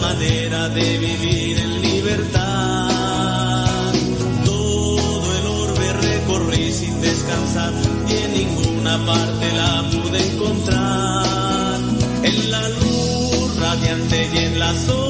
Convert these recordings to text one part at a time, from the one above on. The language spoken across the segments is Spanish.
manera de vivir en libertad. Todo el orbe recorrí sin descansar y en ninguna parte la pude encontrar. En la luz radiante y en las sombras,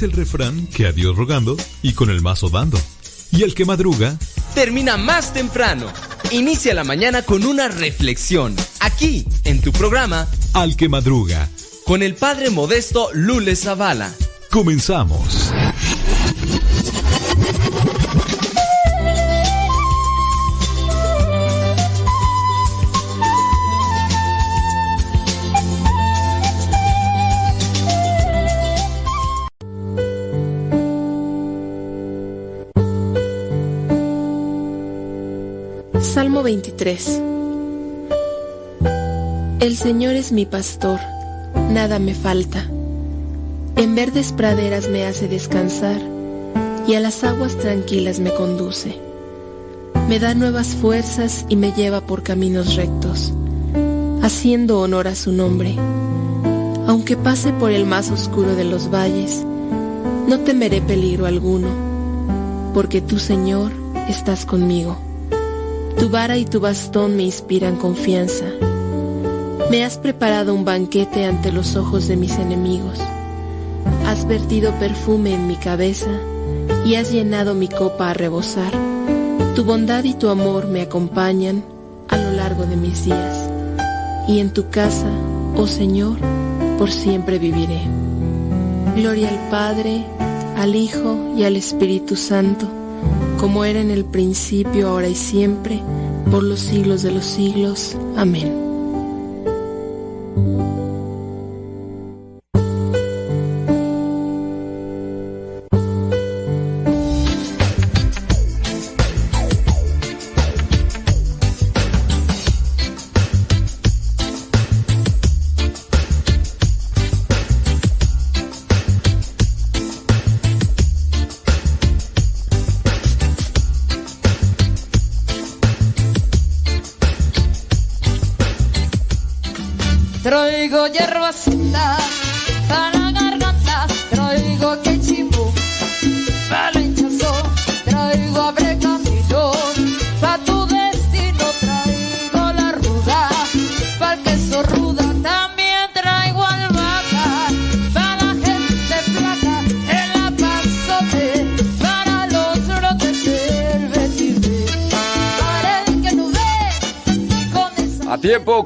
Dice el refrán que a Dios rogando y con el mazo dando. Y el que madruga, Termina más temprano. Inicia la mañana con una reflexión. Aquí, en tu programa, al que madruga. con el padre modesto Lule Zavala. Comenzamos. El Señor es mi pastor, nada me falta. En verdes praderas me hace descansar y a las aguas tranquilas me conduce. Me da nuevas fuerzas y me lleva por caminos rectos, haciendo honor a su nombre. Aunque pase por el más oscuro de los valles, no temeré peligro alguno, porque tú, Señor, estás conmigo. Tu vara y tu bastón me inspiran confianza. Me has preparado un banquete ante los ojos de mis enemigos. Has vertido perfume en mi cabeza y has llenado mi copa a rebosar. Tu bondad y tu amor me acompañan a lo largo de mis días. Y en tu casa, oh Señor, por siempre viviré. Gloria al Padre, al Hijo y al Espíritu Santo como era en el principio, ahora y siempre, por los siglos de los siglos. Amén.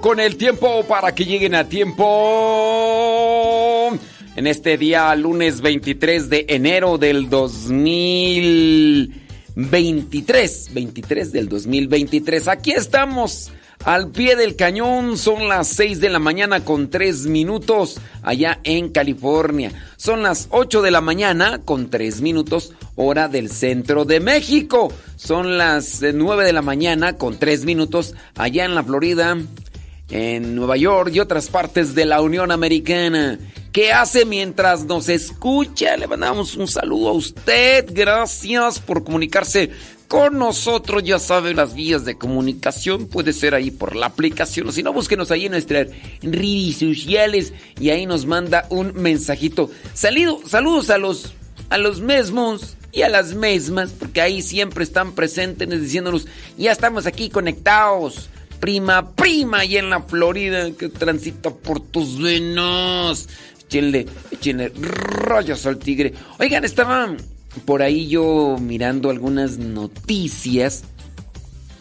Con el tiempo, para que lleguen a tiempo. En este día, lunes 23 de enero del 2023. 23 del 2023. Aquí estamos al pie del cañón son las 6 de la mañana con 3 minutos allá en California. Son las 8 de la mañana con 3 minutos hora del centro de México. Son las 9 de la mañana con 3 minutos allá en la Florida, en Nueva York y otras partes de la Unión Americana. ¿Qué hace mientras nos escucha? Le mandamos un saludo a usted. Gracias por comunicarse con nosotros. Ya sabe las vías de comunicación. Puede ser ahí por la aplicación. O si no, búsquenos ahí en nuestras redes sociales. Y ahí nos manda un mensajito. Salido, saludos a los, a los mismos y a las mismas. Porque ahí siempre están presentes diciéndonos, ya estamos aquí conectados. Prima, prima, y en la Florida que transita por tus venos échenle, échenle rayos al tigre. Oigan, estaba por ahí yo mirando algunas noticias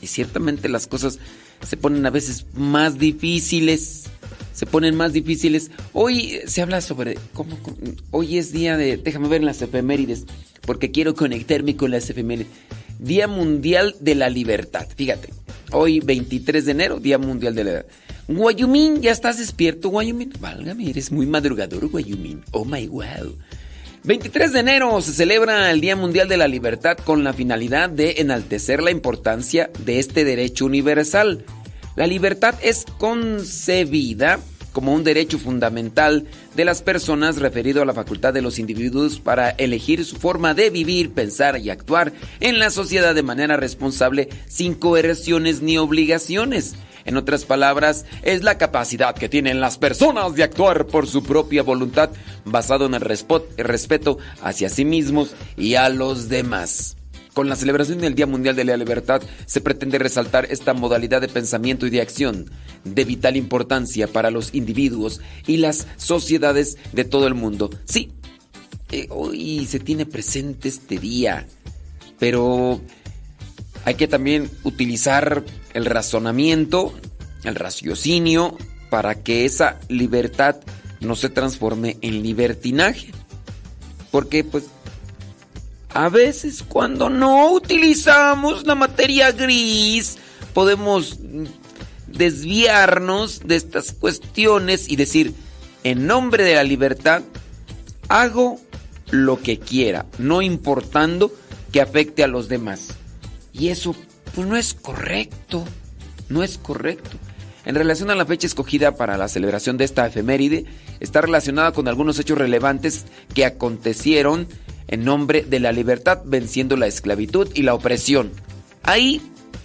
y ciertamente las cosas se ponen a veces más difíciles. Se ponen más difíciles. Hoy se habla sobre cómo, hoy es día de déjame ver las efemérides porque quiero conectarme con las efemérides. Día Mundial de la Libertad. Fíjate, hoy 23 de enero, Día Mundial de la Libertad. Guayumín, ¿ya estás despierto, Guayumín? Válgame, eres muy madrugador, Guayumín. Oh my wow. 23 de enero se celebra el Día Mundial de la Libertad con la finalidad de enaltecer la importancia de este derecho universal. La libertad es concebida como un derecho fundamental de las personas referido a la facultad de los individuos para elegir su forma de vivir, pensar y actuar en la sociedad de manera responsable sin coerciones ni obligaciones. En otras palabras, es la capacidad que tienen las personas de actuar por su propia voluntad, basado en el respeto hacia sí mismos y a los demás. Con la celebración del Día Mundial de la Libertad se pretende resaltar esta modalidad de pensamiento y de acción de vital importancia para los individuos y las sociedades de todo el mundo. Sí, eh, hoy se tiene presente este día, pero hay que también utilizar el razonamiento, el raciocinio, para que esa libertad no se transforme en libertinaje. Porque pues a veces cuando no utilizamos la materia gris, podemos desviarnos de estas cuestiones y decir, en nombre de la libertad, hago lo que quiera, no importando que afecte a los demás. Y eso, pues no es correcto. No es correcto. En relación a la fecha escogida para la celebración de esta efeméride, está relacionada con algunos hechos relevantes que acontecieron en nombre de la libertad, venciendo la esclavitud y la opresión. Ahí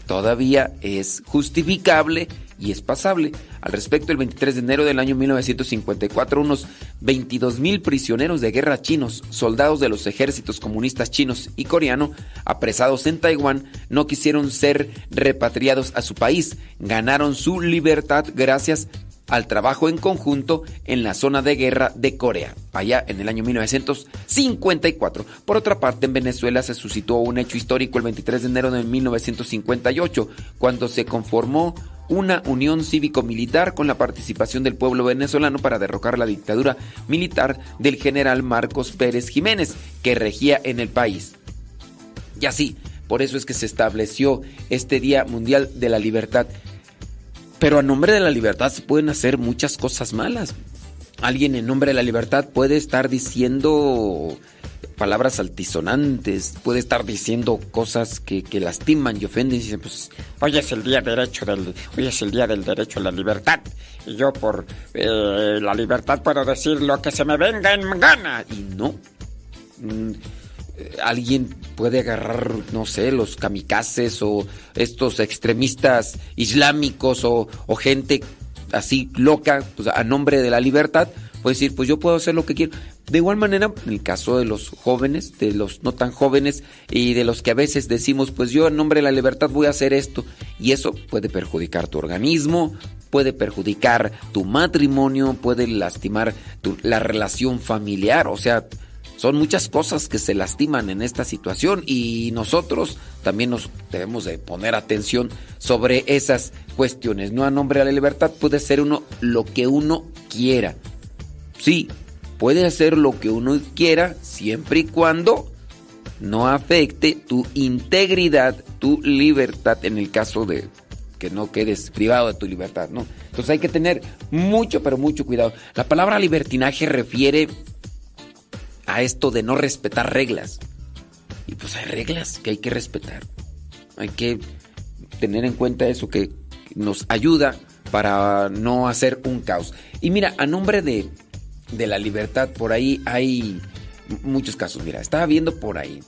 todavía es justificable y es pasable. Al respecto, el 23 de enero del año 1954, unos 22 mil prisioneros de guerra chinos, soldados de los ejércitos comunistas chinos y coreano, apresados en Taiwán, no quisieron ser repatriados a su país. Ganaron su libertad gracias al trabajo en conjunto en la zona de guerra de Corea, allá en el año 1954. Por otra parte, en Venezuela se suscitó un hecho histórico el 23 de enero de 1958, cuando se conformó una unión cívico-militar con la participación del pueblo venezolano para derrocar la dictadura militar del general Marcos Pérez Jiménez, que regía en el país. Y así, por eso es que se estableció este Día Mundial de la Libertad. Pero a nombre de la libertad se pueden hacer muchas cosas malas. Alguien en nombre de la libertad puede estar diciendo palabras altisonantes, puede estar diciendo cosas que, lastiman y ofenden. Y dicen, pues, hoy es el día derecho del, hoy es el día del derecho a la libertad. Y yo por eh, la libertad puedo decir lo que se me venga en gana. Y no. Mm, alguien puede agarrar, no sé, los kamikazes o estos extremistas islámicos o, gente así loca, pues, a nombre de la libertad Puede decir, pues yo puedo hacer lo que quiero. De igual manera, en el caso de los jóvenes, de los no tan jóvenes y de los que a veces decimos, pues yo en nombre de la libertad voy a hacer esto. Y eso puede perjudicar tu organismo, puede perjudicar tu matrimonio, puede lastimar la relación familiar. O sea, son muchas cosas que se lastiman en esta situación y nosotros también nos debemos de poner atención sobre esas cuestiones. No a nombre de la libertad puede ser uno lo que uno quiera. Sí, puede hacer lo que uno quiera siempre y cuando no afecte tu integridad, tu libertad en el caso de que no quedes privado de tu libertad, ¿no? Entonces hay que tener mucho, pero mucho cuidado. La palabra libertinaje refiere a esto de no respetar reglas. Y pues hay reglas que hay que respetar. Hay que tener en cuenta eso que nos ayuda para no hacer un caos. Y mira, a nombre de, de la libertad, por ahí hay muchos casos. Mira, estaba viendo por ahí.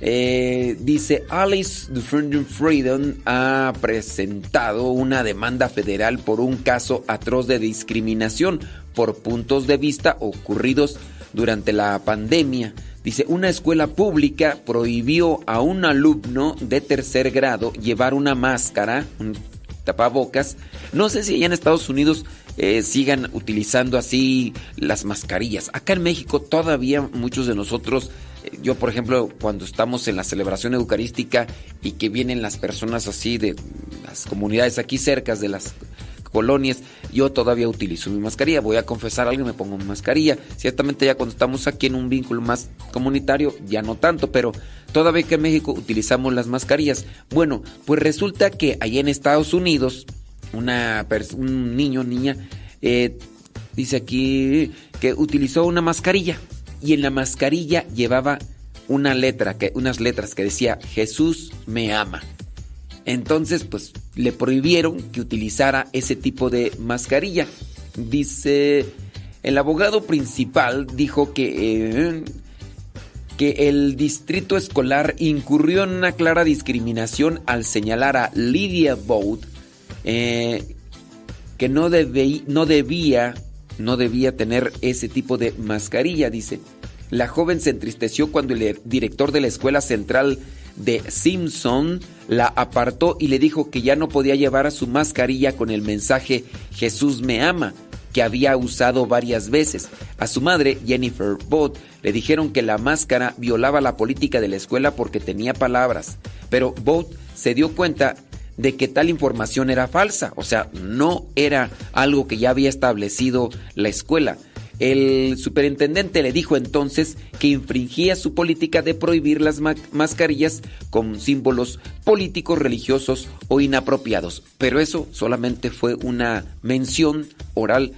Eh, dice Alice Defending Freedom ha presentado una demanda federal por un caso atroz de discriminación por puntos de vista ocurridos durante la pandemia. Dice, una escuela pública prohibió a un alumno de tercer grado llevar una máscara, un tapabocas. No sé si allá en Estados Unidos eh, sigan utilizando así las mascarillas. Acá en México todavía muchos de nosotros, eh, yo por ejemplo, cuando estamos en la celebración eucarística y que vienen las personas así de las comunidades aquí cercas de las colonias, yo todavía utilizo mi mascarilla. Voy a confesar algo y me pongo mi mascarilla. Ciertamente ya cuando estamos aquí en un vínculo más comunitario, ya no tanto, pero todavía que en México utilizamos las mascarillas. Bueno, pues resulta que allá en Estados Unidos, una un niño, niña, eh, dice aquí que utilizó una mascarilla y en la mascarilla llevaba una letra, que, unas letras que decía Jesús me ama. Entonces, pues le prohibieron que utilizara ese tipo de mascarilla. Dice, el abogado principal dijo que, eh, que el distrito escolar incurrió en una clara discriminación al señalar a Lydia Boat eh, que no, no debía no debía tener ese tipo de mascarilla, dice. La joven se entristeció cuando el director de la escuela central de Simpson la apartó y le dijo que ya no podía llevar a su mascarilla con el mensaje Jesús me ama, que había usado varias veces. A su madre, Jennifer Bott, le dijeron que la máscara violaba la política de la escuela porque tenía palabras. Pero Bott se dio cuenta de que tal información era falsa, o sea, no era algo que ya había establecido la escuela. El superintendente le dijo entonces que infringía su política de prohibir las mascarillas con símbolos políticos, religiosos o inapropiados. Pero eso solamente fue una mención oral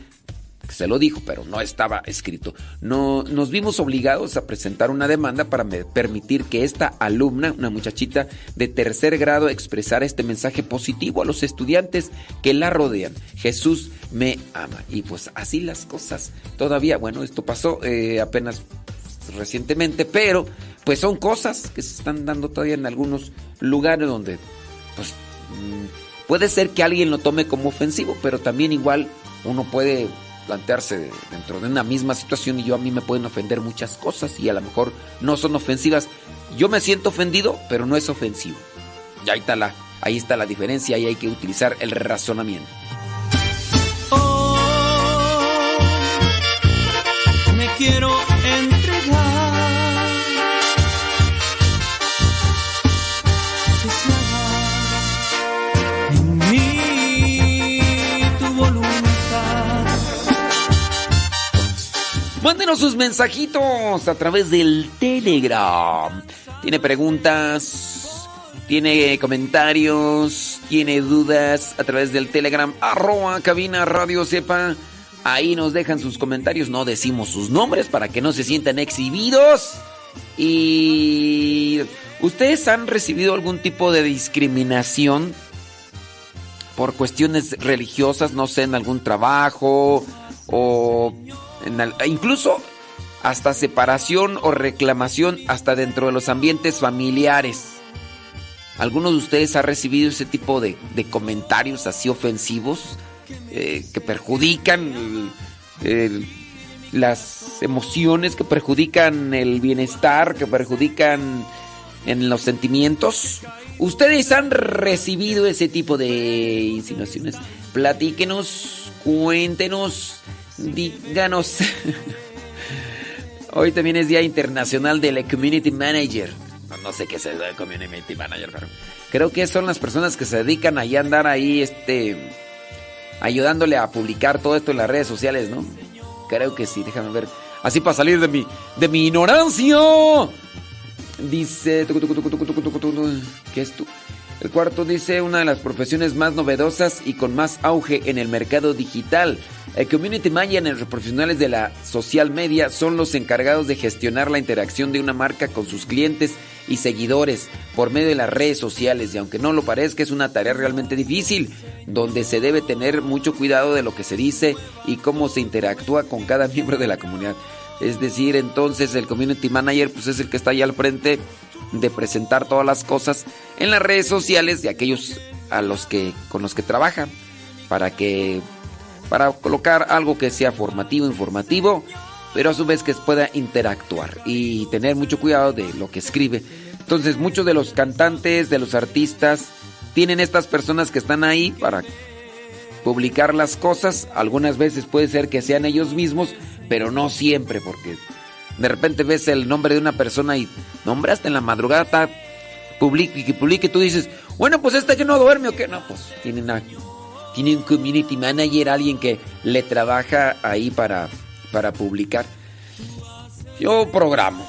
se lo dijo, pero no estaba escrito. No, nos vimos obligados a presentar una demanda para permitir que esta alumna, una muchachita de tercer grado, expresara este mensaje positivo a los estudiantes que la rodean. Jesús me ama. Y pues así las cosas. Todavía, bueno, esto pasó eh, apenas recientemente, pero pues son cosas que se están dando todavía en algunos lugares donde pues mm, puede ser que alguien lo tome como ofensivo, pero también igual uno puede plantearse dentro de una misma situación y yo a mí me pueden ofender muchas cosas y a lo mejor no son ofensivas. Yo me siento ofendido, pero no es ofensivo. Y ahí está la, ahí está la diferencia y hay que utilizar el razonamiento. Oh, me quiero Mándenos sus mensajitos a través del Telegram. Tiene preguntas, tiene comentarios, tiene dudas a través del Telegram. Arroba cabina radio sepa. Ahí nos dejan sus comentarios. No decimos sus nombres para que no se sientan exhibidos. Y... ¿Ustedes han recibido algún tipo de discriminación por cuestiones religiosas? No sé, en algún trabajo o incluso hasta separación o reclamación hasta dentro de los ambientes familiares. ¿Alguno de ustedes ha recibido ese tipo de, comentarios así ofensivos eh, que perjudican las emociones, que perjudican el bienestar, que perjudican en los sentimientos? ¿Ustedes han recibido ese tipo de insinuaciones? Platíquenos, cuéntenos díganos. Hoy también es Día Internacional del Community Manager. No, sé qué es el Community Manager, pero creo que son las personas que se dedican ahí a andar ahí, este, ayudándole a publicar todo esto en las redes sociales, ¿no? Creo que sí, déjame ver. Así para salir de mi, de mi ignorancia. Dice, ¿qué es tú? El cuarto dice una de las profesiones más novedosas y con más auge en el mercado digital. El community manager, los profesionales de la social media, son los encargados de gestionar la interacción de una marca con sus clientes y seguidores por medio de las redes sociales. Y aunque no lo parezca, es una tarea realmente difícil, donde se debe tener mucho cuidado de lo que se dice y cómo se interactúa con cada miembro de la comunidad. Es decir, entonces el community manager pues es el que está ahí al frente de presentar todas las cosas en las redes sociales de aquellos a los que con los que trabajan para que para colocar algo que sea formativo, informativo, pero a su vez que pueda interactuar y tener mucho cuidado de lo que escribe. Entonces, muchos de los cantantes, de los artistas tienen estas personas que están ahí para publicar las cosas, algunas veces puede ser que sean ellos mismos, pero no siempre porque de repente ves el nombre de una persona y nombraste en la madrugada, que publique, tú dices, bueno, pues este que no duerme o qué, no, pues tiene, una, tiene un community manager, alguien que le trabaja ahí para, para publicar. Yo programo.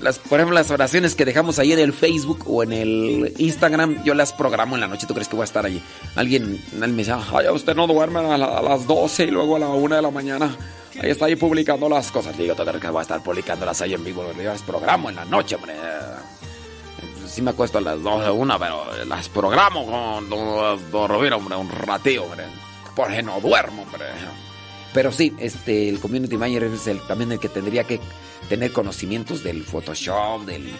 las, por ejemplo, las oraciones que dejamos ahí en el Facebook o en el Instagram, yo las programo en la noche. ¿Tú crees que voy a estar allí? Alguien, me dice, ay, usted no duerme a, a las 12 y luego a la 1 de la mañana. Ahí está ahí publicando las cosas. Digo, ¿tú que voy a estar publicándolas ahí en vivo? Yo las programo en la noche, hombre. Sí me acuesto a las 12 una, pero las programo con hombre, un ratito, hombre. Porque no duermo, hombre. Pero sí, este, el community manager es el, también el que tendría que tener conocimientos del Photoshop, del,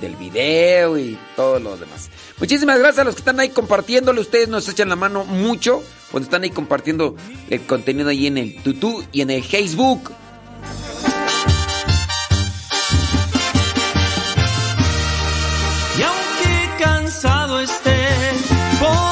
del video y todo lo demás. Muchísimas gracias a los que están ahí compartiéndole. Ustedes nos echan la mano mucho cuando están ahí compartiendo el contenido ahí en el Tutu y en el Facebook. Cansado esté. Por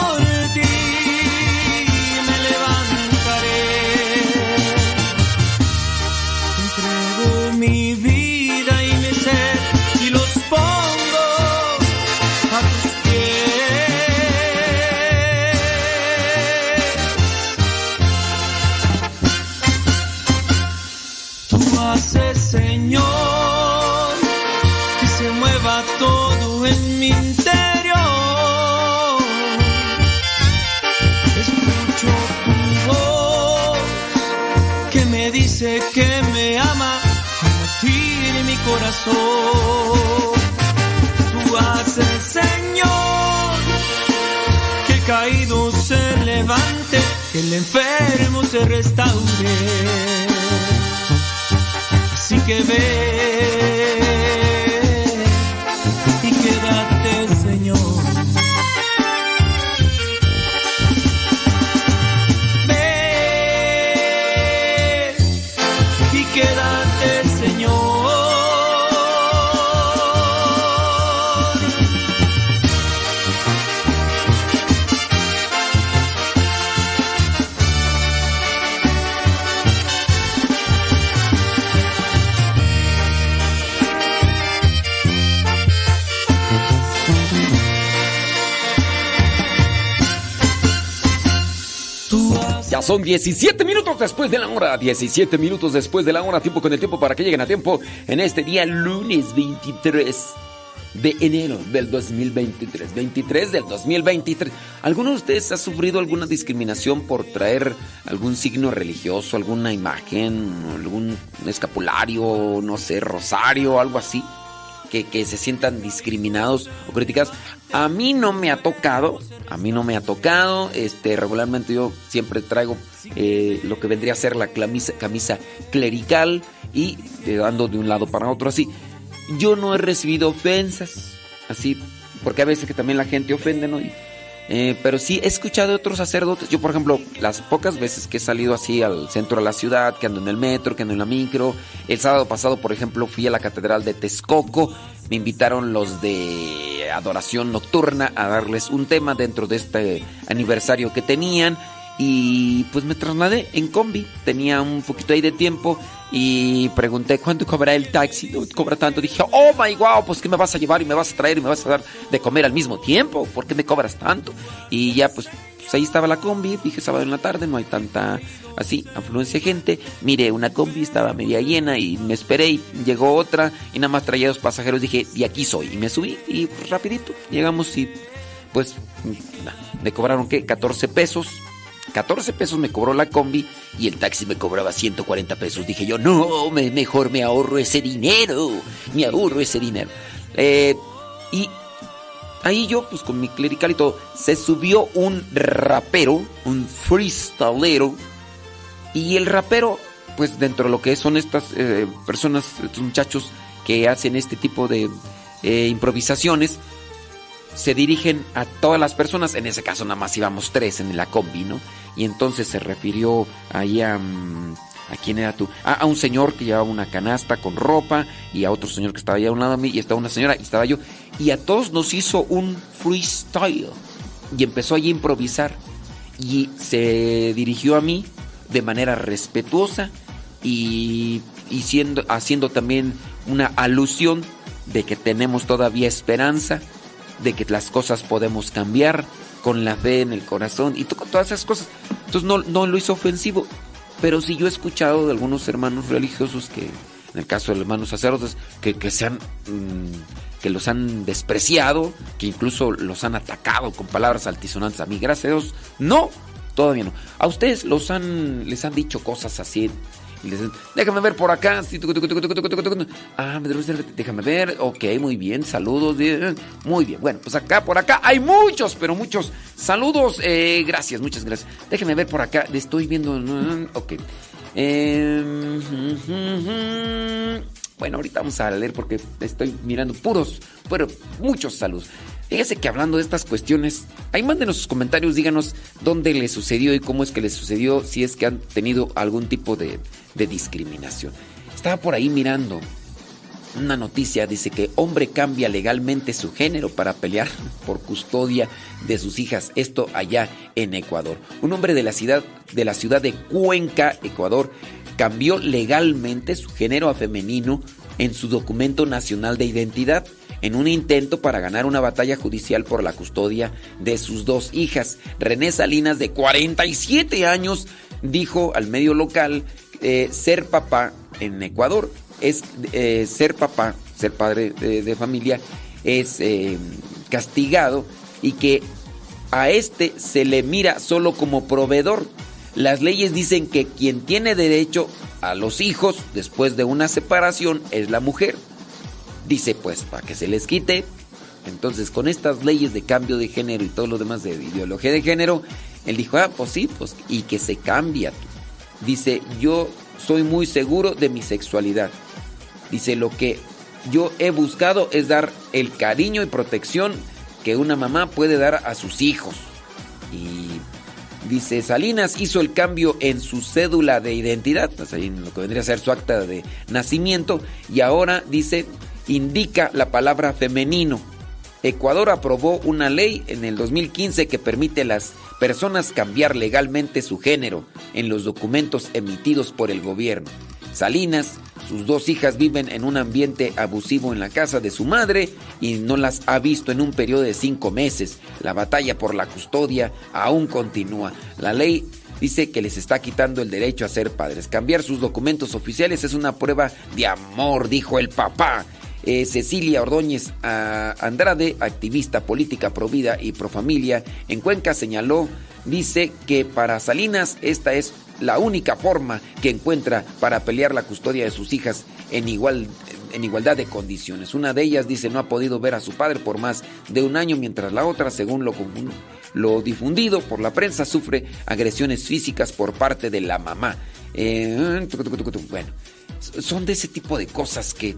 Tú haces, Señor, que caído se levante, que el enfermo se restaure. Así que ve son 17 minutos después de la hora. 17 minutos después de la hora. Tiempo con el tiempo para que lleguen a tiempo en este día lunes 23 de enero del 2023. 23 del 2023. ¿Alguno de ustedes ha sufrido alguna discriminación por traer algún signo religioso, alguna imagen, algún escapulario, no sé, rosario, algo así? Que, que se sientan discriminados o criticados. A mí no me ha tocado, a mí no me ha tocado. Este, regularmente yo siempre traigo eh, lo que vendría a ser la camisa, clerical y eh, de un lado para otro así. Yo no he recibido ofensas, así, porque a veces que también la gente ofende, ¿no? Eh, pero sí he escuchado de otros sacerdotes. Yo, por ejemplo, las pocas veces que he salido así al centro de la ciudad, que ando en el metro, que ando en la micro. El sábado pasado, por ejemplo, fui a la catedral de Texcoco. Me invitaron los de adoración nocturna a darles un tema dentro de este aniversario que tenían. y pues me trasladé en combi. Tenía un poquito ahí de tiempo y pregunté cuánto cobra el taxi. No cobra tanto. Dije, oh my wow, pues que me vas a llevar y me vas a traer y me vas a dar de comer al mismo tiempo. ¿Por qué me cobras tanto? Y ya pues, pues ahí estaba la combi. Dije sábado en la tarde, no hay tanta así, afluencia de gente. Mire, una combi estaba media llena y me esperé y llegó otra y nada más traía dos pasajeros. Dije, y aquí soy. Y me subí y pues, rapidito llegamos y pues me cobraron qué, 14 pesos 14 pesos me cobró la combi y el taxi me cobraba 140 pesos. Dije yo, no, mejor me ahorro ese dinero. Me ahorro ese dinero. Eh, y ahí yo, pues con mi clerical y todo, se subió un rapero, un freestylero. Y el rapero, pues dentro de lo que son estas eh, personas, estos muchachos que hacen este tipo de eh, improvisaciones, se dirigen a todas las personas. En ese caso, nada más íbamos tres en la combi, ¿no? Y entonces se refirió ahí a. Mm, ¿A quién era tú? a un señor que llevaba una canasta con ropa y a otro señor que estaba allá a un lado de mí y estaba una señora y estaba yo. Y a todos nos hizo un freestyle y empezó allí a improvisar. Y se dirigió a mí de manera respetuosa y, y siendo, haciendo también una alusión de que tenemos todavía esperanza de que las cosas podemos cambiar con la fe en el corazón y todas esas cosas. Entonces no, no lo hizo ofensivo. Pero sí yo he escuchado de algunos hermanos religiosos que, en el caso de hermanos sacerdotes, que, que se han, mm, que los han despreciado, que incluso los han atacado con palabras altisonantes. A mí, gracias a Dios, no, todavía no. A ustedes los han, les han dicho cosas así déjame ver por acá. Ah, déjame ver. Ok, muy bien. Saludos. Muy bien. Bueno, pues acá, por acá hay muchos, pero muchos saludos. Eh, gracias, muchas gracias. Déjame ver por acá. Estoy viendo. Ok. Em, bueno, ahorita vamos a leer porque estoy mirando puros, pero muchos saludos. Fíjese que hablando de estas cuestiones, ahí mándenos sus comentarios, díganos dónde les sucedió y cómo es que les sucedió, si es que han tenido algún tipo de, de discriminación. Estaba por ahí mirando una noticia, dice que hombre cambia legalmente su género para pelear por custodia de sus hijas, esto allá en Ecuador. Un hombre de la ciudad de la ciudad de Cuenca, Ecuador, cambió legalmente su género a femenino en su documento nacional de identidad en un intento para ganar una batalla judicial por la custodia de sus dos hijas. René Salinas, de 47 años, dijo al medio local eh, ser papá en Ecuador es eh, ser papá, ser padre de, familia, es eh, castigado y que a este se le mira solo como proveedor. Las leyes dicen que quien tiene derecho a los hijos después de una separación es la mujer. Dice pues, para que se les quite. Entonces, con estas leyes de cambio de género y todo lo demás de ideología de género, él dijo, ah, pues sí, pues, y que se cambia. Dice, yo soy muy seguro de mi sexualidad. Dice, lo que yo he buscado es dar el cariño y protección que una mamá puede dar a sus hijos. Y dice, Salinas hizo el cambio en su cédula de identidad, pues en lo que vendría a ser su acta de nacimiento, y ahora dice, indica la palabra femenino. Ecuador aprobó una ley en el 2015 que permite a las personas cambiar legalmente su género en los documentos emitidos por el gobierno. Salinas, sus dos hijas viven en un ambiente abusivo en la casa de su madre y no las ha visto en un periodo de cinco meses. La batalla por la custodia aún continúa. La ley dice que les está quitando el derecho a ser padres. Cambiar sus documentos oficiales es una prueba de amor, dijo el papá. Eh, Cecilia Ordóñez Andrade, activista política pro vida y pro familia en Cuenca, señaló, dice que para Salinas esta es la única forma que encuentra para pelear la custodia de sus hijas en, igual, en igualdad de condiciones. Una de ellas dice no ha podido ver a su padre por más de un año, mientras la otra, según lo, lo difundido por la prensa, sufre agresiones físicas por parte de la mamá. Eh, bueno, son de ese tipo de cosas que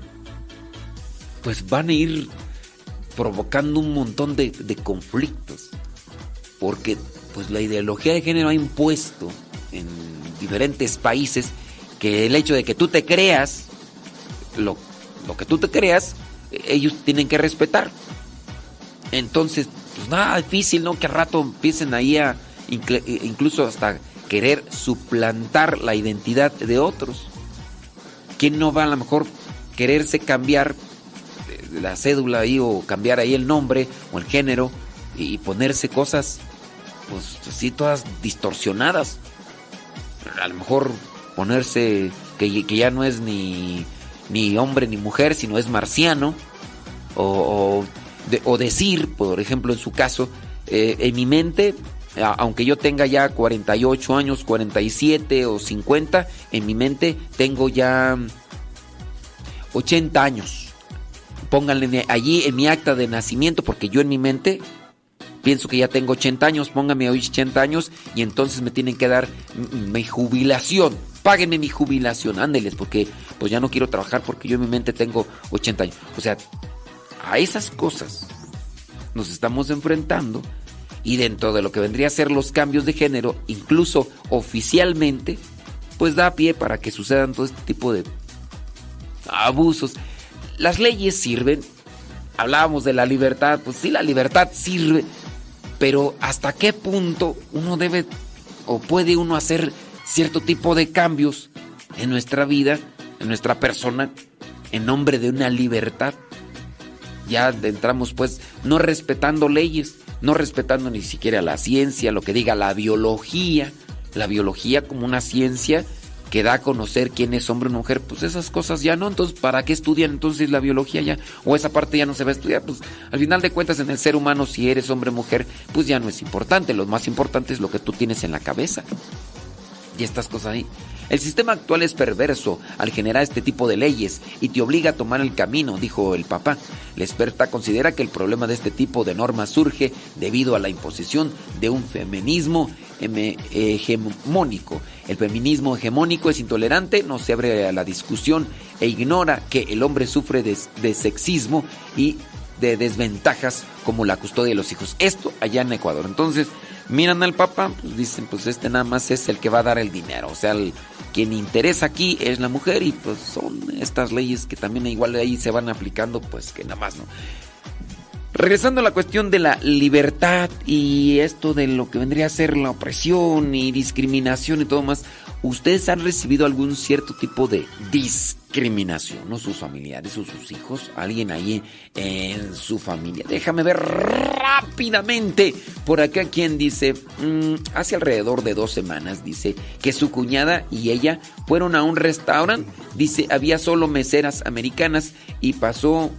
pues van a ir provocando un montón de, conflictos. Porque pues la ideología de género ha impuesto en diferentes países que el hecho de que tú te creas, lo, lo que tú te creas, ellos tienen que respetar. Entonces, pues nada difícil, ¿no? Que al rato empiecen ahí a incluso hasta querer suplantar la identidad de otros. ¿Quién no va a lo mejor quererse cambiar eh, la cédula ahí o cambiar ahí el nombre o el género y ponerse cosas pues así todas distorsionadas? A lo mejor ponerse que, ya no es ni, ni hombre ni mujer, sino es marciano o, o, decir, por ejemplo, en su caso, eh, en mi mente, aunque yo tenga ya 48 años, 47 o 50, en mi mente tengo ya 80 años. Pónganle allí en mi acta de nacimiento, porque yo en mi mente pienso que ya tengo 80 años, pónganme hoy 80 años y entonces me tienen que dar mi jubilación. Páguenme mi jubilación, ándeles, porque pues ya no quiero trabajar porque yo en mi mente tengo 80 años. O sea, a esas cosas nos estamos enfrentando y dentro de lo que vendría a ser los cambios de género, incluso oficialmente, pues da pie para que sucedan todo este tipo de abusos. Las leyes sirven, hablábamos de la libertad, pues sí, la libertad sirve, pero hasta qué punto uno debe o puede uno hacer cierto tipo de cambios en nuestra vida, en nuestra persona, en nombre de una libertad ya entramos pues no respetando leyes, no respetando ni siquiera la ciencia, lo que diga la biología, la biología como una ciencia que da a conocer quién es hombre o mujer, pues esas cosas ya no, entonces ¿para qué estudian entonces la biología ya? O esa parte ya no se va a estudiar, pues al final de cuentas en el ser humano si eres hombre o mujer, pues ya no es importante, lo más importante es lo que tú tienes en la cabeza. Y estas cosas ahí. El sistema actual es perverso al generar este tipo de leyes y te obliga a tomar el camino, dijo el papá. La experta considera que el problema de este tipo de normas surge debido a la imposición de un feminismo hegemónico. El feminismo hegemónico es intolerante, no se abre a la discusión e ignora que el hombre sufre de, sexismo y de desventajas como la custodia de los hijos. Esto allá en Ecuador. Entonces, miran al Papa, pues dicen, pues este nada más es el que va a dar el dinero. O sea, el, quien interesa aquí es la mujer y pues son estas leyes que también igual de ahí se van aplicando, pues que nada más, ¿no? Regresando a la cuestión de la libertad y esto de lo que vendría a ser la opresión y discriminación y todo más, ¿ustedes han recibido algún cierto tipo de discriminación? ¿No? Sus familiares o sus hijos, alguien ahí en su familia. Déjame ver rápidamente por acá quien dice, mm, hace alrededor de dos semanas, dice que su cuñada y ella fueron a un restaurante, dice, había solo meseras americanas y pasó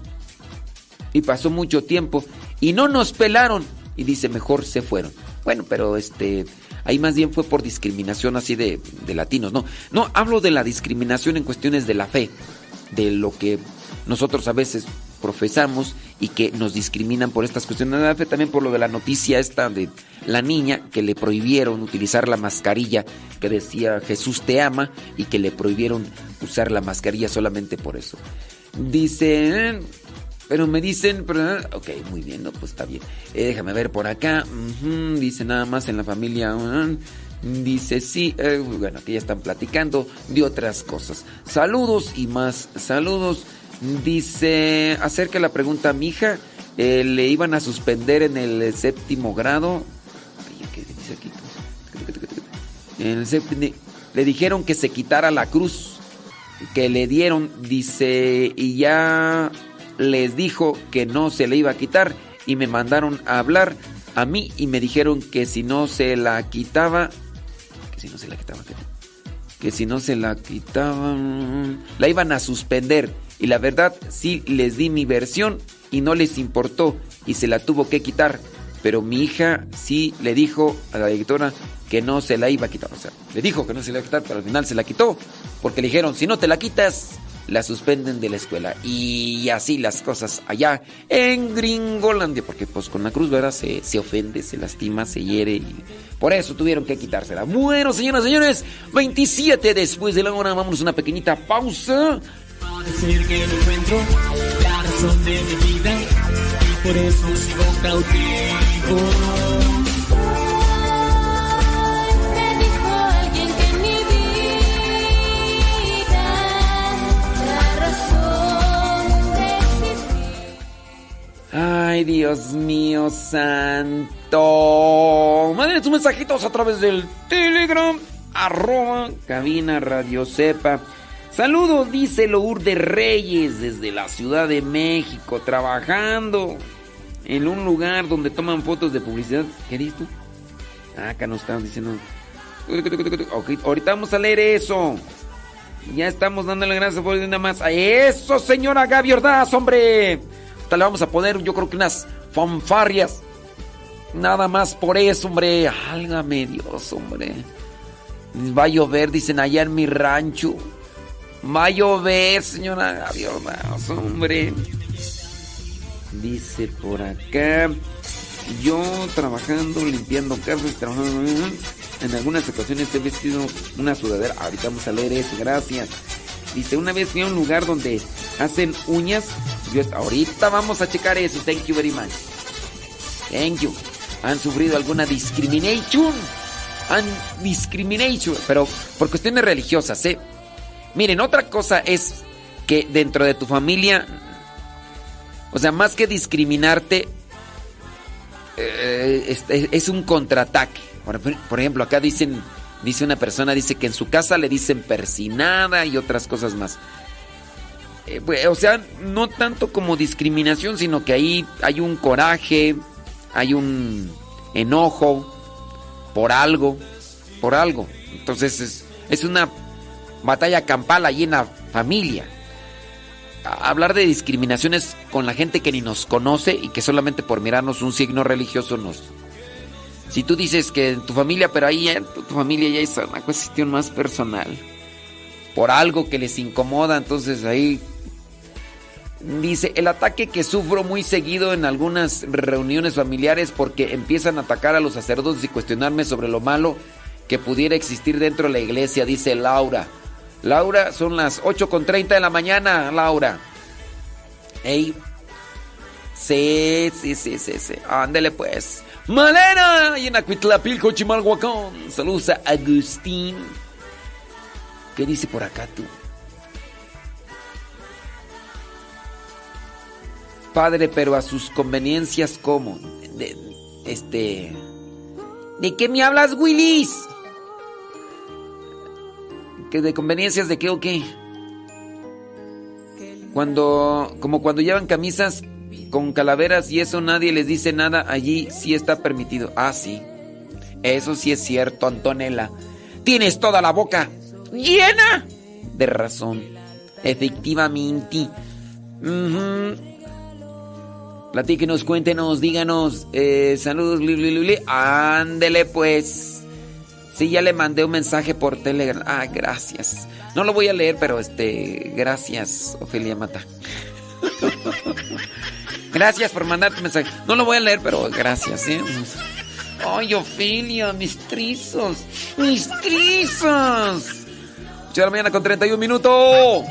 y pasó mucho tiempo y no nos pelaron y dice mejor se fueron. Bueno, pero este ahí más bien fue por discriminación así de, latinos, no, no hablo de la discriminación en cuestiones de la fe, de lo que nosotros a veces profesamos y que nos discriminan por estas cuestiones de la fe, también por lo de la noticia esta de la niña que le prohibieron utilizar la mascarilla que decía Jesús te ama y que le prohibieron usar la mascarilla solamente por eso. Dice, pero me dicen, pero, ok, muy bien, no, pues está bien. Eh, déjame ver por acá. dice nada más en la familia. dice sí, eh, bueno, aquí ya están platicando de otras cosas. Saludos y más saludos. Dice, acerca la pregunta a mi hija, eh, le iban a suspender en el séptimo grado. ¿Qué dice aquí? En el séptimo, le dijeron que se quitara la cruz que le dieron, dice, y ya les dijo que no se le iba a quitar y me mandaron a hablar a mí y me dijeron que si no se la quitaba, que si no se la quitaba, que, si no se la quitaba, la iban a suspender. Y la verdad, sí les di mi versión y no les importó y se la tuvo que quitar. Pero mi hija sí le dijo a la directora que no se la iba a quitar. O sea, le dijo que no se la iba a quitar, pero al final se la quitó. Porque le dijeron, si no te la quitas, la suspenden de la escuela. Y así las cosas allá en Gringolandia, porque pues con la cruz, ¿verdad? Se, se ofende, se lastima, se hiere y por eso tuvieron que quitársela. Bueno, señoras y señores, 27 después de la hora, vamos a una pequeñita pausa. decir que no encuentro la razón de mi vida y por eso sigo cautivo. Ay Dios mío santo. Manden sus mensajitos a través del Telegram. Arroba cabina radio sepa. Saludos, dice de Reyes desde la Ciudad de México, trabajando en un lugar donde toman fotos de publicidad. ¿Qué dices tú? Ah, acá nos están diciendo. ahorita vamos a leer eso. Ya estamos dándole gracias por nada más a eso, señora Gaby Ordaz, hombre. Hasta le vamos a poner, yo creo que unas fanfarrias. Nada más por eso, hombre. Álgame Dios, hombre. Va a llover, dicen allá en mi rancho. Va a llover, señora Gaby hombre. Dice por acá. Yo trabajando, limpiando casas, trabajando. En algunas ocasiones he vestido una sudadera. Ahorita vamos a leer eso, gracias. Dice, una vez fui a un lugar donde hacen uñas. Ahorita vamos a checar eso. Thank you very much. Thank you. ¿Han sufrido alguna discrimination? ¿Han discrimination? Pero por cuestiones religiosas, ¿eh? Miren, otra cosa es que dentro de tu familia, o sea, más que discriminarte, eh, es, un contraataque. Por, ejemplo, acá dicen, dice una persona, dice que en su casa le dicen persinada y otras cosas más. Eh, o sea, no tanto como discriminación, sino que ahí hay un coraje, hay un enojo por algo, por algo. Entonces es, es una batalla campal allí en la familia. Hablar de discriminaciones con la gente que ni nos conoce y que solamente por mirarnos un signo religioso nos... Si tú dices que en tu familia, pero ahí en tu, familia ya es una cuestión más personal. Por algo que les incomoda, entonces ahí Dice, el ataque que sufro muy seguido en algunas reuniones familiares porque empiezan a atacar a los sacerdotes y cuestionarme sobre lo malo que pudiera existir dentro de la iglesia, dice Laura. Laura, son las 8.30 de la mañana, Laura. Ey. Sí, sí, sí, sí, sí. Ándele pues. Malena, y en Acuitlapilco, Chimalhuacán. Saludos a Agustín. ¿Qué dice por acá tú? Padre, pero a sus conveniencias, ¿cómo? De, este. ¿De qué me hablas, Willis? de conveniencias de qué o qué? Cuando, como cuando llevan camisas con calaveras y eso nadie les dice nada, allí sí está permitido. Ah, sí. Eso sí es cierto, Antonella. Tienes toda la boca llena de razón. Efectivamente. Platíquenos, cuéntenos, díganos. Eh, saludos, Ándele pues. Sí, ya le mandé un mensaje por Telegram. Ah, gracias. No lo voy a leer, pero este, gracias, Ofelia Mata. gracias por mandar tu mensaje. No lo voy a leer, pero gracias, ¿eh? Ay, Ofelia, mis trizos. Mis trizos. 8 de la mañana con 31 minutos.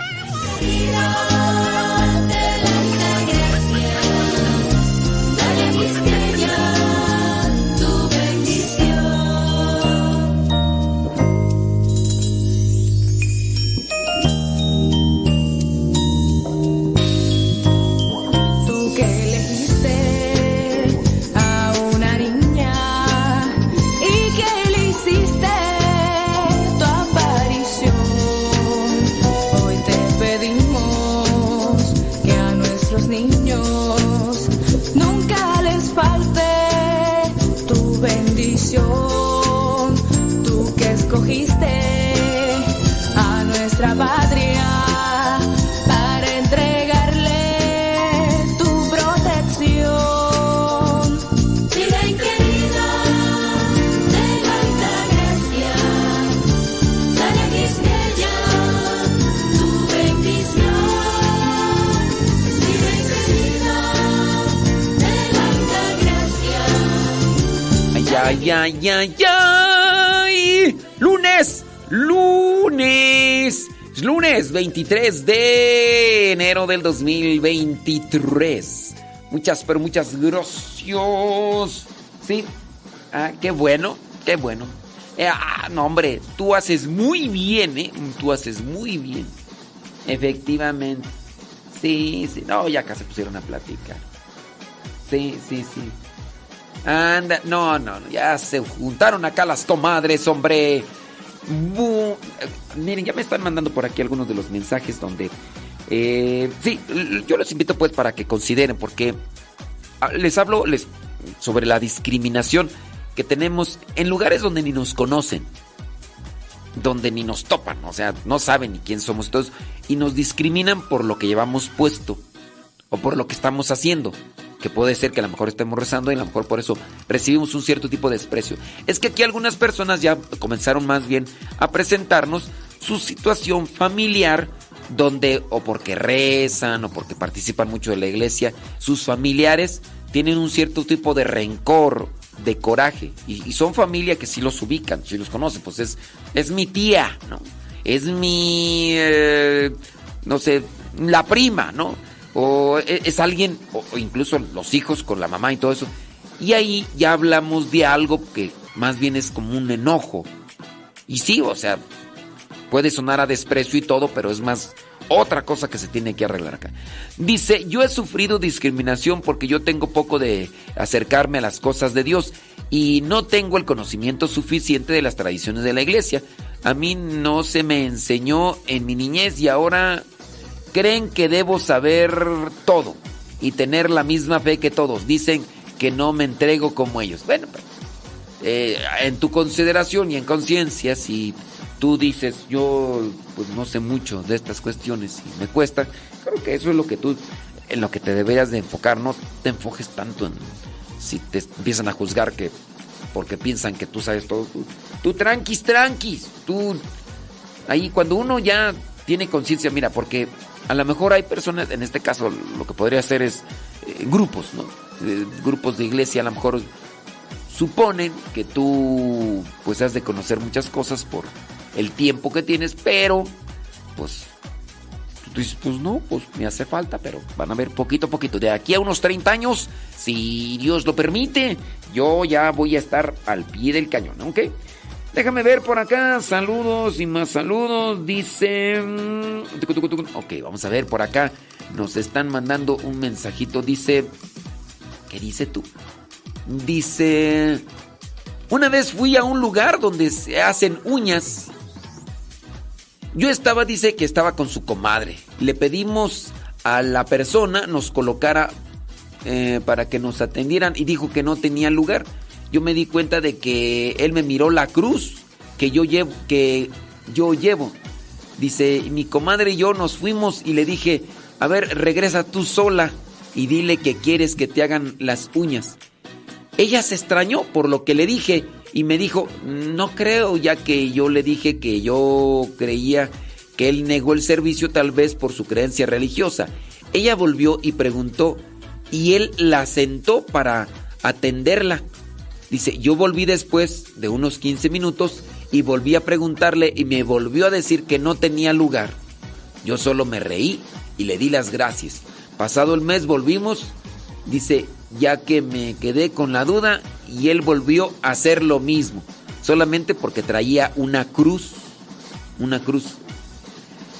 Ay, ay, ay, Lunes, lunes, lunes 23 de enero del 2023. Muchas, pero muchas gracias. Sí, ah, qué bueno, qué bueno. Eh, ah, no, hombre, tú haces muy bien, ¿eh? Tú haces muy bien. Efectivamente. Sí, sí, no, ya acá se pusieron a platicar. Sí, sí, sí. Anda, no, no, ya se juntaron acá las comadres, hombre. miren, ya me están mandando por aquí algunos de los mensajes donde... Eh, sí, yo los invito pues para que consideren, porque ah, les hablo les, sobre la discriminación que tenemos en lugares donde ni nos conocen, donde ni nos topan, o sea, no saben ni quién somos todos, y nos discriminan por lo que llevamos puesto o por lo que estamos haciendo que puede ser que a lo mejor estemos rezando y a lo mejor por eso recibimos un cierto tipo de desprecio. Es que aquí algunas personas ya comenzaron más bien a presentarnos su situación familiar donde o porque rezan o porque participan mucho de la iglesia, sus familiares tienen un cierto tipo de rencor, de coraje y, son familia que sí los ubican, sí los conocen, pues es, es mi tía, ¿no? Es mi, eh, no sé, la prima, ¿no? O e, es alguien, o incluso los hijos con la mamá y todo eso. Y ahí ya hablamos de algo que más bien es como un enojo. Y sí, o sea, puede sonar a desprecio y todo, pero es más otra cosa que se tiene que arreglar acá. Dice, yo he sufrido discriminación porque yo tengo poco de acercarme a las cosas de Dios y no tengo el conocimiento suficiente de las tradiciones de la iglesia. A mí no se me enseñó en mi niñez y ahora creen que debo saber todo y tener la misma fe que todos. Dicen que no me entrego como ellos. Bueno, pues, eh, en tu consideración y en conciencia, si tú dices, yo pues no sé mucho de estas cuestiones y me cuesta, creo que eso es lo que tú, en lo que te deberías de enfocar. No te enfoques tanto en si te empiezan a juzgar que porque piensan que tú sabes todo. Tú, tú tranquis, tranquis. Tú, ahí cuando uno ya tiene conciencia, mira, porque a lo mejor hay personas, en este caso lo que podría hacer es eh, grupos, ¿no? Eh, grupos de iglesia a lo mejor suponen que tú pues has de conocer muchas cosas por el tiempo que tienes, pero pues tú dices, pues no, pues me hace falta, pero van a ver poquito a poquito. De aquí a unos 30 años, si Dios lo permite, yo ya voy a estar al pie del cañón, ¿ok? Déjame ver por acá. Saludos y más saludos. Dice. Mm, ok, vamos a ver por acá. Nos están mandando un mensajito. Dice. ¿Qué dice tú? Dice. Una vez fui a un lugar donde se hacen uñas. Yo estaba, dice que estaba con su comadre. Le pedimos a la persona nos colocara eh, para que nos atendieran y dijo que no tenía lugar yo me di cuenta de que él me miró la cruz que yo llevo, que yo llevo. Dice, mi comadre y yo nos fuimos y le dije, a ver, regresa tú sola y dile que quieres que te hagan las uñas. Ella se extrañó por lo que le dije y me dijo, no creo, ya que yo le dije que yo creía que él negó el servicio tal vez por su creencia religiosa. Ella volvió y preguntó y él la sentó para atenderla. Dice, yo volví después de unos 15 minutos y volví a preguntarle y me volvió a decir que no tenía lugar. Yo solo me reí y le di las gracias. Pasado el mes volvimos, dice, ya que me quedé con la duda y él volvió a hacer lo mismo, solamente porque traía una cruz, una cruz.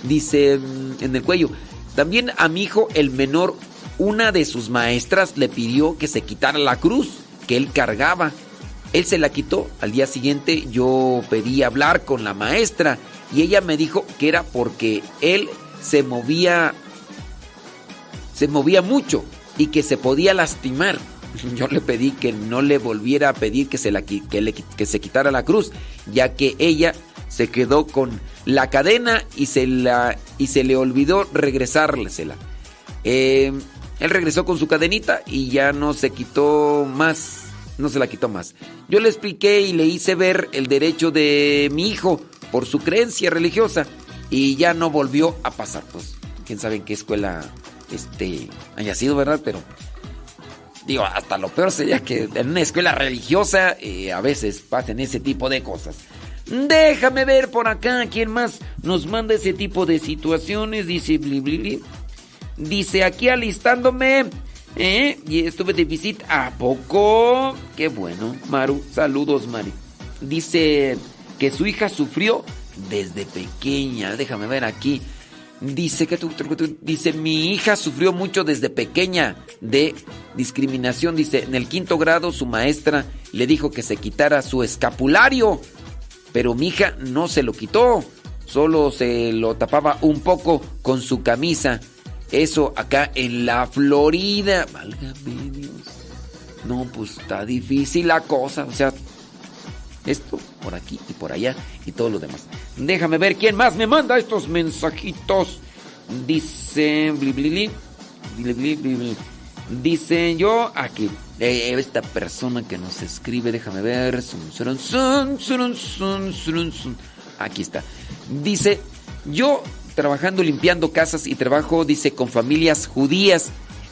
Dice mm, en el cuello, también a mi hijo el menor, una de sus maestras le pidió que se quitara la cruz él cargaba. Él se la quitó. Al día siguiente yo pedí hablar con la maestra y ella me dijo que era porque él se movía se movía mucho y que se podía lastimar. Yo le pedí que no le volviera a pedir que se, la, que, que se quitara la cruz, ya que ella se quedó con la cadena y se, la, y se le olvidó regresársela. Eh, él regresó con su cadenita y ya no se quitó más, no se la quitó más. Yo le expliqué y le hice ver el derecho de mi hijo por su creencia religiosa y ya no volvió a pasar. Pues quién sabe en qué escuela este haya sido, ¿verdad? Pero digo, hasta lo peor sería que en una escuela religiosa eh, a veces pasen ese tipo de cosas. Déjame ver por acá quién más nos manda ese tipo de situaciones. Dice bli, bli, Dice aquí alistándome. ¿Eh? Y estuve de visita. ¿A poco? Qué bueno, Maru. Saludos, Mari. Dice que su hija sufrió desde pequeña. Déjame ver aquí. Dice que dice mi hija sufrió mucho desde pequeña de discriminación. Dice en el quinto grado su maestra le dijo que se quitara su escapulario, pero mi hija no se lo quitó, solo se lo tapaba un poco con su camisa. Eso acá en la Florida. Válgame Dios. No, pues está difícil la cosa. O sea, esto por aquí y por allá y todo lo demás. Déjame ver quién más me manda estos mensajitos. Dice. Dice yo aquí. Eh, esta persona que nos escribe, déjame ver. Aquí está. Dice, yo trabajando limpiando casas y trabajo, dice, con familias judías.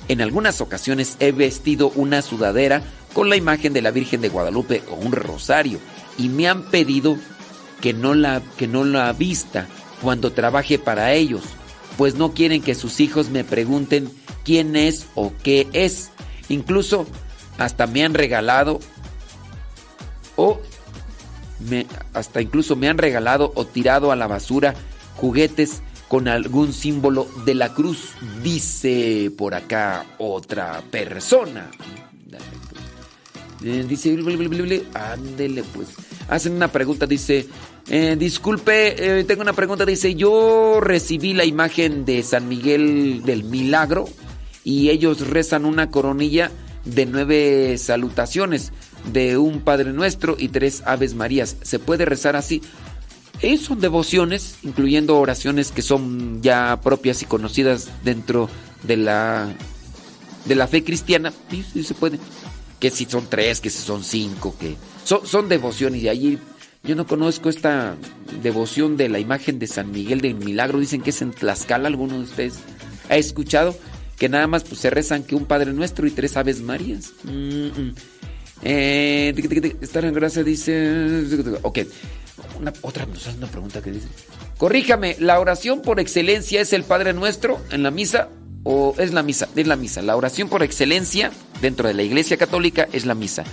En algunas ocasiones he vestido una sudadera con la imagen de la Virgen de Guadalupe o un rosario y me han pedido que no la, que no la vista cuando trabaje para ellos, pues no quieren que sus hijos me pregunten quién es o qué es. Incluso hasta me han regalado o me, hasta incluso me han regalado o tirado a la basura juguetes con algún símbolo de la cruz, dice por acá otra persona. Eh, dice, ándele pues. Hacen una pregunta, dice, eh, disculpe, eh, tengo una pregunta, dice, yo recibí la imagen de San Miguel del Milagro y ellos rezan una coronilla de nueve salutaciones de un Padre Nuestro y tres Aves Marías. ¿Se puede rezar así? Son devociones, incluyendo oraciones que son ya propias y conocidas dentro de la, de la fe cristiana. Sí, se puede que si son tres, que si son cinco, que son, son devociones. Y allí yo no conozco esta devoción de la imagen de San Miguel del Milagro. Dicen que es en Tlaxcala, alguno de ustedes ha escuchado que nada más pues, se rezan que un Padre Nuestro y tres Aves Marías. Eh, estar en gracia dice... Ok, otra una pregunta que dice. Corríjame, ¿la oración por excelencia es el Padre Nuestro en la misa o es la misa? Es la misa. La oración por excelencia dentro de la Iglesia Católica es la misa.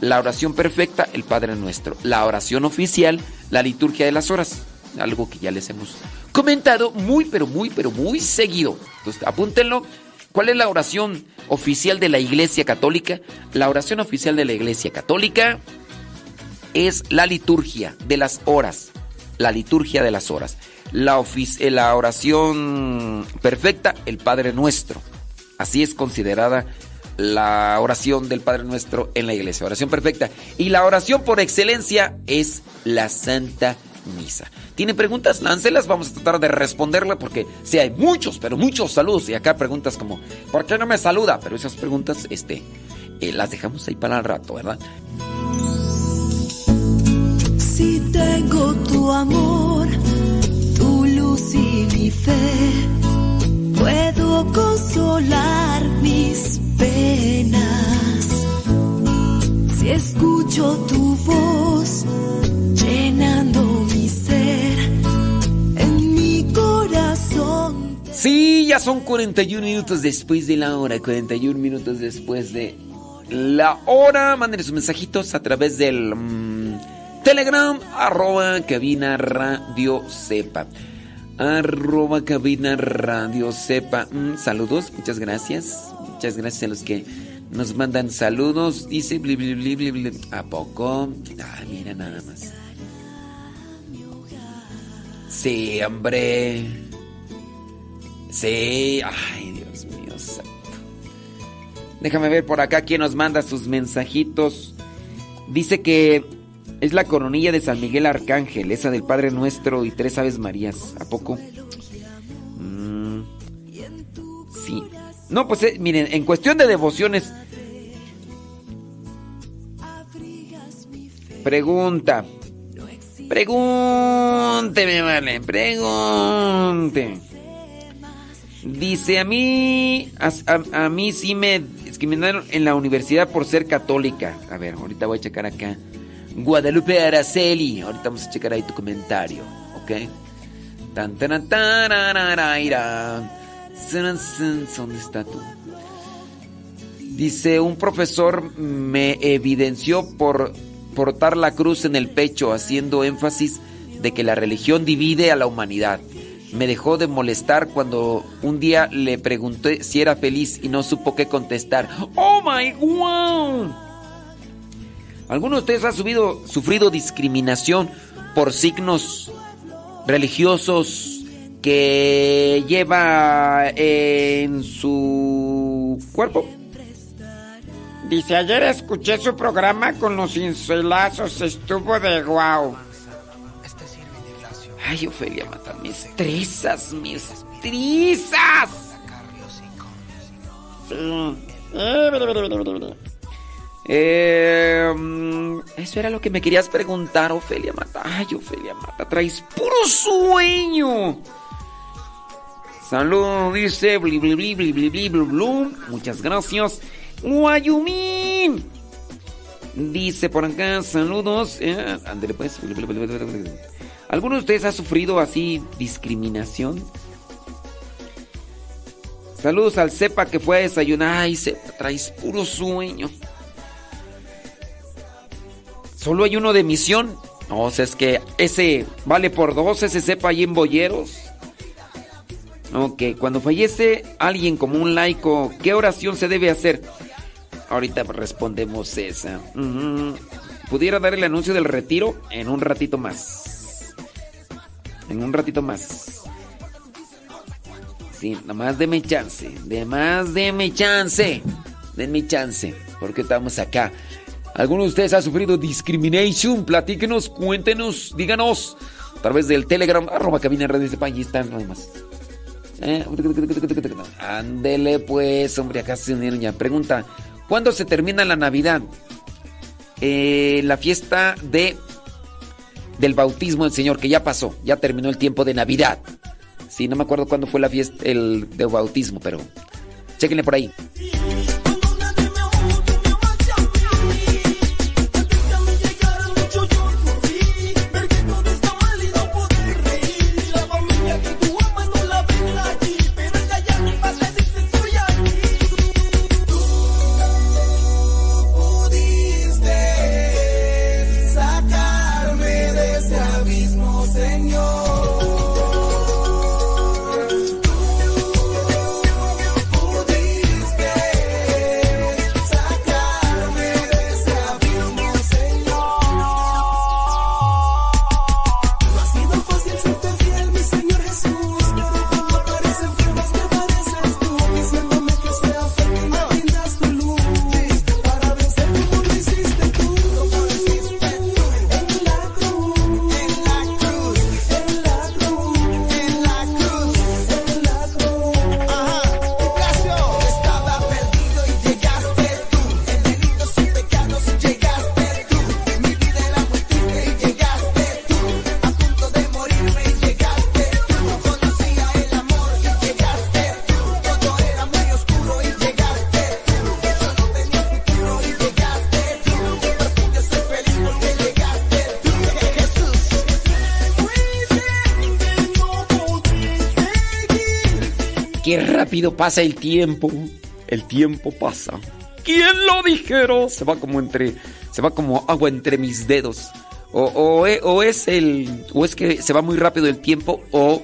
La oración perfecta, el Padre Nuestro. La oración oficial, la liturgia de las horas. Algo que ya les hemos comentado muy, pero muy, pero muy seguido. Entonces, apúntenlo. ¿Cuál es la oración oficial de la Iglesia Católica? La oración oficial de la Iglesia Católica es la liturgia de las horas. La liturgia de las horas. La, eh, la oración perfecta, el Padre Nuestro. Así es considerada la oración del Padre Nuestro en la iglesia, oración perfecta. Y la oración por excelencia es la Santa Misa. ¿Tiene preguntas? Láncelas, vamos a tratar de responderla porque si hay muchos, pero muchos saludos. Y acá preguntas como, ¿por qué no me saluda? Pero esas preguntas, este, eh, las dejamos ahí para el rato, ¿verdad? Amor, tu luz y mi fe, puedo consolar mis penas. Si escucho tu voz llenando mi ser en mi corazón. Sí, ya son 41 minutos después de la hora, 41 minutos después de la hora. Mándenle sus mensajitos a través del mm, Telegram, arroba cabina radio sepa. Arroba cabina radio sepa. Mm, saludos, muchas gracias. Muchas gracias a los que nos mandan saludos. Dice ¿A poco? Ah, mira nada más. Sí, hombre. Sí. Ay, Dios mío santo. Déjame ver por acá quién nos manda sus mensajitos. Dice que es la coronilla de San Miguel Arcángel, esa del Padre Nuestro y tres Aves Marías. ¿A poco? Mm, sí. No, pues eh, miren, en cuestión de devociones. Pregunta. Pregúnteme, vale, pregunte. Dice a mí, a, mí sí me discriminaron en la universidad por ser católica. A ver, ahorita voy a checar acá. Guadalupe Araceli, ahorita vamos a checar ahí tu comentario, ¿ok? Tan, tan, tan, ¿Dónde está tú? Dice, un profesor me evidenció por portar la cruz en el pecho, haciendo énfasis de que la religión divide a la humanidad. me dejó de molestar cuando un día le pregunté si era feliz y no supo qué contestar. ¡Oh my god! ¿Alguno de ustedes ha subido, sufrido discriminación por signos religiosos que lleva en su cuerpo? Dice, ayer escuché su programa con los cincelazos, estuvo de guau. Ay, Ofelia Mata, mis trizas, mis trizas. Sí. Eh, mm, eso era lo que me querías preguntar, Ofelia Mata. Ay, Ofelia Mata, traes puro sueño. Salud, dice bli bli bli bli bli bli. Muchas gracias. Guayumín. Dice por acá, saludos. Eh, pues. ¿Alguno de ustedes ha sufrido así discriminación? Saludos al Cepa que fue a desayunar. Ay, Cepa, traes puro sueño. Solo hay uno de misión. No, o sea, es que ese vale por dos, ese Cepa ahí en Boyeros. Ok, cuando fallece alguien como un laico, ¿qué oración se debe hacer? Ahorita respondemos esa. ¿Pudiera dar el anuncio del retiro? En un ratito más. En un ratito más. Sí, nada más deme chance. De más deme chance. Denme chance. Porque estamos acá. ¿Alguno de ustedes ha sufrido discrimination? Platíquenos, cuéntenos, díganos. A través del Telegram, arroba cabina radio de. Ahí están, hay más. Eh, Ándele pues, hombre, acá se ya. Pregunta, ¿cuándo se termina la Navidad? Eh, la fiesta de del bautismo del Señor, que ya pasó, ya terminó el tiempo de Navidad. Sí, no me acuerdo cuándo fue la fiesta el de bautismo, pero chéquenle por ahí. Rápido pasa el tiempo. El tiempo pasa. ¿Quién lo dijera? Se va como entre. Se va como agua entre mis dedos. O, o e- o es el. O es que se va muy rápido el tiempo. O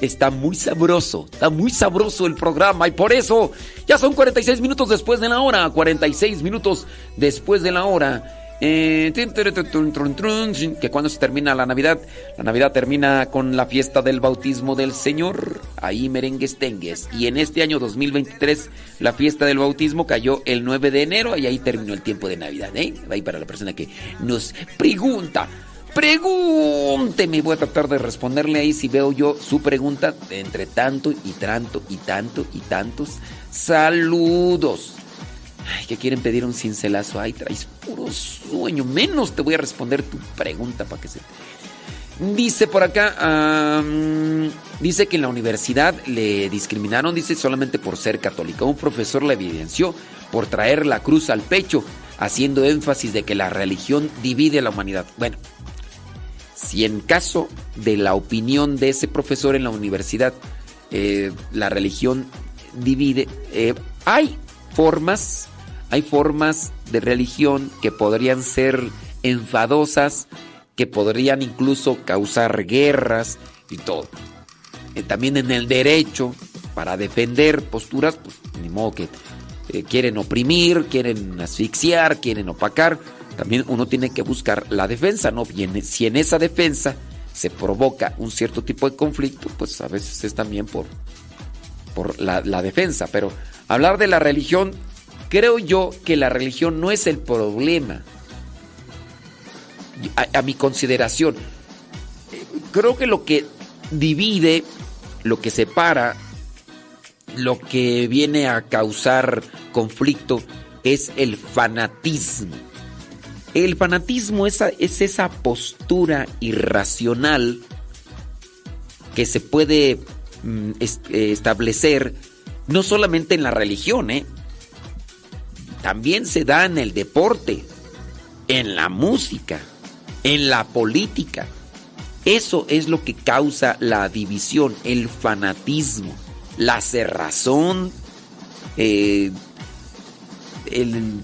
está muy sabroso. Está muy sabroso el programa. Y por eso. Ya son 46 minutos después de la hora. 46 minutos después de la hora. Eh, que cuando se termina la Navidad, la Navidad termina con la fiesta del bautismo del Señor, ahí merengues tengues. Y en este año 2023, la fiesta del bautismo cayó el 9 de enero y ahí terminó el tiempo de Navidad. ¿eh? Ahí para la persona que nos pregunta. Pregúnteme, voy a tratar de responderle ahí si veo yo su pregunta entre tanto y tanto y tanto y tantos saludos. Ay, que quieren pedir un cincelazo. Ay, traes puro sueño. Menos te voy a responder tu pregunta para que se. Dice por acá, dice que en la universidad le discriminaron, dice solamente por ser católica. Un profesor la evidenció por traer la cruz al pecho, haciendo énfasis de que la religión divide a la humanidad. Bueno, si en caso de la opinión de ese profesor en la universidad, eh, la religión divide, eh, hay formas, hay formas de religión que podrían ser enfadosas, que podrían incluso causar guerras y todo. eh, también en el derecho para defender posturas, pues ni modo que eh, quieren oprimir, quieren asfixiar, quieren opacar. También uno tiene que buscar la defensa, ¿no? Bien, si en esa defensa se provoca un cierto tipo de conflicto, pues a veces es también por, por la, la defensa. Pero hablar de la religión, creo yo que la religión no es el problema. A, mi consideración, creo que lo que divide, lo que separa, lo que viene a causar conflicto es el fanatismo. El fanatismo es, es esa postura irracional que se puede mm, eh, establecer no solamente en la religión, ¿eh? También se da en el deporte, en la música, en la política. Eso es lo que causa la división, el fanatismo, la cerrazón, eh, el,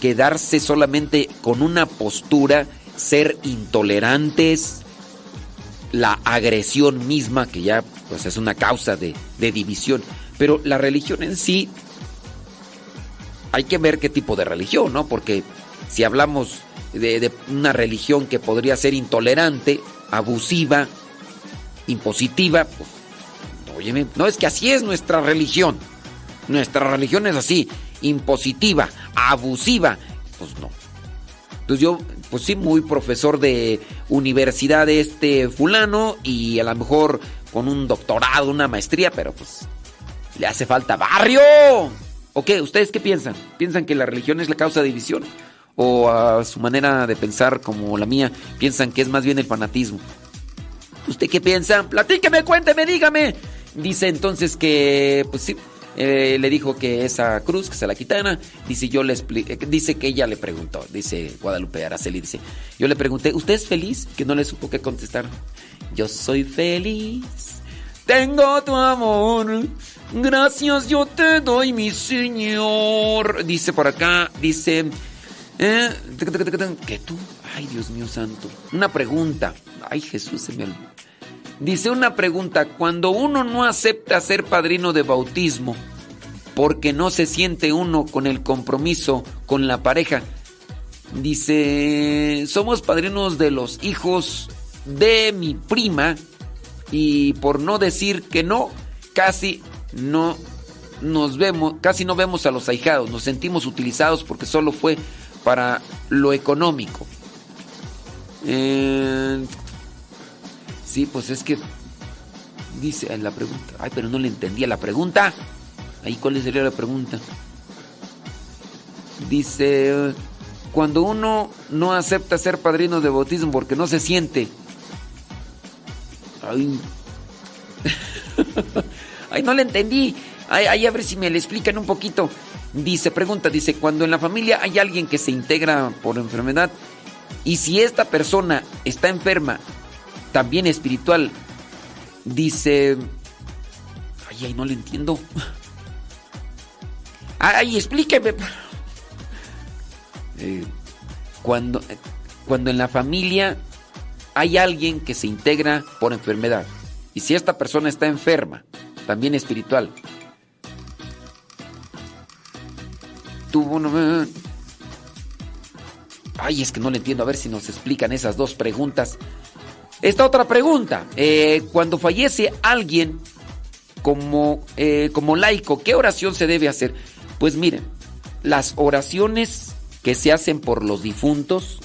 quedarse solamente con una postura, ser intolerantes, la agresión misma, que ya pues, es una causa de división. Pero la religión en sí, hay que ver qué tipo de religión, ¿no? Porque si hablamos de, una religión que podría ser intolerante, abusiva, impositiva, pues, óyeme, no es que así es nuestra religión. Nuestra religión es así, impositiva, abusiva, pues no. Entonces yo, pues sí, muy profesor de universidad de este fulano y a lo mejor con un doctorado, una maestría, pero pues le hace falta barrio. ¿O qué? ¿Ustedes qué piensan? ¿Piensan que la religión es la causa de división? ¿O a su manera de pensar como la mía, piensan que es más bien el fanatismo? ¿Usted qué piensa? Platíqueme, cuénteme, dígame. Dice entonces que, pues sí, eh, le dijo que esa cruz, que se la quitara. Dice, yo le eh, dice que ella le preguntó, dice Guadalupe Araceli, dice, yo le pregunté, ¿usted es feliz? Que no le supo qué contestar. Yo soy feliz, tengo tu amor, gracias yo te doy, mi señor. Dice por acá, dice, eh, que tú, ay Dios mío santo, una pregunta, ay Jesús se me. Dice una pregunta, cuando uno no acepta ser padrino de bautismo porque no se siente uno con el compromiso con la pareja, dice, somos padrinos de los hijos de mi prima y por no decir que no, casi no nos vemos, casi no vemos a los ahijados, nos sentimos utilizados porque solo fue para lo económico. Eh, Sí, pues es que dice la pregunta. Ay, pero no le entendía la pregunta. Ahí, ¿cuál sería la pregunta? Dice, cuando uno no acepta ser padrino de bautismo porque no se siente. Ay, Ay no le entendí. Ay, ay, a ver si me le explican un poquito. Dice, pregunta, dice, cuando en la familia hay alguien que se integra por enfermedad y si esta persona está enferma también espiritual. Dice. Ay, ay, no le entiendo. Ay, explíqueme. Eh, cuando, cuando en la familia hay alguien que se integra por enfermedad. Y si esta persona está enferma, también espiritual. Tuvo una. Ay, es que no le entiendo. A ver si nos explican esas dos preguntas. Esta otra pregunta. eh, cuando fallece alguien como, eh, como laico, ¿qué oración se debe hacer? Pues miren, las oraciones que se hacen por los difuntos,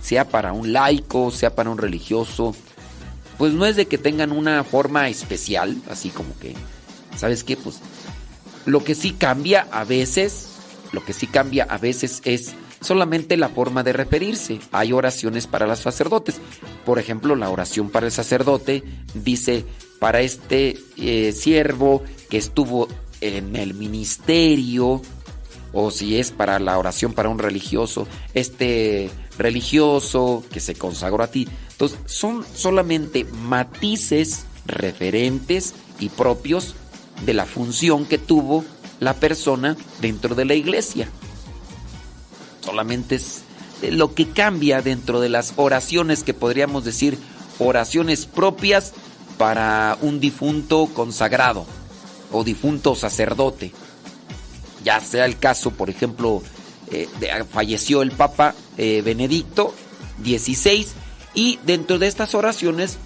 sea para un laico, sea para un religioso, pues no es de que tengan una forma especial, así como que, ¿sabes qué? Pues lo que sí cambia a veces, lo que sí cambia a veces es solamente la forma de referirse. Hay oraciones para los sacerdotes. Por ejemplo, la oración para el sacerdote dice, para este eh, siervo que estuvo en el ministerio, o si es para la oración para un religioso, este religioso que se consagró a ti. Entonces, son solamente matices referentes y propios de la función que tuvo la persona dentro de la iglesia. Solamente es lo que cambia dentro de las oraciones que podríamos decir oraciones propias para un difunto consagrado o difunto sacerdote. Ya sea el caso, por ejemplo, eh, de- falleció el Papa eh, Benedicto XVI y dentro de estas oraciones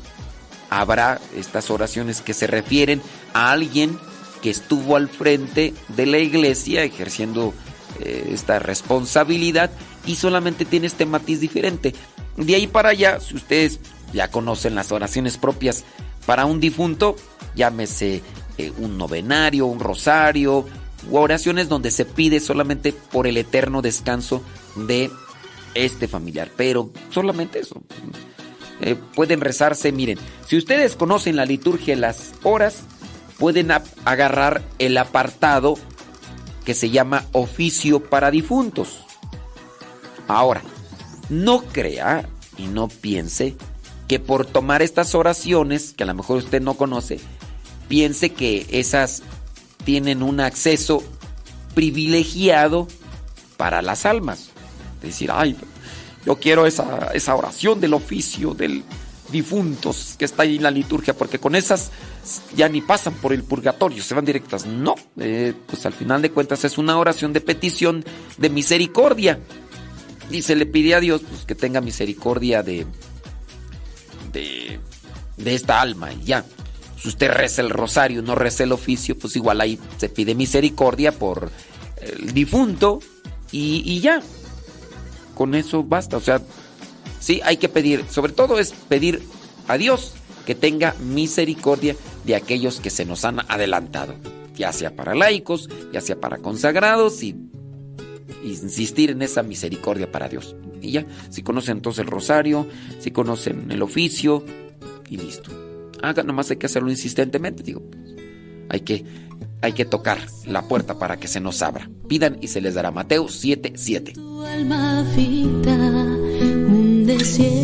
habrá estas oraciones que se refieren a alguien que estuvo al frente de la iglesia ejerciendo eh, esta responsabilidad y solamente tiene este matiz diferente. De ahí para allá, si ustedes ya conocen las oraciones propias para un difunto, llámese eh, un novenario, un rosario, u oraciones donde se pide solamente por el eterno descanso de este familiar, pero solamente eso. Eh, pueden rezarse, miren, si ustedes conocen la liturgia las horas, pueden agarrar el apartado que se llama oficio para difuntos. Ahora, no crea y no piense que por tomar estas oraciones, que a lo mejor usted no conoce, piense que esas tienen un acceso privilegiado para las almas. Decir, ay, yo quiero esa, esa oración del oficio del difuntos que está ahí en la liturgia, porque con esas ya ni pasan por el purgatorio, se van directas. No, eh, pues al final de cuentas es una oración de petición de misericordia. Y se le pide a Dios pues, que tenga misericordia de, de, de esta alma y ya. Si usted reza el rosario, no reza el oficio, pues igual ahí se pide misericordia por el difunto y, y ya. Con eso basta. O sea, sí hay que pedir, sobre todo es pedir a Dios que tenga misericordia de aquellos que se nos han adelantado, ya sea para laicos, ya sea para consagrados y insistir en esa misericordia para Dios. Y ya, si conocen entonces el rosario, si conocen el oficio y listo. Haga, nomás hay que hacerlo insistentemente, digo. Hay que, hay que tocar la puerta para que se nos abra. Pidan y se les dará. Mateo 7:7. Tu alma habita un desierto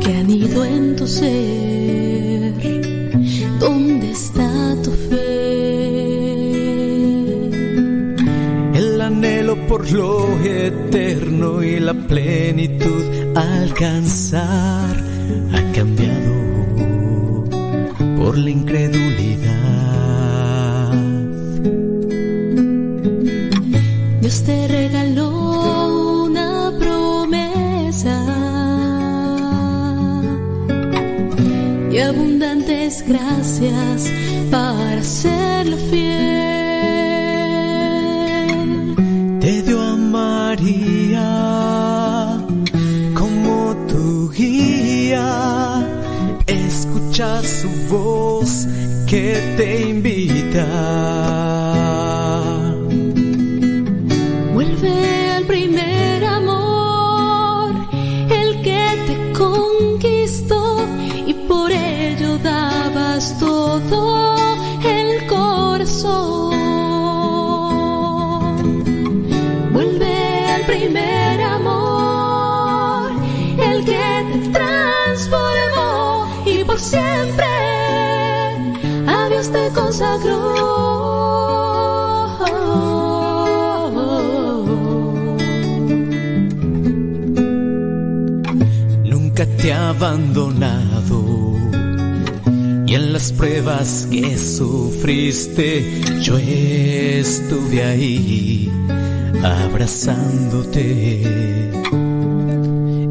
que anido en tu ser. ¿Dónde está tu fe? El anhelo por lo eterno y la plenitud alcanzar ha cambiado por la incredulidad. Dios te regaló una promesa y abundantes gracias para serlo fiel. Te dio a María como tu guía. Escucha su voz que te invita. Vuelve al primer amor, el que te conquistó y por ello dabas todo te ha abandonado. Y en las pruebas que sufriste, yo estuve ahí abrazándote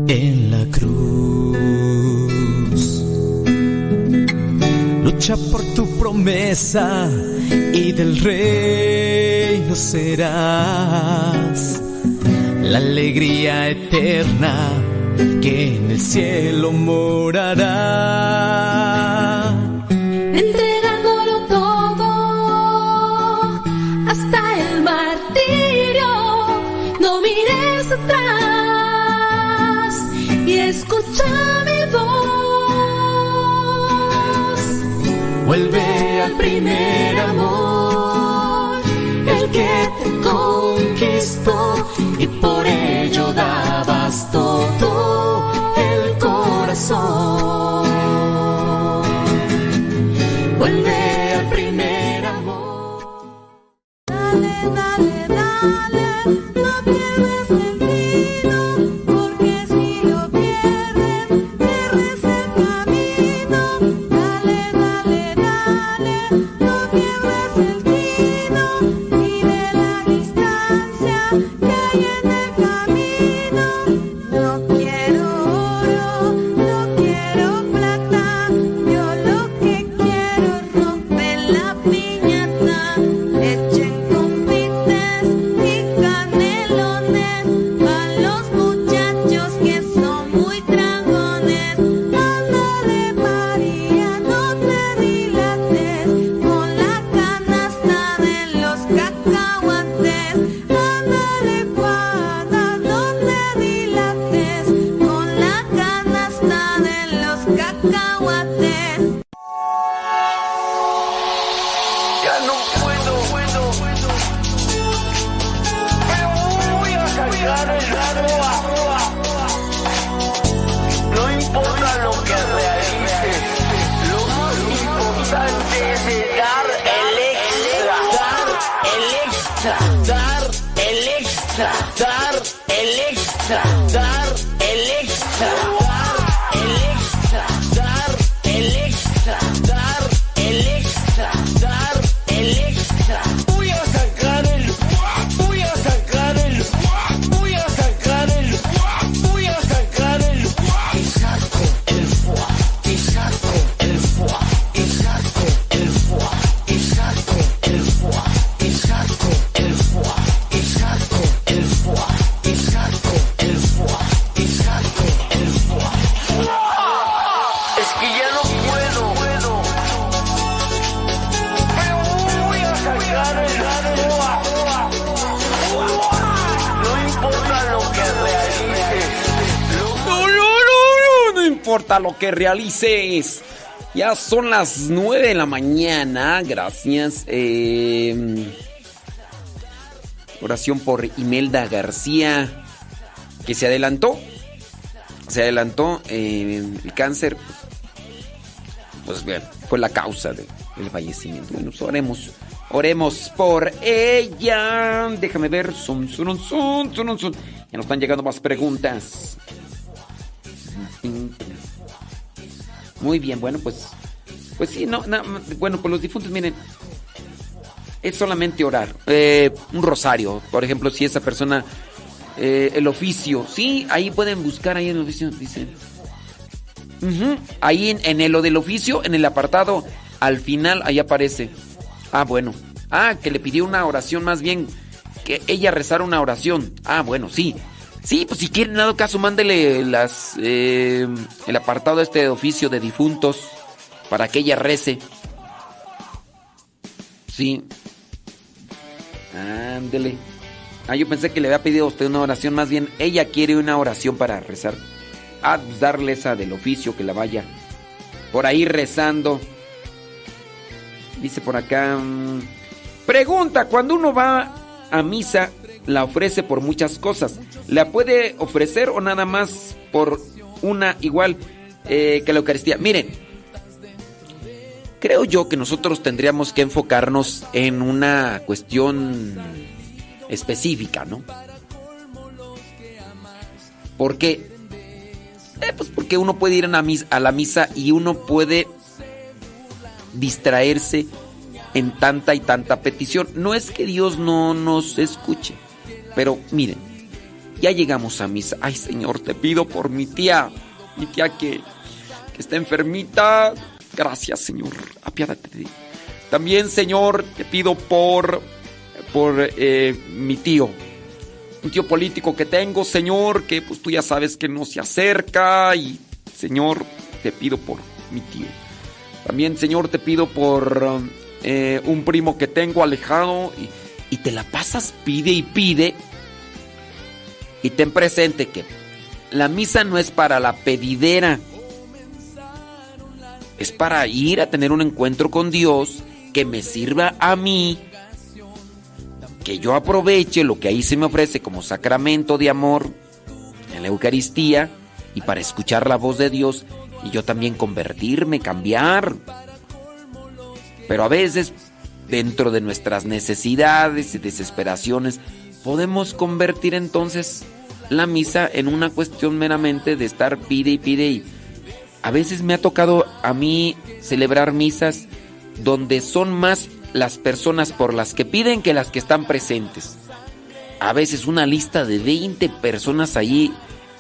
en la cruz. Lucha por tu promesa y del reino serás la alegría eterna que en el cielo morará. entregándolo todo hasta el martirio. No mires atrás y escucha mi voz. Vuelve al primer amor, el que te conquistó y por ello dabas todo el corazón. dar el extra, dar el extra, dar el extra. Lo que realices. Ya son las 9 de la mañana. Gracias. Eh, oración por Imelda García, que se adelantó. Se adelantó eh, el cáncer. Pues bien, fue la causa de- del fallecimiento. Bueno, pues oremos. Oremos por ella. Déjame ver. Son, son, son, son, son. Ya nos están llegando más preguntas. Muy bien, bueno, pues. Pues sí, no, no, bueno, por los difuntos, miren. Es solamente orar. Eh, un rosario, por ejemplo, si esa persona. eh, el oficio, sí, ahí pueden buscar ahí en el oficio, dicen. Ahí en, en el, lo del oficio, en el apartado, al final, ahí aparece. Ah, bueno. Ah, que le pidió una oración más bien. Que ella rezara una oración. Ah, bueno, sí. Sí, pues si quieren, en dado caso, mándele las, eh, el apartado este de oficio de difuntos para que ella rece. Sí. Ándele. Ah, yo pensé que le había pedido a usted una oración, más bien ella quiere una oración para rezar. Ah, pues darle esa del oficio que la vaya por ahí rezando. Dice por acá. mm, Pregunta, cuando uno va a misa, la ofrece por muchas cosas. ¿La puede ofrecer o nada más por una igual eh, que la Eucaristía? Miren, creo yo que nosotros tendríamos que enfocarnos en una cuestión específica, ¿no? Porque, eh, pues porque uno puede ir a, la mis- a la misa y uno puede distraerse en tanta y tanta petición. No es que Dios no nos escuche, pero miren, ya llegamos a misa. Ay Señor, te pido por mi tía, mi tía que, que está enfermita. Gracias Señor, apiádate de. También Señor, te pido por, por eh, mi tío, un tío político que tengo, Señor, que pues tú ya sabes que no se acerca y Señor, te pido por mi tío. También, Señor, te pido por eh, un primo que tengo alejado y te la pasas, pide y pide. Y ten presente que la misa no es para la pedidera, es para ir a tener un encuentro con Dios que me sirva a mí, que yo aproveche lo que ahí se me ofrece como sacramento de amor en la Eucaristía y para escuchar la voz de Dios y yo también convertirme, cambiar. Pero a veces, dentro de nuestras necesidades y desesperaciones, podemos convertir entonces la misa en una cuestión meramente de estar pide y pide y a veces me ha tocado a mí celebrar misas donde son más las personas por las que piden que las que están presentes. A veces una lista de 20 personas ahí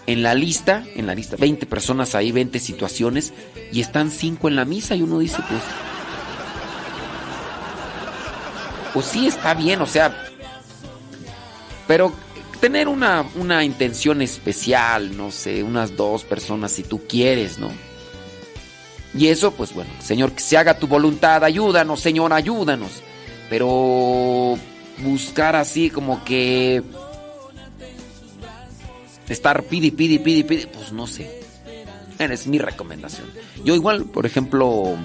en la lista, en la lista, 20 personas ahí, 20 situaciones, y están 5 en la misa y uno dice, pues, pues sí está bien, o sea, pero tener una, una intención especial, no sé, unas dos personas si tú quieres, ¿no? Y eso, pues bueno, Señor, que se haga tu voluntad, ayúdanos, Señor, ayúdanos. Pero buscar así como que estar pide, pide, pide, pide, pues no sé. Es mi recomendación. Yo igual, por ejemplo,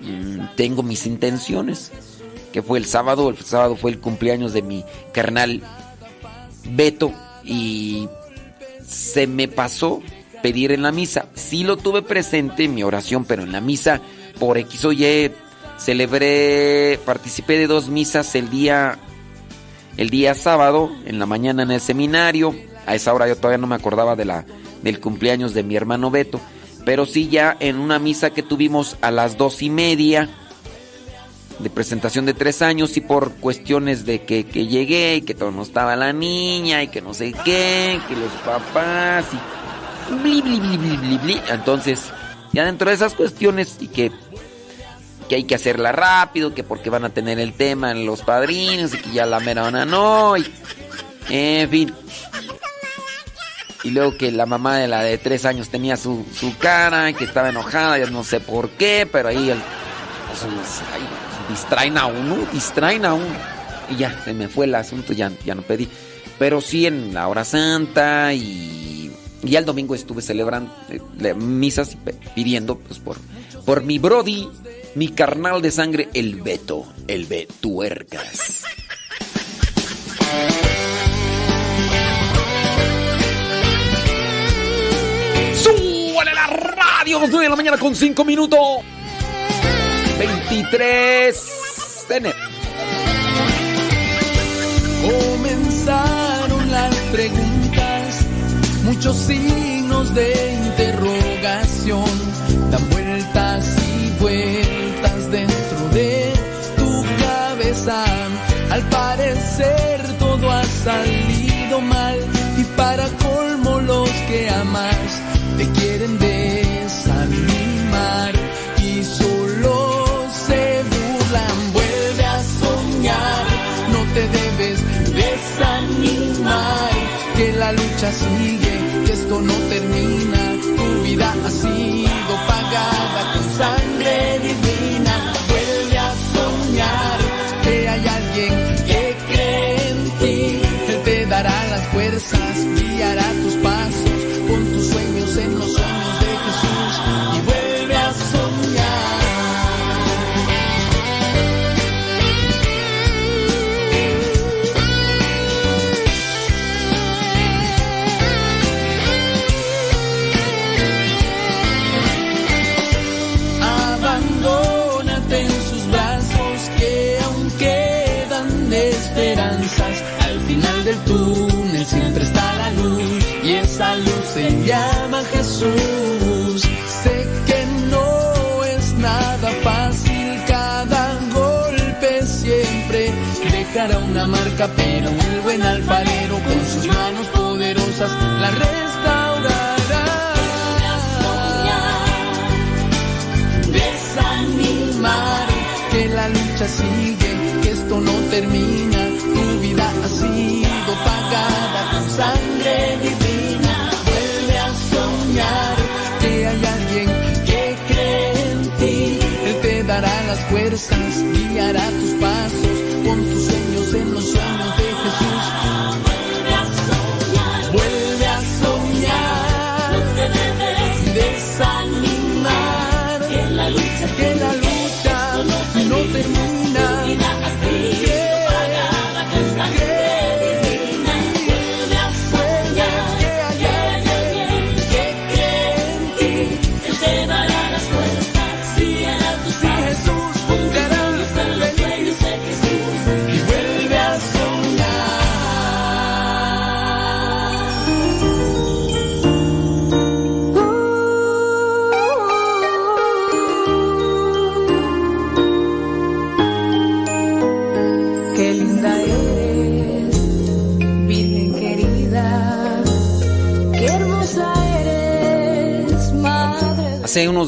mm, tengo mis intenciones. Que fue el sábado, el sábado fue el cumpleaños de mi carnal Beto y se me pasó pedir en la misa. Sí lo tuve presente en mi oración, pero en la misa por X o Y celebré, participé de dos misas el día el día sábado en la mañana en el seminario A esa hora yo todavía no me acordaba de la, del cumpleaños de mi hermano Beto. Pero sí ya en una misa que tuvimos a las dos y media de presentación de tres años y por cuestiones de que, que llegué y que todo no estaba la niña y que no sé qué, que los papás y bli, bli, bli, bli, bli. Entonces, ya dentro de esas cuestiones y que, que hay que hacerla rápido, que porque van a tener el tema en los padrinos y que ya la mera hora no, y, en fin. Y luego que la mamá de la de tres años tenía su, su cara, que estaba enojada, yo no sé por qué, pero ahí el, pues, ay, distraen a uno, distraen a uno. Y ya, se me fue el asunto, ya, ya no pedí. Pero sí en la hora santa y, ya el domingo estuve celebrando eh, misas pidiendo pues, por, por mi brody, mi carnal de sangre, el Beto, el Betuercas. ¡Súbale la radio! 9 de la mañana con 5 minutos. 23 de. Comenzaron las preguntas, muchos signos de interrogación, dan vueltas y vueltas dentro de tu cabeza. Al parecer todo ha salido la lucha sigue, que esto no termina, tu vida ha sido pagada con sangre divina. Vuelve a soñar, que hay alguien que cree en ti, Él te dará las fuerzas, guiará tus marca, pero el buen alfarero con sus manos poderosas la restaurará. desanimar, que la lucha sigue, que esto no termina, tu vida ha sido pagada con sangre divina, vuelve a soñar, que hay alguien que cree en ti, Él te dará las fuerzas, guiará tus pasos, en los sueños de Jesús.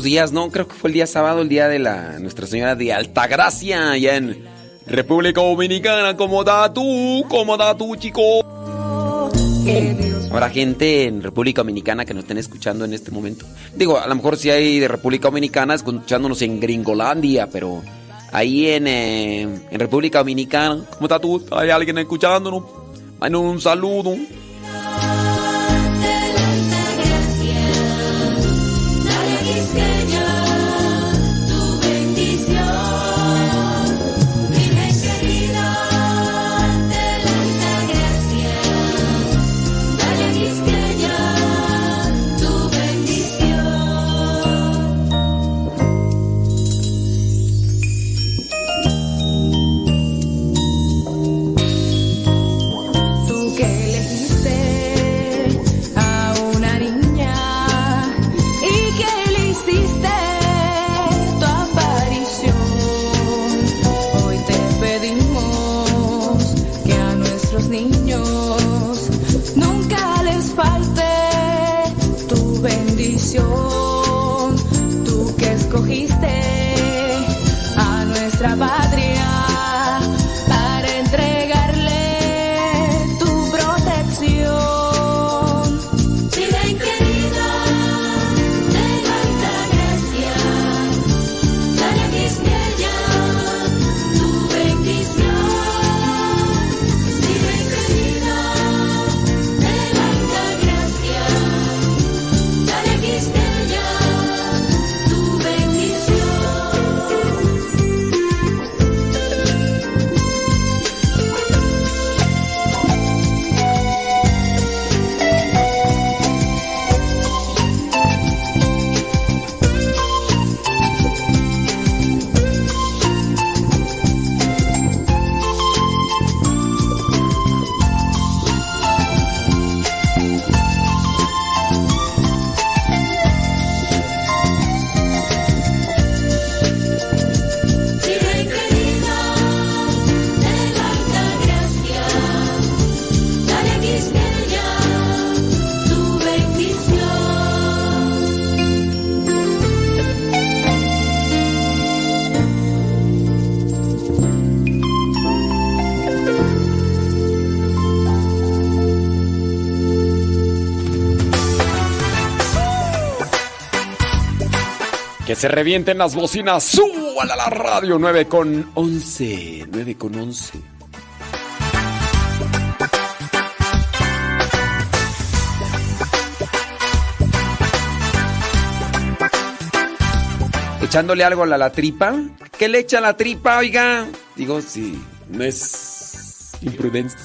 Días, no, creo que fue el día sábado, el día de la Nuestra Señora de Altagracia, allá en República Dominicana. ¿Cómo da tú? ¿Cómo da tú, chico? Habrá gente en República Dominicana que nos estén escuchando en este momento. Digo, a lo mejor sí hay de República Dominicana escuchándonos en Gringolandia, pero ahí en, eh, en República Dominicana, ¿cómo está tú? ¿Hay alguien escuchándonos? Bueno, un saludo. se revienten las bocinas, súbala la radio 9 con 11, 9 con 11. Echándole algo a la, la tripa. ¿Qué le echa a la tripa, oiga? Digo, sí, no es imprudencia.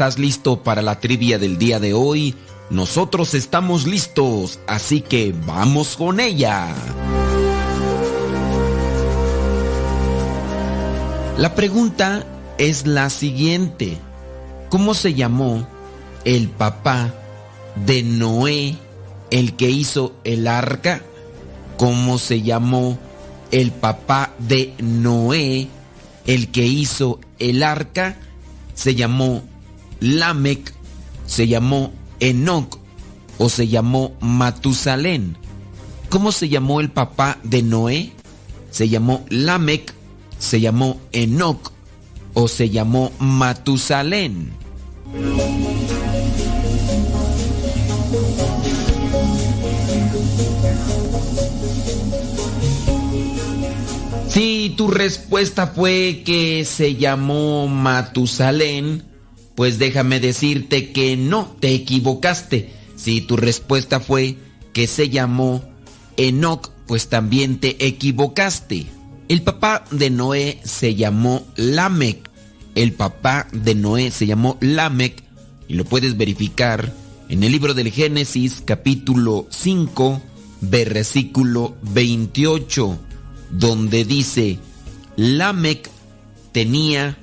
Estás listo para la trivia del día de hoy? Nosotros estamos listos, así que vamos con ella. La pregunta es la siguiente. ¿Cómo se llamó el papá de Noé, el que hizo el arca? ¿Cómo se llamó el papá de Noé, el que hizo el arca? Se llamó Lamec, se llamó Enoc o se llamó Matusalén. ¿Cómo se llamó el papá de Noé? Se llamó Lamec, se llamó Enoc o se llamó Matusalén. Si tu respuesta fue que se llamó Matusalén, pues déjame decirte que no, te equivocaste. Si tu respuesta fue que se llamó Enoch, pues también te equivocaste. El papá de Noé se llamó Lamec. El papá de Noé se llamó Lamec y lo puedes verificar en el libro del Génesis capítulo 5 versículo 28 donde dice Lamec tenía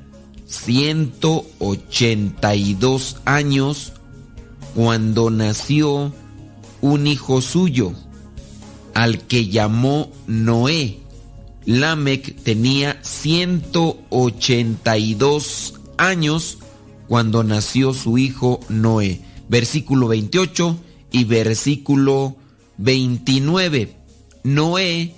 182 años cuando nació un hijo suyo, al que llamó Noé. Lamec tenía 182 años cuando nació su hijo Noé. Versículo 28 y versículo 29. Noé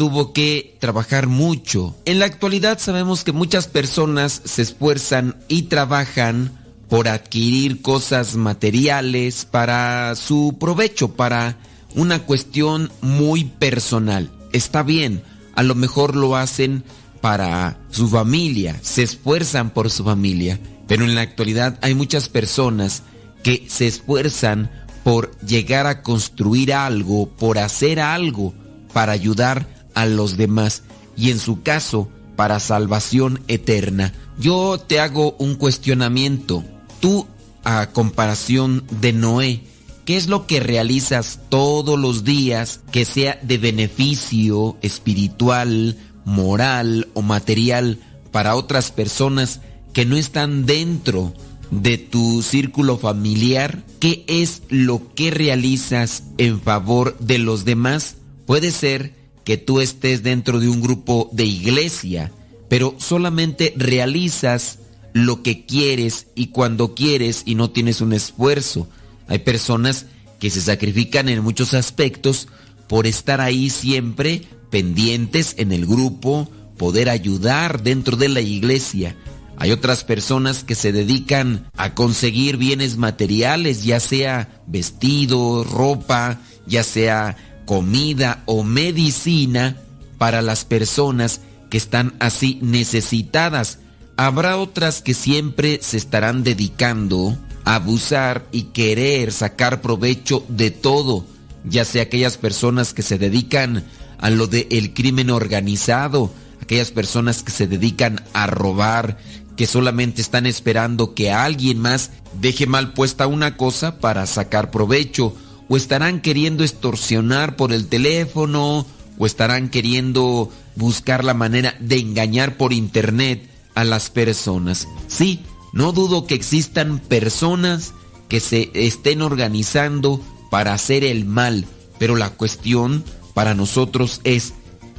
tuvo que trabajar mucho. En la actualidad sabemos que muchas personas se esfuerzan y trabajan por adquirir cosas materiales para su provecho, para una cuestión muy personal. Está bien, a lo mejor lo hacen para su familia, se esfuerzan por su familia, pero en la actualidad hay muchas personas que se esfuerzan por llegar a construir algo, por hacer algo, para ayudar a los demás y en su caso para salvación eterna. Yo te hago un cuestionamiento. Tú, a comparación de Noé, ¿qué es lo que realizas todos los días que sea de beneficio espiritual, moral o material para otras personas que no están dentro de tu círculo familiar? ¿Qué es lo que realizas en favor de los demás? Puede ser que tú estés dentro de un grupo de iglesia, pero solamente realizas lo que quieres y cuando quieres y no tienes un esfuerzo. Hay personas que se sacrifican en muchos aspectos por estar ahí siempre pendientes en el grupo, poder ayudar dentro de la iglesia. Hay otras personas que se dedican a conseguir bienes materiales, ya sea vestido, ropa, ya sea comida o medicina para las personas que están así necesitadas. Habrá otras que siempre se estarán dedicando a abusar y querer sacar provecho de todo, ya sea aquellas personas que se dedican a lo del el crimen organizado, aquellas personas que se dedican a robar, que solamente están esperando que alguien más deje mal puesta una cosa para sacar provecho, o estarán queriendo extorsionar por el teléfono, o estarán queriendo buscar la manera de engañar por internet a las personas. Sí, no dudo que existan personas que se estén organizando para hacer el mal, pero la cuestión para nosotros es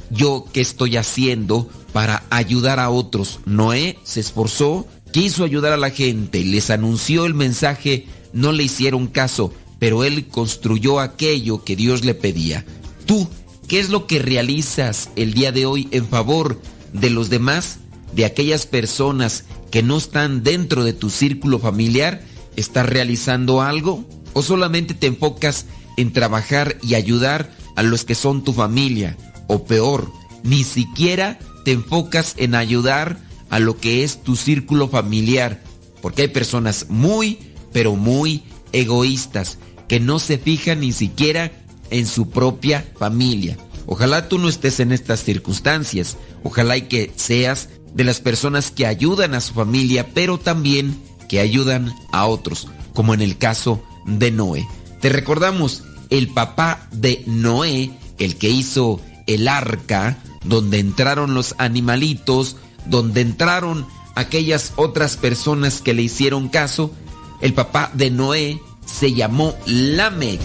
yo qué estoy haciendo para ayudar a otros. Noé se esforzó, quiso ayudar a la gente, les anunció el mensaje, no le hicieron caso, pero él construyó aquello que Dios le pedía. Tú, ¿qué es lo que realizas el día de hoy en favor de los demás, de aquellas personas que no están dentro de tu círculo familiar? ¿Estás realizando algo? ¿O solamente te enfocas en trabajar y ayudar a los que son tu familia? O peor, ni siquiera te enfocas en ayudar a lo que es tu círculo familiar. Porque hay personas muy, pero muy egoístas que no se fijan ni siquiera en su propia familia. Ojalá tú no estés en estas circunstancias. Ojalá y que seas de las personas que ayudan a su familia, pero también que ayudan a otros, como en el caso de Noé. Te recordamos, el papá de Noé, el que hizo el arca, donde entraron los animalitos, donde entraron aquellas otras personas que le hicieron caso, el papá de Noé se llamó Lamec.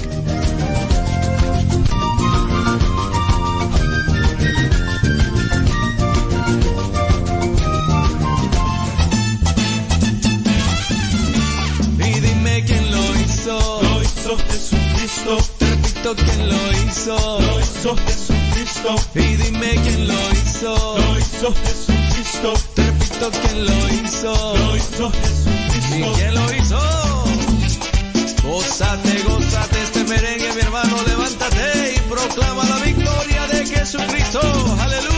Y dime quién lo hizo. Lo hizo Jesucristo. Te repito quién lo hizo. Lo hizo Jesucristo. Y dime quién lo hizo. Lo hizo Jesucristo. Te repito quién lo hizo. Lo hizo Jesucristo. ¿Y quién lo hizo? Gózate, gózate este merengue, mi hermano, levántate y proclama la victoria de Jesucristo. Aleluya.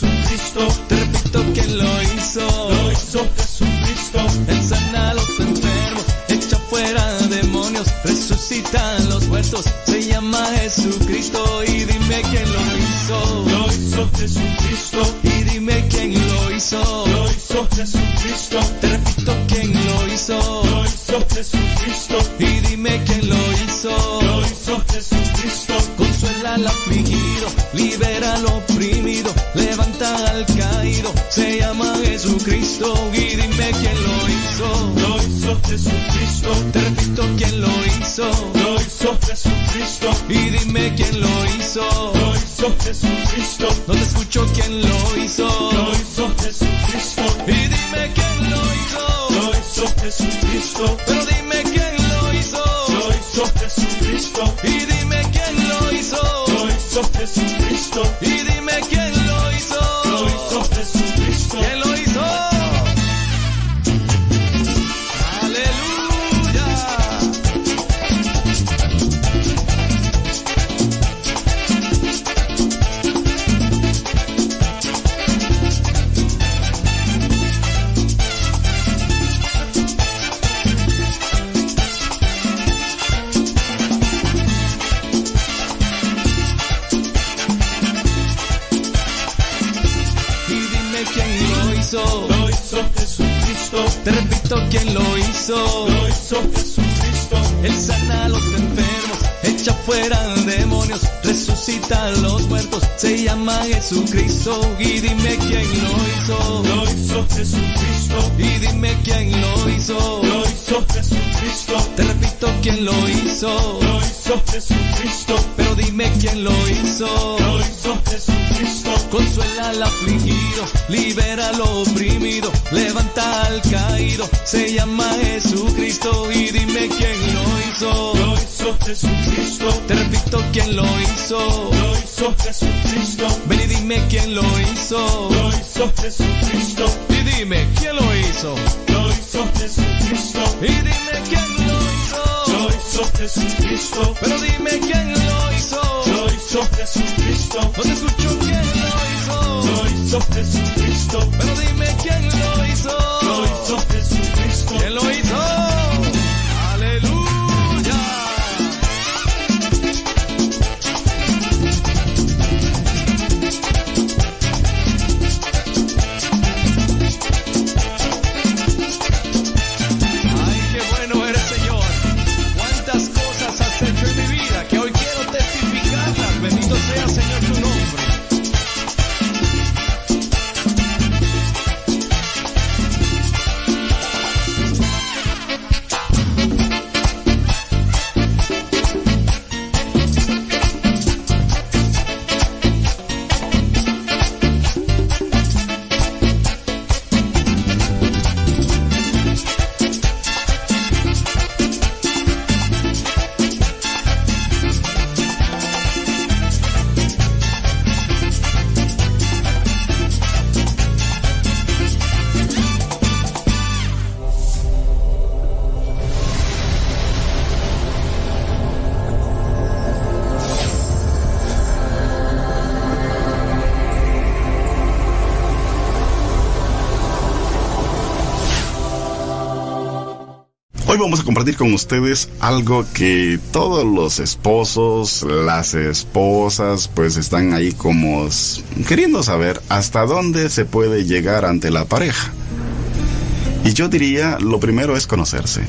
Jesucristo. Te repito quién lo hizo. Lo hizo Jesucristo. Él sana a los enfermos, echa fuera demonios, resucita a los muertos. Se llama Jesucristo. Y dime quién lo hizo. Lo hizo Jesucristo. Y dime quién lo hizo. Lo hizo Jesucristo. Te repito quién lo hizo. Lo hizo Jesucristo. Y dime quién lo hizo. Lo hizo Jesucristo. Consuela al afligido, libera al oprimido, levanta al caído. Se llama Jesucristo. Y dime quién lo hizo. Lo hizo Jesucristo. Te repito quién lo hizo. Lo hizo Jesucristo. Y dime quién lo hizo. Lo hizo Jesucristo. No te escucho quién lo hizo. Lo hizo Jesucristo. Y dime quién lo hizo. Lo hizo Jesucristo. Pero dime quién lo hizo. Lo hizo Jesucristo. Y dime quién lo hizo. Lo hizo Jesucristo. Y dime quién lo hizo. Lo hizo Jesucristo. Quién lo hizo. Lo hizo Jesucristo. Te repito quién lo hizo. Lo hizo Jesucristo. Él sana a los enfermos, echa fuera demonios, resucita a los muertos. Se llama Jesucristo. Y dime quién lo hizo. Lo hizo Jesucristo. Y dime quién lo hizo. Lo hizo Jesucristo. Te repito quién lo hizo. Lo hizo Jesucristo. Pero dime quién lo hizo. Lo hizo Jesucristo. Consuela al afligido, libera al oprimido, levanta al caído. Se llama Jesucristo y dime quién lo hizo. Lo hizo Jesucristo. Te repito quién lo hizo. Lo hizo Jesucristo. Ven y dime quién lo hizo. Lo hizo Jesucristo. Y dime quién lo hizo. Lo hizo Jesucristo. Y dime quién lo hizo. Lo hizo Jesucristo. Pero dime quién lo hizo. Lo hizo Jesucristo. No te escucho quién lo hizo. Lo hizo Jesucristo. Pero dime quién lo hizo. Vamos a compartir con ustedes algo que todos los esposos, las esposas, pues están ahí como queriendo saber hasta dónde se puede llegar ante la pareja. Y yo diría, lo primero es conocerse.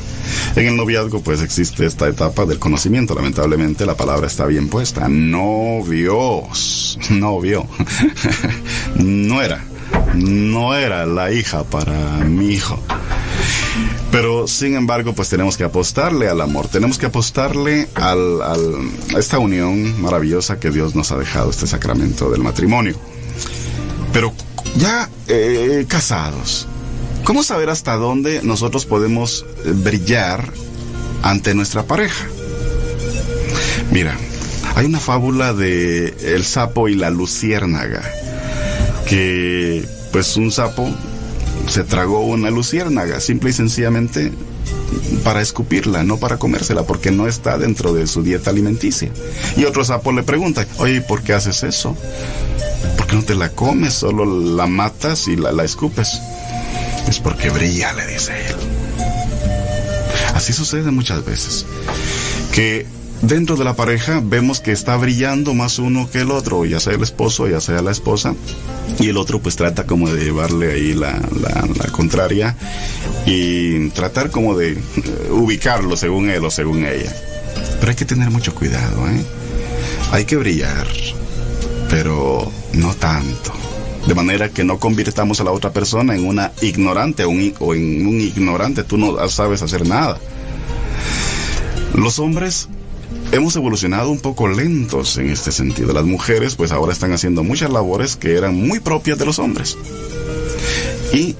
En el noviazgo pues existe esta etapa del conocimiento. Lamentablemente la palabra está bien puesta. Novios. Novio. no era. No era la hija para mi hijo. Pero sin embargo, pues tenemos que apostarle al amor, tenemos que apostarle al, a esta unión maravillosa que Dios nos ha dejado, este sacramento del matrimonio. Pero ya eh, casados, ¿cómo saber hasta dónde nosotros podemos eh, brillar ante nuestra pareja? Mira, hay una fábula de el sapo y la luciérnaga, que pues un sapo se tragó una luciérnaga, simple y sencillamente para escupirla, no para comérsela, porque no está dentro de su dieta alimenticia. Y otro sapo le pregunta, oye, ¿y ¿por qué haces eso? ¿Por qué no te la comes? Solo la matas y la, la escupes. Es porque brilla, le dice él. Así sucede muchas veces. Que dentro de la pareja vemos que está brillando más uno que el otro, ya sea el esposo, ya sea la esposa, y el otro pues trata como de llevarle ahí la, la- contraria y tratar como de eh, ubicarlo según él o según ella. Pero hay que tener mucho cuidado, ¿eh? Hay que brillar, pero no tanto. De manera que no convirtamos a la otra persona en una ignorante un o en un ignorante, tú no sabes hacer nada. Los hombres hemos evolucionado un poco lentos en este sentido. Las mujeres pues ahora están haciendo muchas labores que eran muy propias de los hombres. Y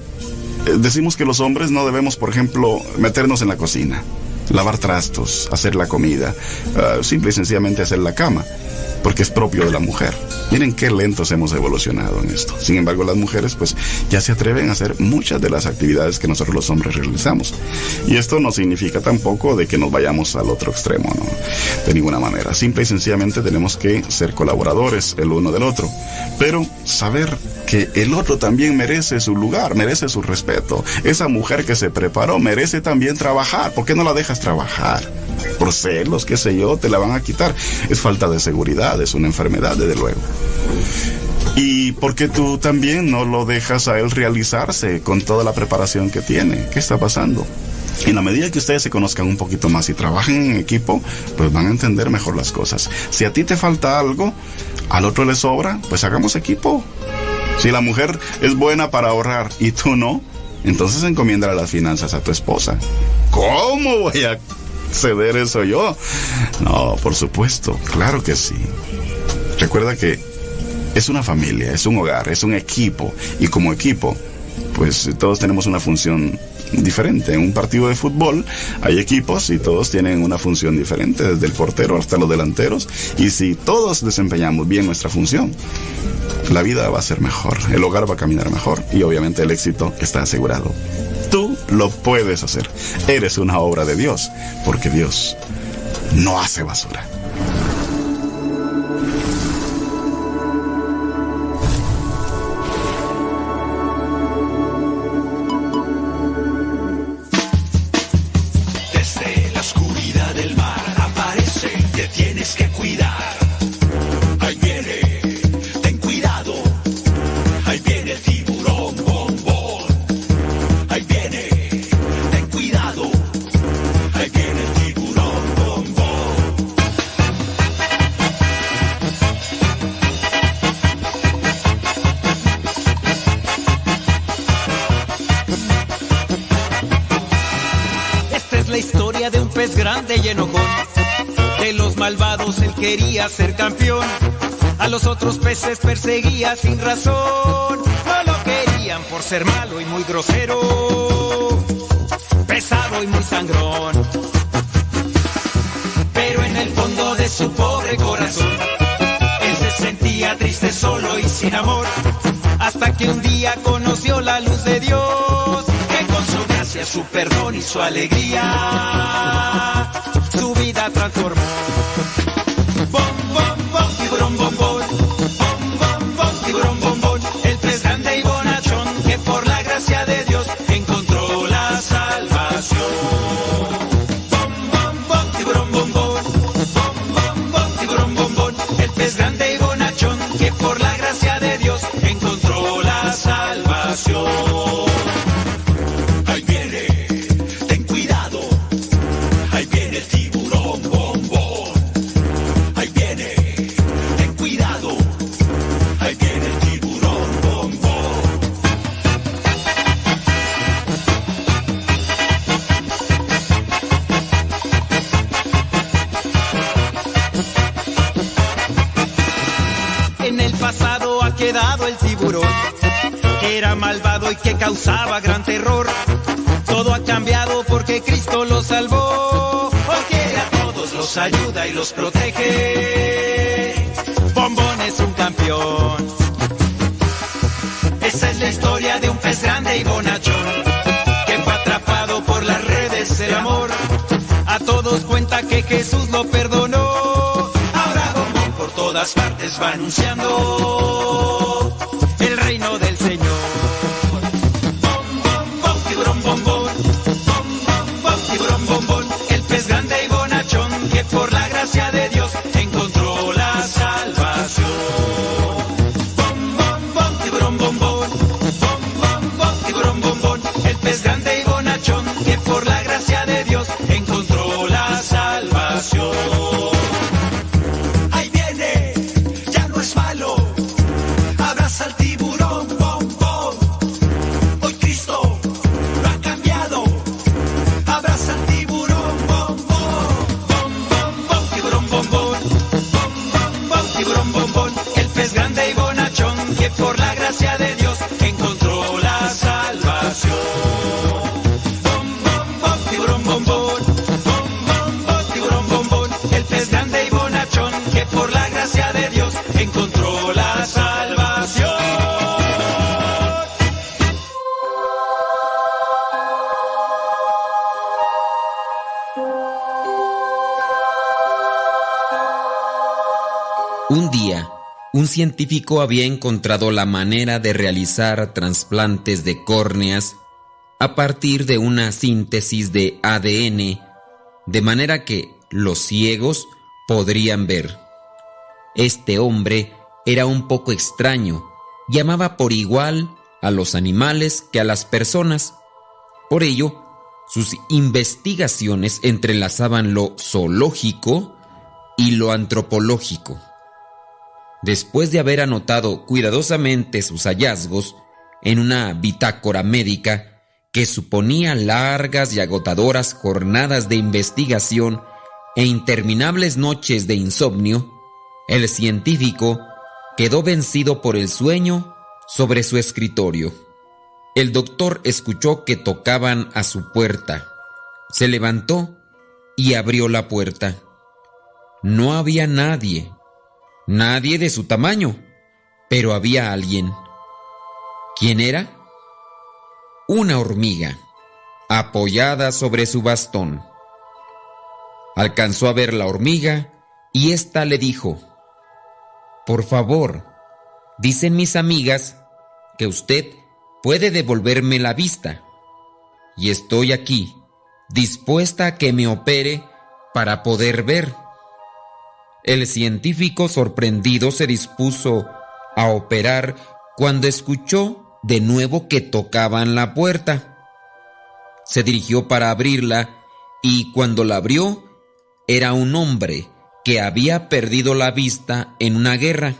eh, decimos que los hombres no debemos, por ejemplo, meternos en la cocina, lavar trastos, hacer la comida, ah, simple y sencillamente hacer la cama, porque es propio de la mujer. Miren qué lentos hemos evolucionado en esto. Sin embargo, las mujeres pues ya se atreven a hacer muchas de las actividades que nosotros los hombres realizamos. Y esto no significa tampoco de que nos vayamos al otro extremo, ¿no? De ninguna manera. Simple y sencillamente tenemos que ser colaboradores el uno del otro. Pero saber que el otro también merece su lugar, merece su respeto. Esa mujer que se preparó merece también trabajar. ¿Por qué no la dejas trabajar? Por celos, qué sé yo, te la van a quitar. Es falta de seguridad, es una enfermedad, desde luego. ¿Y por qué tú también no lo dejas a él realizarse con toda la preparación que tiene? ¿Qué está pasando? En la medida que ustedes se conozcan un poquito más y trabajen en equipo, pues van a entender mejor las cosas. Si a ti te falta algo, al otro le sobra, pues hagamos equipo. Si la mujer es buena para ahorrar y tú no, entonces encomienda las finanzas a tu esposa. ¿Cómo voy a ceder eso yo? No, por supuesto, claro que sí. Recuerda que es una familia, es un hogar, es un equipo. Y como equipo, pues todos tenemos una función diferente. En un partido de fútbol hay equipos y todos tienen una función diferente, desde el portero hasta los delanteros. Y si todos desempeñamos bien nuestra función, la vida va a ser mejor, el hogar va a caminar mejor y obviamente el éxito está asegurado. Tú lo puedes hacer. Eres una obra de Dios, porque Dios no hace basura. Desde la oscuridad del mar aparece, te tienes que cuidar. Quería ser campeón. A los otros peces perseguía sin razón. No lo querían por ser malo y muy grosero. Pesado y muy sangrón. Pero en el fondo de su pobre corazón, él se sentía triste, solo y sin amor. Hasta que un día conoció la luz de Dios, que con su gracia, su perdón y su alegría, su vida transformó. Anunciando había encontrado la manera de realizar trasplantes de córneas a partir de una síntesis de ADN, de manera que los ciegos podrían ver. Este hombre era un poco extraño, llamaba por igual a los animales que a las personas. Por ello, sus investigaciones entrelazaban lo zoológico y lo antropológico. Después de haber anotado cuidadosamente sus hallazgos en una bitácora médica que suponía largas y agotadoras jornadas de investigación e interminables noches de insomnio, el científico quedó vencido por el sueño sobre su escritorio. El doctor escuchó que tocaban a su puerta. Se levantó y abrió la puerta. No había nadie, nadie de su tamaño, pero había alguien. ¿Quién era? Una hormiga, apoyada sobre su bastón. Alcanzó a ver la hormiga y ésta le dijo, Por favor, dicen mis amigas que usted puede devolverme la vista. Y estoy aquí, dispuesta a que me opere para poder ver. El científico sorprendido se dispuso a operar cuando escuchó de nuevo que tocaban la puerta. Se dirigió para abrirla y cuando la abrió era un hombre que había perdido la vista en una guerra.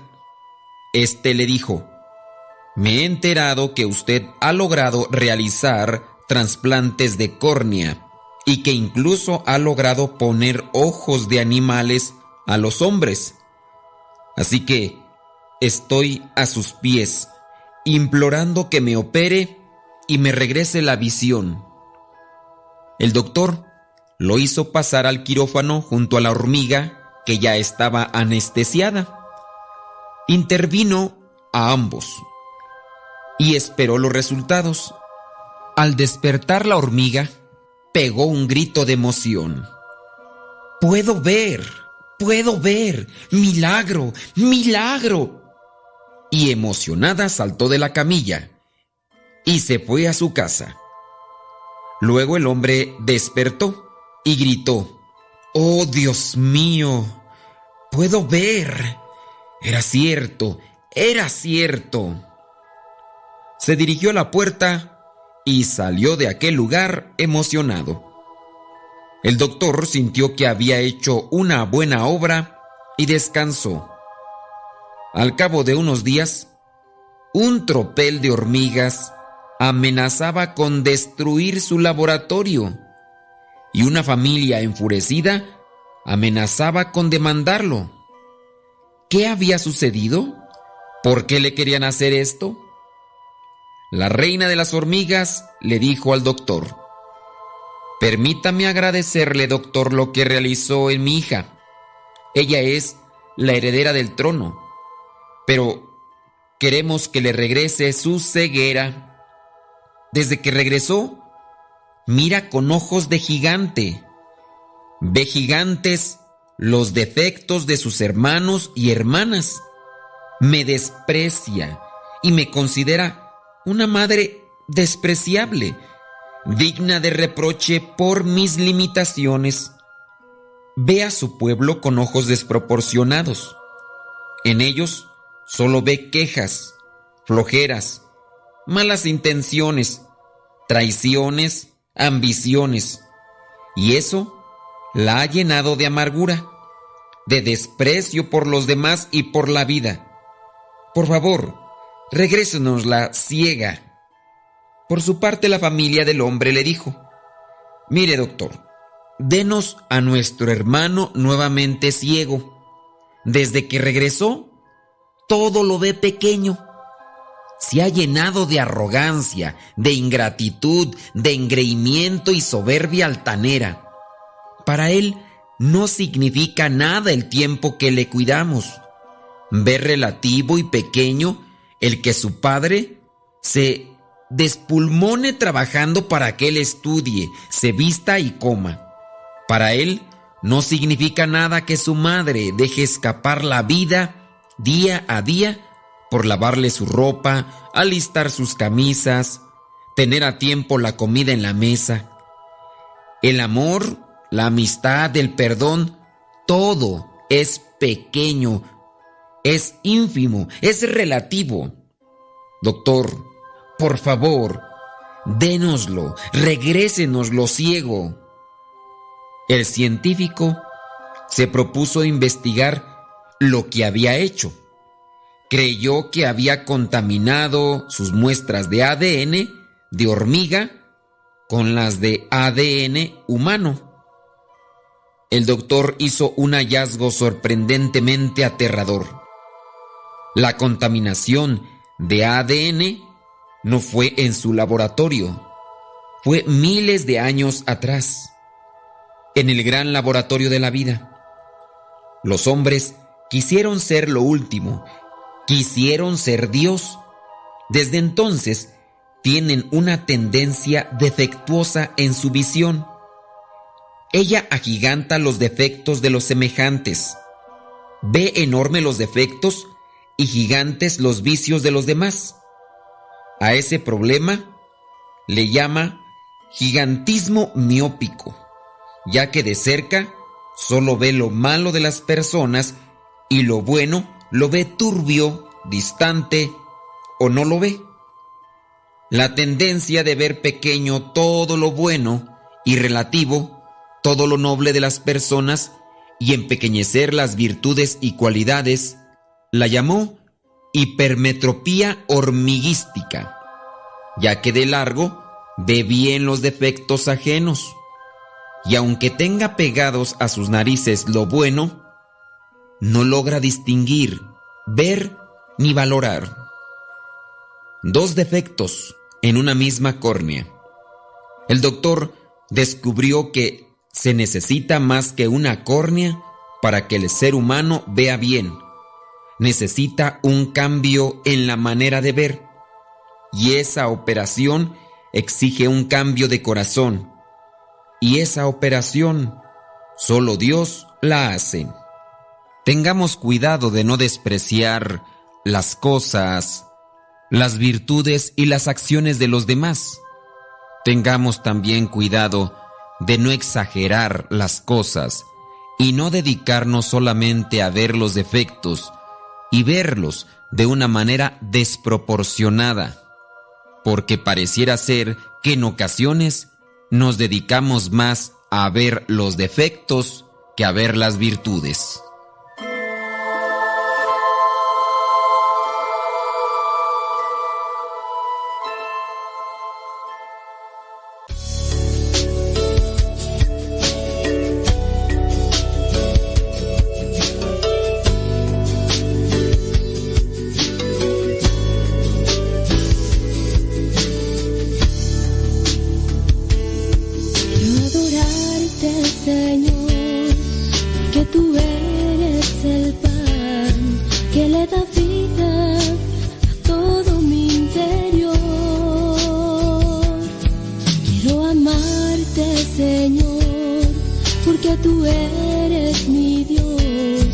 Este le dijo, me he enterado que usted ha logrado realizar trasplantes de córnea y que incluso ha logrado poner ojos de animales a los hombres. Así que estoy a sus pies, implorando que me opere y me regrese la visión. El doctor lo hizo pasar al quirófano junto a la hormiga que ya estaba anestesiada. Intervino a ambos y esperó los resultados. Al despertar la hormiga, pegó un grito de emoción. Puedo ver, puedo ver, milagro, milagro. Y emocionada saltó de la camilla y se fue a su casa. Luego el hombre despertó y gritó, Oh Dios mío, puedo ver. Era cierto, era cierto. Se dirigió a la puerta y salió de aquel lugar emocionado. El doctor sintió que había hecho una buena obra y descansó. Al cabo de unos días, un tropel de hormigas amenazaba con destruir su laboratorio y una familia enfurecida amenazaba con demandarlo. ¿Qué había sucedido? ¿Por qué le querían hacer esto? La reina de las hormigas le dijo al doctor, Permítame agradecerle, doctor, lo que realizó en mi hija. Ella es la heredera del trono, pero queremos que le regrese su ceguera. Desde que regresó, mira con ojos de gigante. Ve gigantes los defectos de sus hermanos y hermanas. Me desprecia y me considera una madre despreciable, digna de reproche por mis limitaciones. Ve a su pueblo con ojos desproporcionados. En ellos solo ve quejas, flojeras, malas intenciones, traiciones, ambiciones. Y eso la ha llenado de amargura, de desprecio por los demás y por la vida. Por favor, regrésenos la ciega. Por su parte, la familia del hombre le dijo, Mire, doctor, denos a nuestro hermano nuevamente ciego. Desde que regresó, todo lo ve pequeño. Se ha llenado de arrogancia, de ingratitud, de engreimiento y soberbia altanera. Para él no significa nada el tiempo que le cuidamos. Ve relativo y pequeño el que su padre se despulmone trabajando para que él estudie, se vista y coma. Para él no significa nada que su madre deje escapar la vida día a día por lavarle su ropa, alistar sus camisas, tener a tiempo la comida en la mesa. El amor, la amistad, el perdón, todo es pequeño, es ínfimo, es relativo. Doctor, por favor, dénoslo, regrésenos ciego. El científico se propuso investigar lo que había hecho. Creyó que había contaminado sus muestras de ADN de hormiga con las de ADN humano. El doctor hizo un hallazgo sorprendentemente aterrador. La contaminación de ADN no fue en su laboratorio, fue miles de años atrás, en el gran laboratorio de la vida. Los hombres quisieron ser lo último, quisieron ser Dios. Desde entonces tienen una tendencia defectuosa en su visión. Ella agiganta los defectos de los semejantes, ve enorme los defectos y gigantes los vicios de los demás. A ese problema le llama gigantismo miópico, ya que de cerca solo ve lo malo de las personas y lo bueno lo ve turbio, distante o no lo ve. La tendencia de ver pequeño todo lo bueno y relativo, todo lo noble de las personas y empequeñecer las virtudes y cualidades, la llamó hipermetropía hormiguística, ya que de largo ve bien los defectos ajenos, y aunque tenga pegados a sus narices lo bueno, no logra distinguir, ver ni valorar. Dos defectos en una misma córnea. El doctor descubrió que se necesita más que una córnea para que el ser humano vea bien necesita un cambio en la manera de ver y esa operación exige un cambio de corazón y esa operación solo Dios la hace. Tengamos cuidado de no despreciar las cosas, las virtudes y las acciones de los demás. Tengamos también cuidado de no exagerar las cosas y no dedicarnos solamente a ver los defectos, y verlos de una manera desproporcionada, porque pareciera ser que en ocasiones nos dedicamos más a ver los defectos que a ver las virtudes. Tú eres mi Dios,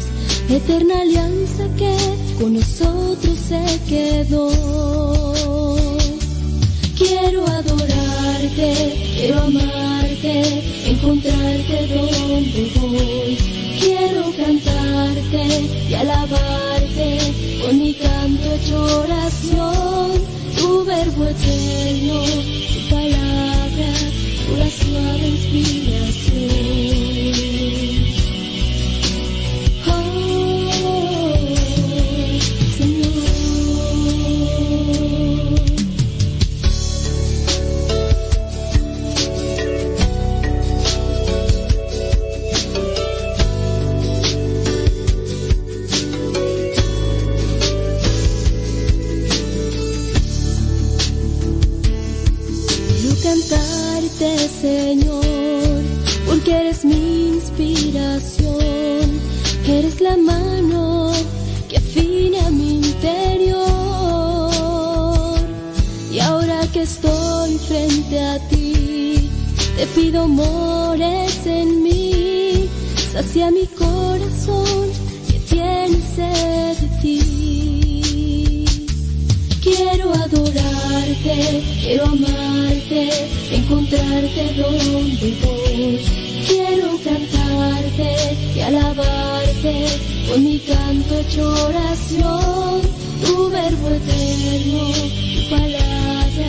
eterna alianza que con nosotros se quedó. Quiero adorarte, quiero amarte, encontrarte donde voy. Quiero cantarte y alabarte con mi canto hecho oración. Tu verbo eterno, tu palabra, pura suave inspiración. Te pido mores en mí. Sacia mi corazón que tiene sed de ti. Quiero adorarte, quiero amarte, encontrarte donde voy. Quiero cantarte y alabarte con mi canto hecho oración. Tu verbo eterno, tu palabra,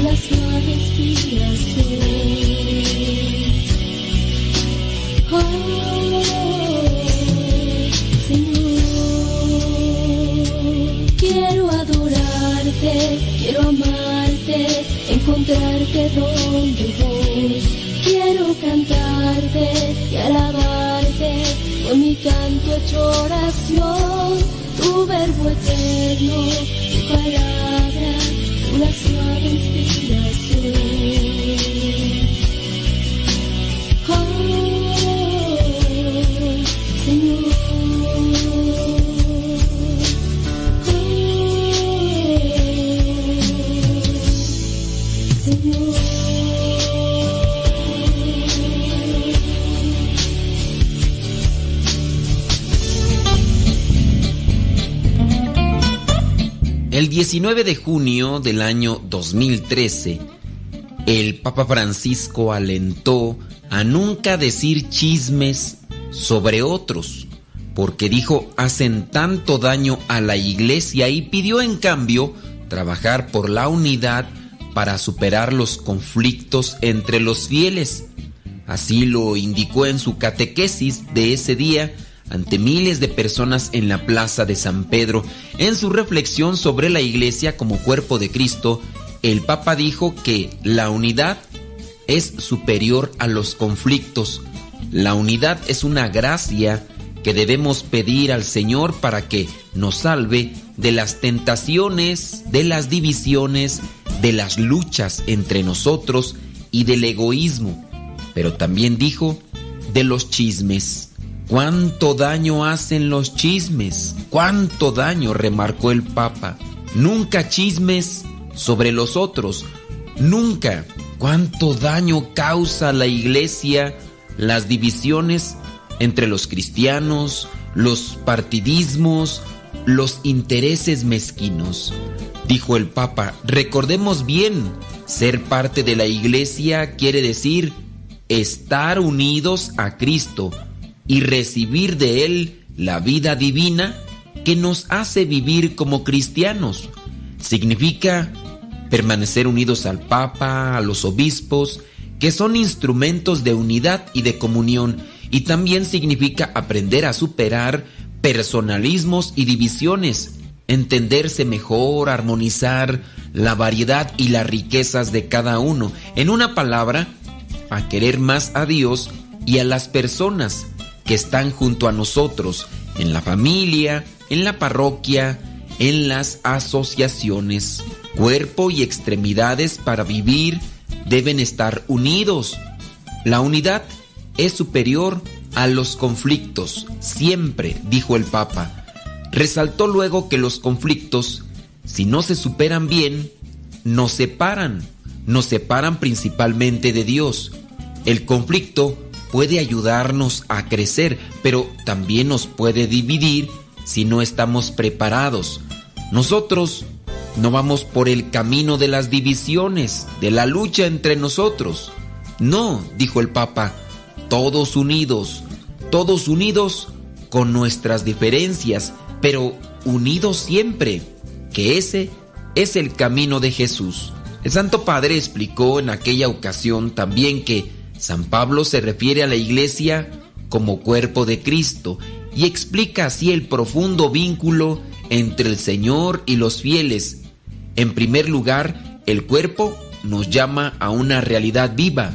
una suave inspiración. Quiero adorarte, quiero amarte, encontrarte donde voy. Quiero cantarte y alabarte con mi canto hecho oración. Tu verbo eterno, tu palabra, una suave. 19 de junio del año 2013, el Papa Francisco alentó a nunca decir chismes sobre otros, porque dijo hacen tanto daño a la iglesia y pidió en cambio trabajar por la unidad para superar los conflictos entre los fieles. Así lo indicó en su catequesis de ese día ante miles de personas en la plaza de San Pedro. En su reflexión sobre la iglesia como cuerpo de Cristo, el Papa dijo que la unidad es superior a los conflictos. La unidad es una gracia que debemos pedir al Señor para que nos salve de las tentaciones, de las divisiones, de las luchas entre nosotros y del egoísmo. Pero también dijo de los chismes. ¿Cuánto daño hacen los chismes? ¿Cuánto daño? remarcó el Papa. Nunca chismes sobre los otros. Nunca. ¿Cuánto daño causa la iglesia las divisiones entre los cristianos, los partidismos, los intereses mezquinos? Dijo el Papa, recordemos bien, ser parte de la iglesia quiere decir estar unidos a Cristo y recibir de Él la vida divina que nos hace vivir como cristianos. Significa permanecer unidos al Papa, a los obispos, que son instrumentos de unidad y de comunión, y también significa aprender a superar personalismos y divisiones, entenderse mejor, armonizar la variedad y las riquezas de cada uno. En una palabra, a querer más a Dios y a las personas que están junto a nosotros, en la familia, en la parroquia, en las asociaciones. Cuerpo y extremidades para vivir deben estar unidos. La unidad es superior a los conflictos, siempre, dijo el Papa. Resaltó luego que los conflictos, si no se superan bien, nos separan, nos separan principalmente de Dios. El conflicto puede ayudarnos a crecer, pero también nos puede dividir si no estamos preparados. Nosotros no vamos por el camino de las divisiones, de la lucha entre nosotros. No, dijo el Papa, todos unidos, todos unidos con nuestras diferencias, pero unidos siempre, que ese es el camino de Jesús. El Santo Padre explicó en aquella ocasión también que San Pablo se refiere a la iglesia como cuerpo de Cristo y explica así el profundo vínculo entre el Señor y los fieles. En primer lugar, el cuerpo nos llama a una realidad viva.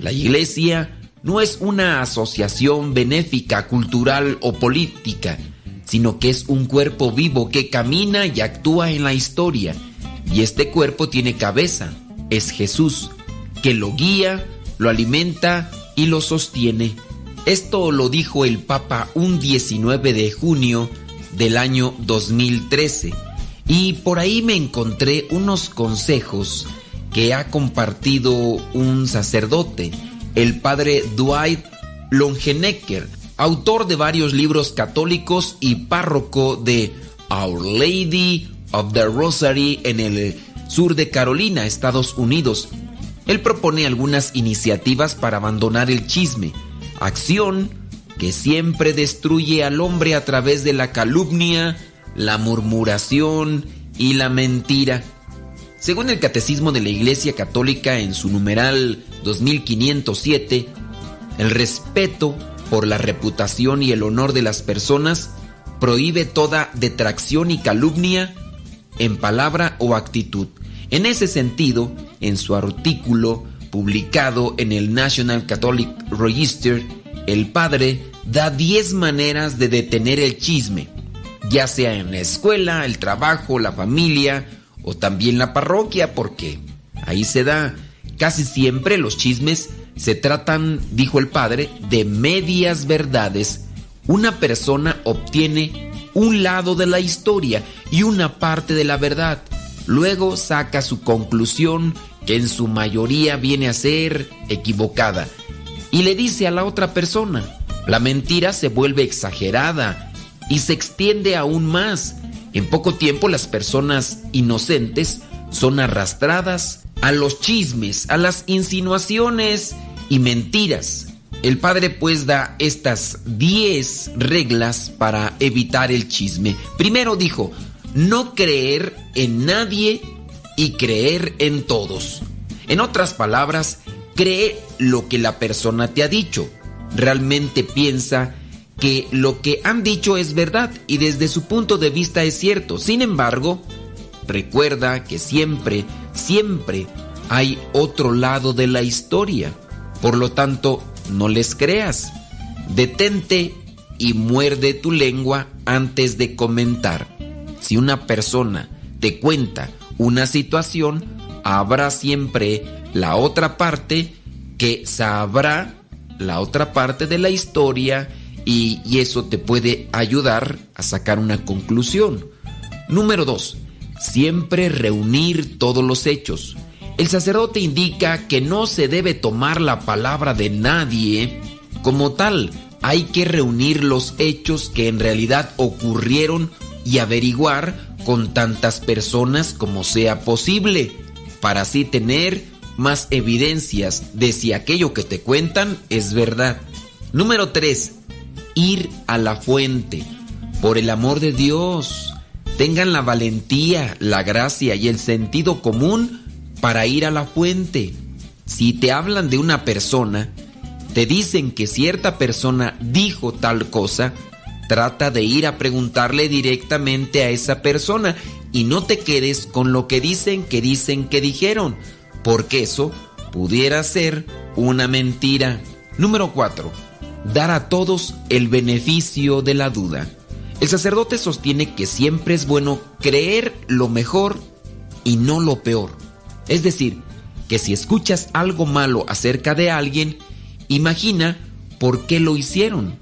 La iglesia no es una asociación benéfica, cultural o política, sino que es un cuerpo vivo que camina y actúa en la historia. Y este cuerpo tiene cabeza, es Jesús, que lo guía, lo alimenta y lo sostiene. Esto lo dijo el Papa un 19 de junio del año 2013. Y por ahí me encontré unos consejos que ha compartido un sacerdote, el padre Dwight Longenecker, autor de varios libros católicos y párroco de Our Lady of the Rosary en el sur de Carolina, Estados Unidos. Él propone algunas iniciativas para abandonar el chisme, acción que siempre destruye al hombre a través de la calumnia, la murmuración y la mentira. Según el Catecismo de la Iglesia Católica en su numeral 2507, el respeto por la reputación y el honor de las personas prohíbe toda detracción y calumnia en palabra o actitud. En ese sentido, en su artículo publicado en el National Catholic Register, el padre da 10 maneras de detener el chisme, ya sea en la escuela, el trabajo, la familia o también la parroquia, porque ahí se da. Casi siempre los chismes se tratan, dijo el padre, de medias verdades. Una persona obtiene un lado de la historia y una parte de la verdad. Luego saca su conclusión que en su mayoría viene a ser equivocada y le dice a la otra persona. La mentira se vuelve exagerada y se extiende aún más. En poco tiempo las personas inocentes son arrastradas a los chismes, a las insinuaciones y mentiras. El padre pues da estas 10 reglas para evitar el chisme. Primero dijo, no creer en nadie y creer en todos. En otras palabras, cree lo que la persona te ha dicho. Realmente piensa que lo que han dicho es verdad y desde su punto de vista es cierto. Sin embargo, recuerda que siempre, siempre hay otro lado de la historia. Por lo tanto, no les creas. Detente y muerde tu lengua antes de comentar. Si una persona te cuenta una situación, habrá siempre la otra parte que sabrá la otra parte de la historia y, eso te puede ayudar a sacar una conclusión. Número 2. Siempre reunir todos los hechos. El sacerdote indica que no se debe tomar la palabra de nadie como tal. Hay que reunir los hechos que en realidad ocurrieron y averiguar con tantas personas como sea posible, para así tener más evidencias de si aquello que te cuentan es verdad. Número 3. Ir a la fuente. Por el amor de Dios, tengan la valentía, la gracia y el sentido común para ir a la fuente. Si te hablan de una persona, te dicen que cierta persona dijo tal cosa, trata de ir a preguntarle directamente a esa persona y no te quedes con lo que dicen que dicen que dijeron, porque eso pudiera ser una mentira. Número 4. Dar a todos el beneficio de la duda. El sacerdote sostiene que siempre es bueno creer lo mejor y no lo peor. Es decir, que si escuchas algo malo acerca de alguien, imagina por qué lo hicieron,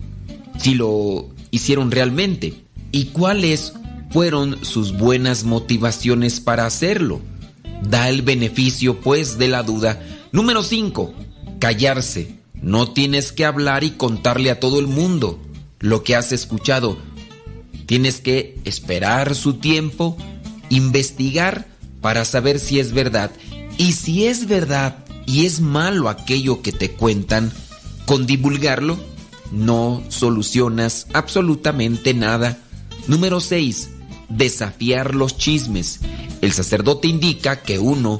si lo hicieron realmente, ¿Y cuáles fueron sus buenas motivaciones para hacerlo? Da el beneficio, pues, de la duda. Número 5. Callarse. No tienes que hablar y contarle a todo el mundo lo que has escuchado. Tienes que esperar su tiempo, investigar para saber si es verdad. Y si es verdad y es malo aquello que te cuentan, con divulgarlo no solucionas absolutamente nada. Número 6. Desafiar los chismes. El sacerdote indica que uno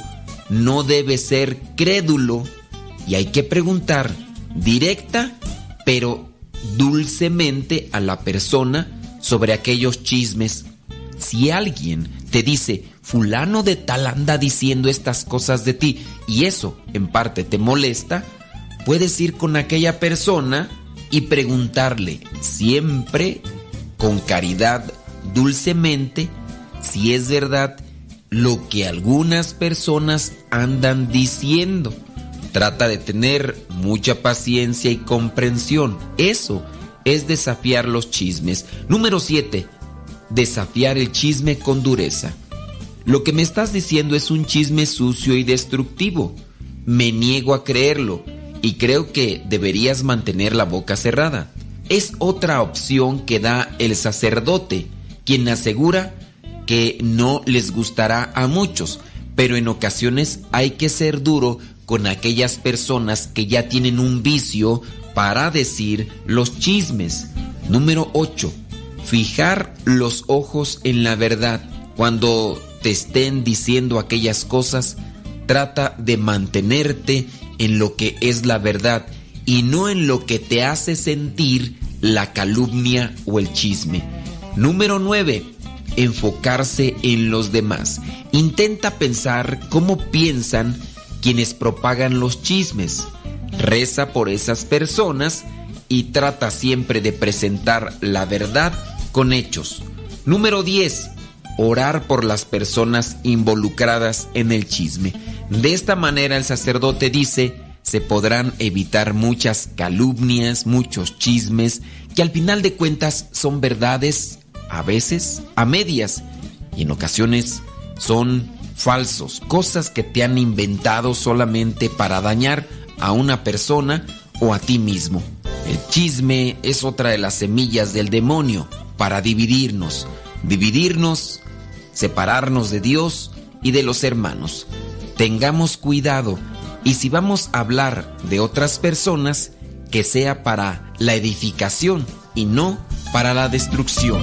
no debe ser crédulo y hay que preguntar directa pero dulcemente a la persona sobre aquellos chismes. Si alguien te dice, fulano de tal anda diciendo estas cosas de ti y eso en parte te molesta, puedes ir con aquella persona y preguntarle siempre con caridad, dulcemente, si es verdad lo que algunas personas andan diciendo. Trata de tener mucha paciencia y comprensión. Eso es desafiar los chismes. Número 7. Desafiar el chisme con dureza. Lo que me estás diciendo es un chisme sucio y destructivo. Me niego a creerlo y creo que deberías mantener la boca cerrada. Es otra opción que da el sacerdote, quien asegura que no les gustará a muchos, pero en ocasiones hay que ser duro con aquellas personas que ya tienen un vicio para decir los chismes. Número 8. Fijar los ojos en la verdad. Cuando te estén diciendo aquellas cosas, trata de mantenerte en lo que es la verdad y no en lo que te hace sentir la calumnia o el chisme. Número 9. Enfocarse en los demás. Intenta pensar cómo piensan quienes propagan los chismes. Reza por esas personas y trata siempre de presentar la verdad con hechos. Número 10. Orar por las personas involucradas en el chisme. De esta manera el sacerdote dice, se podrán evitar muchas calumnias, muchos chismes, que al final de cuentas son verdades, a veces a medias, y en ocasiones son falsos, cosas que te han inventado solamente para dañar a una persona o a ti mismo. El chisme es otra de las semillas del demonio para dividirnos, dividirnos, separarnos de Dios y de los hermanos. Tengamos cuidado y si vamos a hablar de otras personas, que sea para la edificación y no para la destrucción.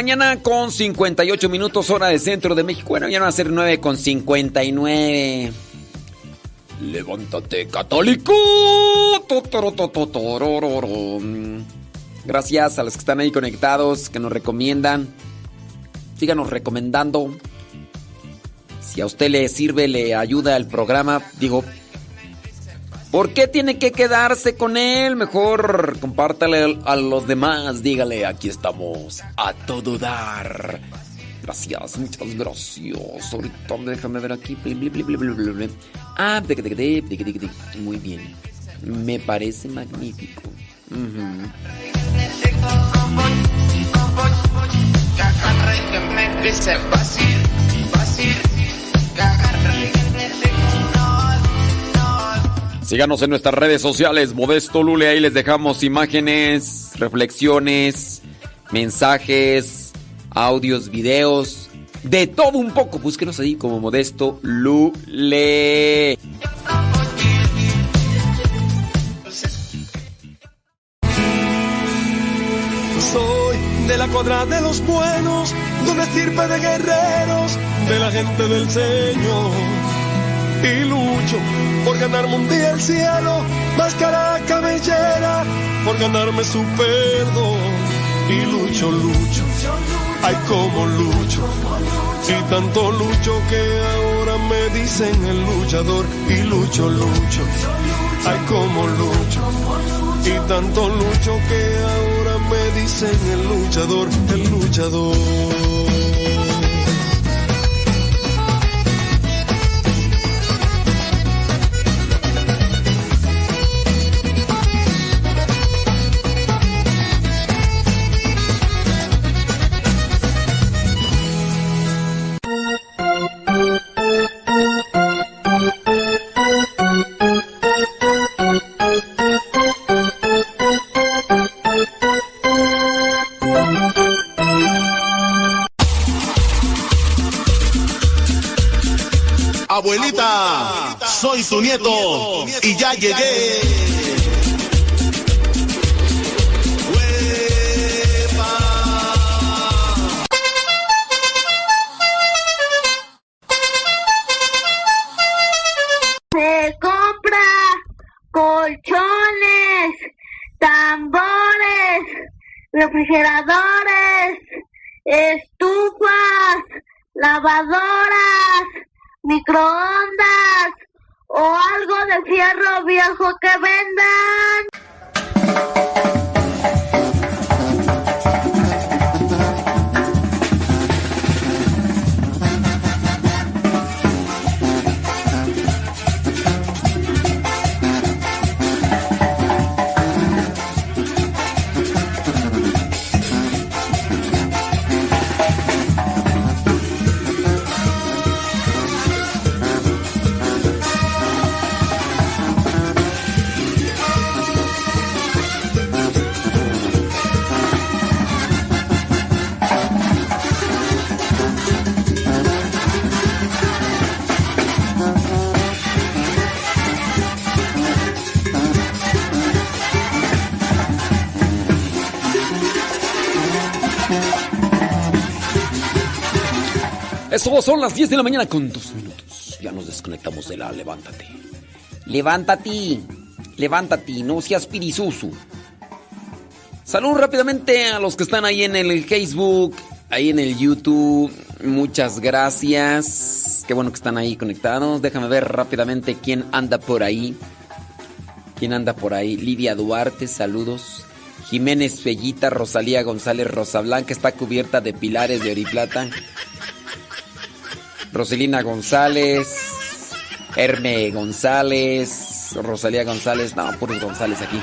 Mañana con 58 minutos hora de centro de México. Bueno, ya no va a ser 9 con 59. Levántate, católico. Gracias a los que están ahí conectados, que nos recomiendan. Síganos recomendando. Si a usted le sirve, le ayuda el programa, digo, ¿por qué tiene que quedarse con él? Mejor compártale a los demás, dígale, aquí estamos a todo dar. Gracias, muchas gracias. Ahorita déjame ver aquí. Ah, muy bien. Me parece magnífico. Síganos en nuestras redes sociales, Modesto Lule, ahí les dejamos imágenes, reflexiones, mensajes, audios, videos, de todo un poco. Búsquenos ahí como Modesto Lule. Soy de la cuadra de los buenos, de una estirpe de guerreros, de la gente del Señor. Y lucho por ganarme un día el cielo, máscara cabellera, por ganarme su perdón. Y lucho, lucho, ay como lucho. Y tanto lucho que ahora me dicen el luchador. Y lucho, lucho, ay como lucho. Y tanto lucho que ahora me dicen el luchador, el luchador. Y Son las 10 de la mañana con dos minutos. Ya nos desconectamos de la levántate. Levántate. Levántate, no seas pirizuzu. Salud rápidamente a los que están ahí en el Facebook, ahí en el YouTube. Muchas gracias. Qué bueno que están ahí conectados. Déjame ver rápidamente quién anda por ahí. ¿Quién anda por ahí? Lidia Duarte, saludos. Jiménez Fellita, Rosalía González, Rosa Blanca está cubierta de pilares de oriplata. Roselina González, Herme González, Rosalía González, no, puros González aquí.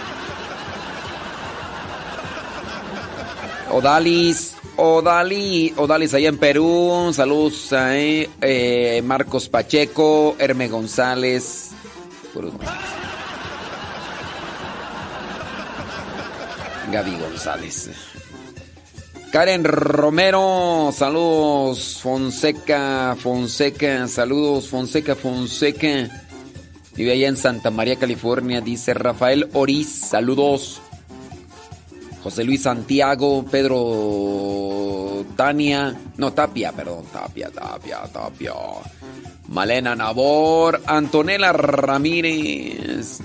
Odalis, Odali, Odalis allá en Perú, saludos a eh, eh, Marcos Pacheco, Herme González, puros González. Gaby González. Karen Romero, saludos. Fonseca, Fonseca, saludos. Fonseca, Fonseca. Vive allá en Santa María, California. Dice Rafael Oriz, saludos. José Luis Santiago, Pedro Tania, no, Tapia, perdón, Tapia, Tapia, Tapia. Malena Nabor, Antonella Ramírez,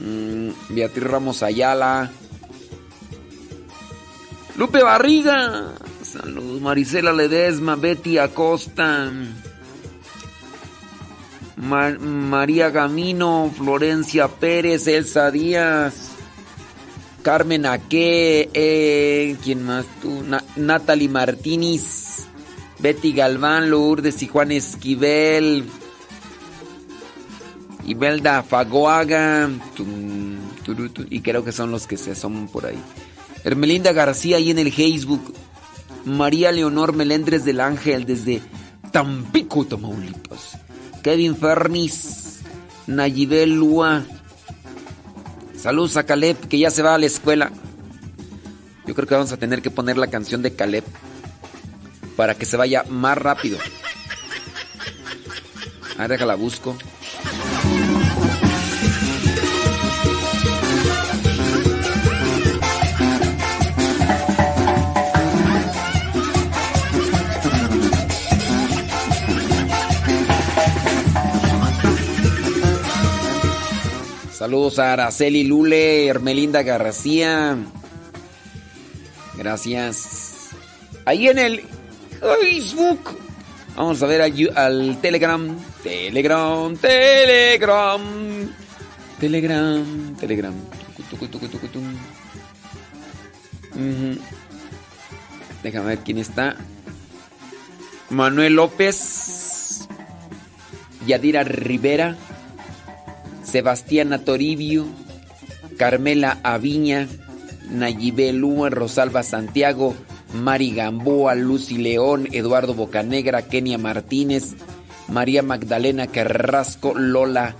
mm, Beatriz Ramos Ayala. Lupe Barriga. Saludos. Marisela Ledesma, Betty Acosta. Ma- María Gamino, Florencia Pérez, Elsa Díaz. Carmen Aque, eh, ¿quién más tú? Na- Natalie Martínez, Betty Galván, Lourdes y Juan Esquivel, Ibelda Fagoaga, y creo que son los que se asoman por ahí. Hermelinda García ahí en el Facebook. María Leonor Melendres del Ángel desde Tampico, Tamaulipas. Kevin Fernis. Nayibel Lua. Saludos a Caleb que ya se va a la escuela. Yo creo que vamos a tener que poner la canción de Caleb para que se vaya más rápido. Ahora déjala busco. Saludos a Araceli Lule, Hermelinda García. Gracias. Ahí en el Facebook. Vamos a ver al, Telegram. Telegram, Telegram. Telegram, Telegram. Déjame ver quién está. Manuel López. Yadira Rivera. Sebastiana Toribio, Carmela Aviña, Nayibé Lua, Rosalba Santiago, Mari Gamboa, Lucy León, Eduardo Bocanegra, Kenia Martínez, María Magdalena Carrasco, Lola,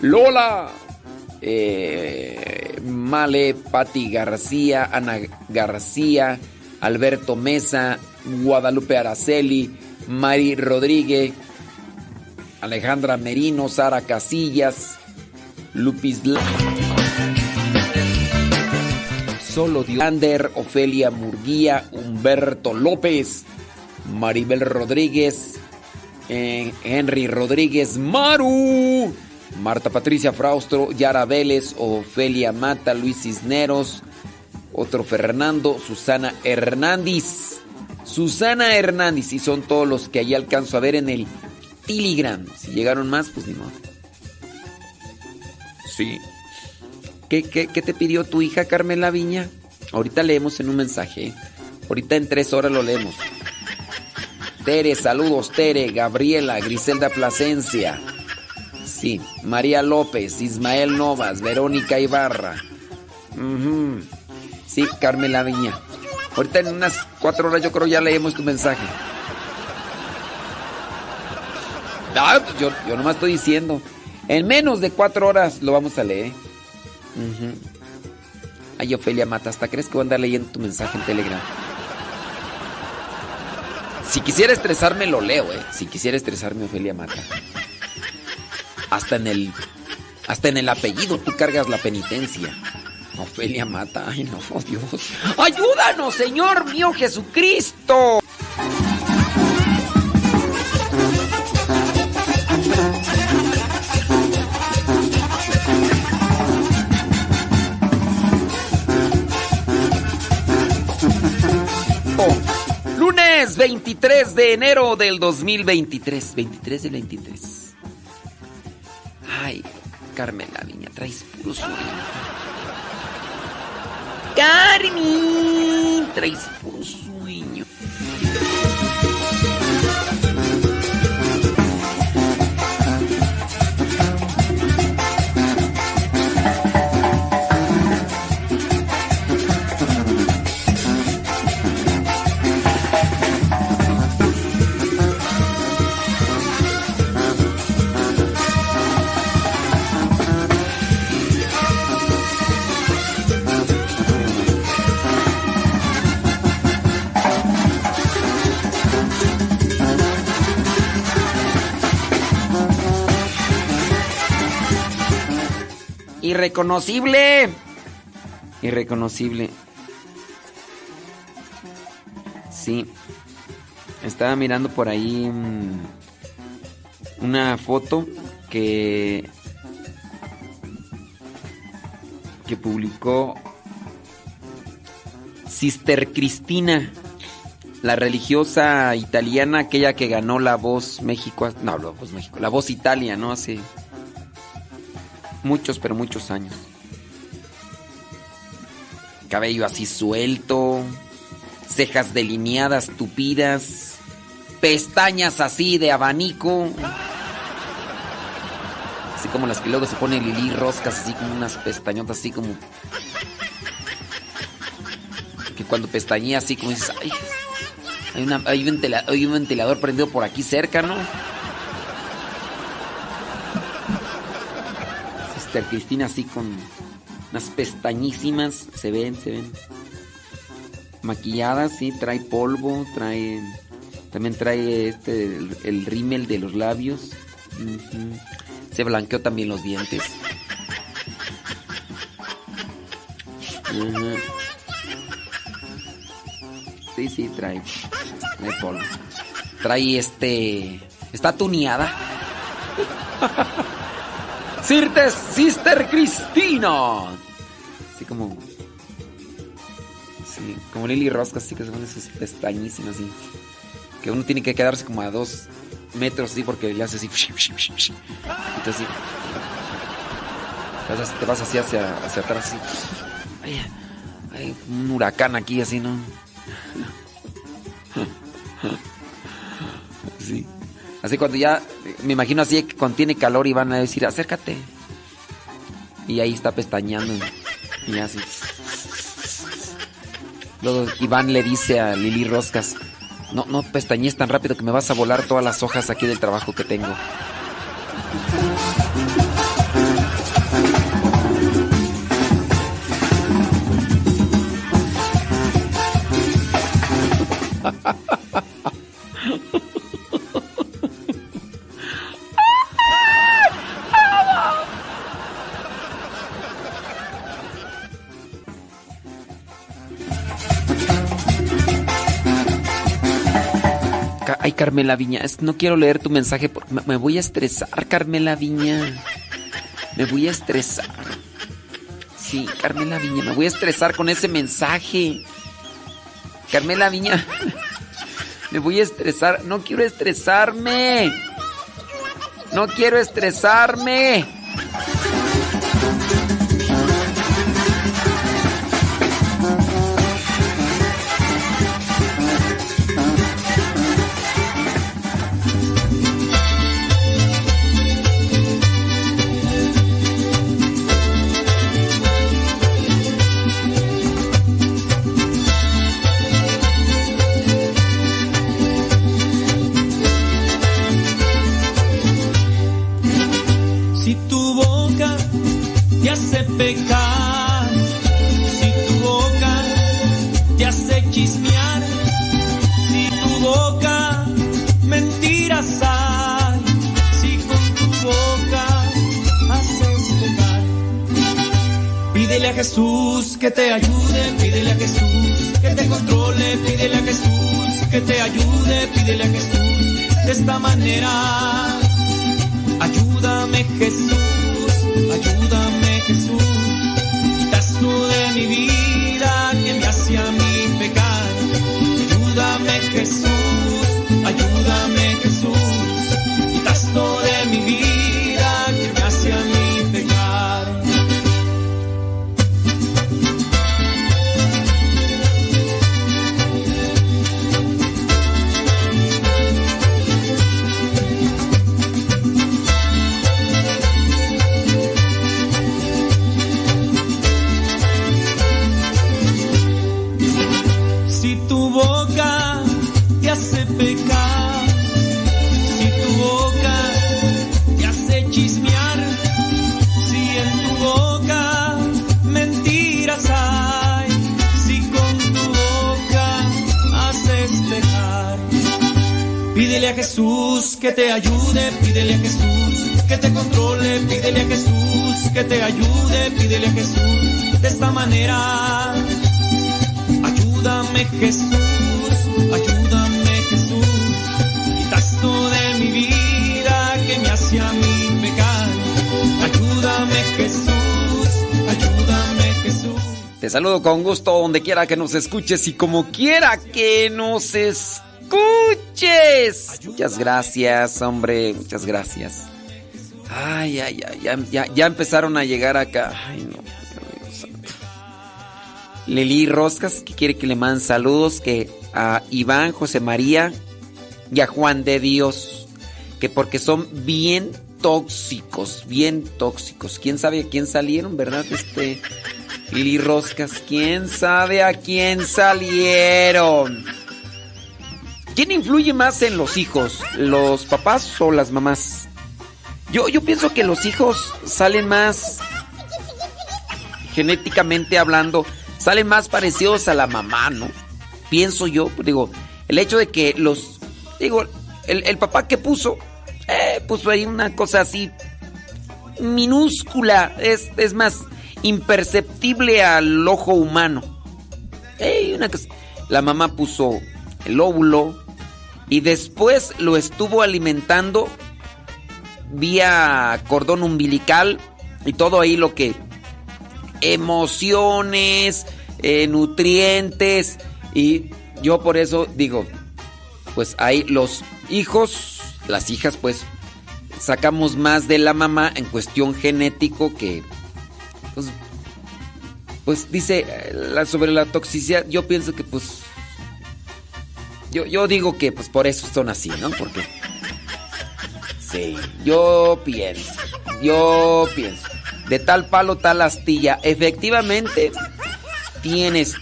Lola, eh, Male, Patti García, Ana García, Alberto Mesa, Guadalupe Araceli, Mari Rodríguez, Alejandra Merino, Sara Casillas, Lupis Solo Diolander, Ofelia Murguía, Humberto López, Maribel Rodríguez, eh, Henry Rodríguez, Maru, Marta Patricia Fraustro, Yara Vélez, Ofelia Mata, Luis Cisneros, otro Fernando, Susana Hernández. Susana Hernández, y son todos los que ahí alcanzo a ver en el Telegram. Si llegaron más, pues ni modo. Sí. ¿Qué, qué, qué te pidió tu hija Carmela Viña? Ahorita leemos en un mensaje. ¿eh? Ahorita en tres horas lo leemos. Tere, saludos Tere, Gabriela, Griselda Plasencia. Sí, María López, Ismael Novas, Verónica Ibarra. Sí, Carmela Viña. Ahorita en unas cuatro horas yo creo ya leemos tu mensaje. Ah, pues yo, yo nomás estoy diciendo. En menos de cuatro horas lo vamos a leer. Ay, Ofelia Mata, ¿hasta crees que voy a andar leyendo tu mensaje en Telegram? Si quisiera estresarme, lo leo, ¿eh? Si quisiera estresarme, Ofelia Mata. Hasta en el. Hasta en el apellido tú cargas la penitencia. Ofelia mata. Ay, no, Dios. ¡Ayúdanos, Señor mío Jesucristo! Lunes 23 de enero del 2023. 23 del 23. Ay, Carmela Viña, traes puro sueño. Carmen, traes puro sueño. Irreconocible. Irreconocible. Sí. Estaba mirando por ahí mm, una foto que que publicó Sister Cristina, la religiosa italiana, aquella que ganó la voz México, no, la voz México, la voz Italia, ¿no? Hace muchos, pero muchos años. Cabello así suelto, cejas delineadas, tupidas, pestañas así de abanico. Así como las que luego se pone Lili Roscas, así como unas pestañotas así como... Que cuando pestañea así como dices, ay, hay, una, hay, hay un ventilador prendido por aquí cerca, ¿no? Cristina así con unas pestañísimas, se ven, se ven. Maquillada, sí, trae polvo, trae... También trae este, el, el rímel de los labios. Se blanqueó también los dientes. Sí, sí, trae. Trae polvo. Trae este... Está tuneada. Sister, Sister Cristina. Así como. Sí, como Lily Rosca, así que se pone sus pestañísimas así. Que uno tiene que quedarse como a dos metros así porque le hace así. Entonces sí. Te vas, así hacia, hacia atrás así. Ay, hay un huracán aquí así, ¿no? Sí. Así cuando ya, me imagino así que cuando tiene calor y van a decir, acércate. Y ahí está pestañeando. Y así. Luego Iván le dice a Lili Roscas, no, no pestañees tan rápido que me vas a volar todas las hojas aquí del trabajo que tengo. Carmela Viña, es que no quiero leer tu mensaje porque me- voy a estresar, Carmela Viña. Me voy a estresar. Sí, Carmela Viña, me voy a estresar con ese mensaje. Carmela Viña, me voy a estresar. No quiero estresarme. No quiero estresarme. Pecar, si tu boca te hace chismear, si tu boca mentiras hay, si con tu boca haces pecar, pídele a Jesús que te ayude, pídele a Jesús que te controle, pídele a Jesús que te ayude, pídele a Jesús de esta manera. Ayúdame Jesús, ayúdame tú que te ayude, pídele a Jesús que te controle, pídele a Jesús que te ayude, pídele a Jesús de esta manera. Ayúdame Jesús, ayúdame Jesús, quitas tú de mi vida que me hace a mí pecar. Ayúdame Jesús, ayúdame Jesús. Te saludo con gusto donde quiera que nos escuches y como quiera que nos escuches. Muchas gracias, hombre, muchas gracias. Ay, ay, ay, ya, ya, ya empezaron a llegar acá. Ay, no. Lili Roscas, que quiere que le manden saludos, que a Iván, José María y a Juan de Dios, que porque son bien tóxicos, bien tóxicos. ¿Quién sabe a quién salieron, verdad? Este Lili Roscas, ¿quién sabe a quién salieron? ¿Quién influye más en los hijos? ¿Los papás o las mamás? Yo, yo pienso que los hijos salen más, genéticamente hablando, salen más parecidos a la mamá, ¿no? Pienso yo, digo, el hecho de que los, digo, el, el papá que puso, eh, puso ahí una cosa así minúscula, es, es más imperceptible al ojo humano. Eh, una la mamá puso el óvulo y después lo estuvo alimentando vía cordón umbilical y todo ahí lo que emociones, eh, nutrientes y yo por eso digo, pues ahí los hijos, las hijas pues sacamos más de la mamá en cuestión genético que pues, pues dice eh, la, sobre la toxicidad, yo pienso que pues yo, yo digo que pues por eso son así, ¿no? Porque sí, yo pienso, yo pienso, de tal palo tal astilla, efectivamente tienes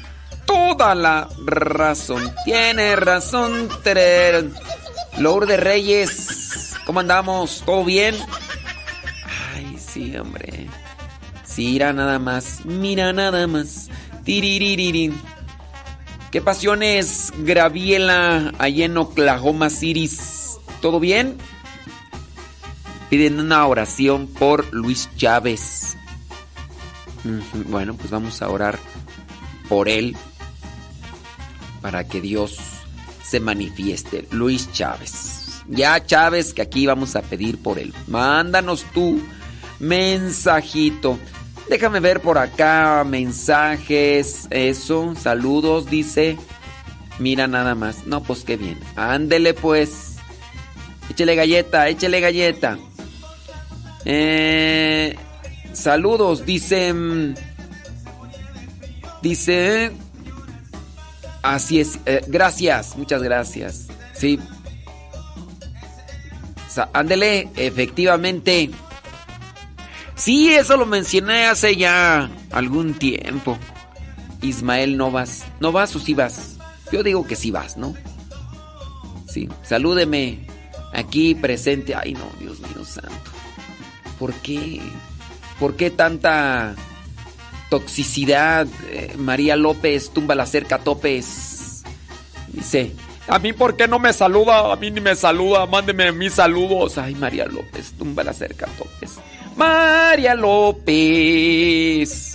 toda la razón, tienes razón, tererén. Lourdes Reyes, ¿cómo andamos? ¿Todo bien? Ay, sí, hombre. Sí, mira nada más, mira nada más. Tiririririn. ¿Qué pasiones, Graviela, allá en Oklahoma City? ¿Todo bien? Piden una oración por Luis Chávez. Bueno, pues vamos a orar por él para que Dios se manifieste. Luis Chávez. Ya Chávez, que aquí vamos a pedir por él. Mándanos tu mensajito. Déjame ver por acá mensajes. Eso, saludos, dice. Mira nada más. No, pues qué bien. Ándele pues. Échele galleta, échele galleta. Eh, saludos, dice. mm, Dice. Así es. eh, gracias, muchas gracias. Sí. Ándele, efectivamente. Sí, eso lo mencioné hace ya algún tiempo. Ismael, no vas. ¿No vas o sí vas? Yo digo que sí vas, ¿no? Sí. Salúdeme aquí presente. Ay, no, Dios mío santo. ¿Por qué? ¿Por qué tanta toxicidad? Eh, María López, tumba la cerca topes. Dice, a mí por qué no me saluda, a mí ni me saluda, mándeme mis saludos. Ay, María López, tumba la cerca topes. María López.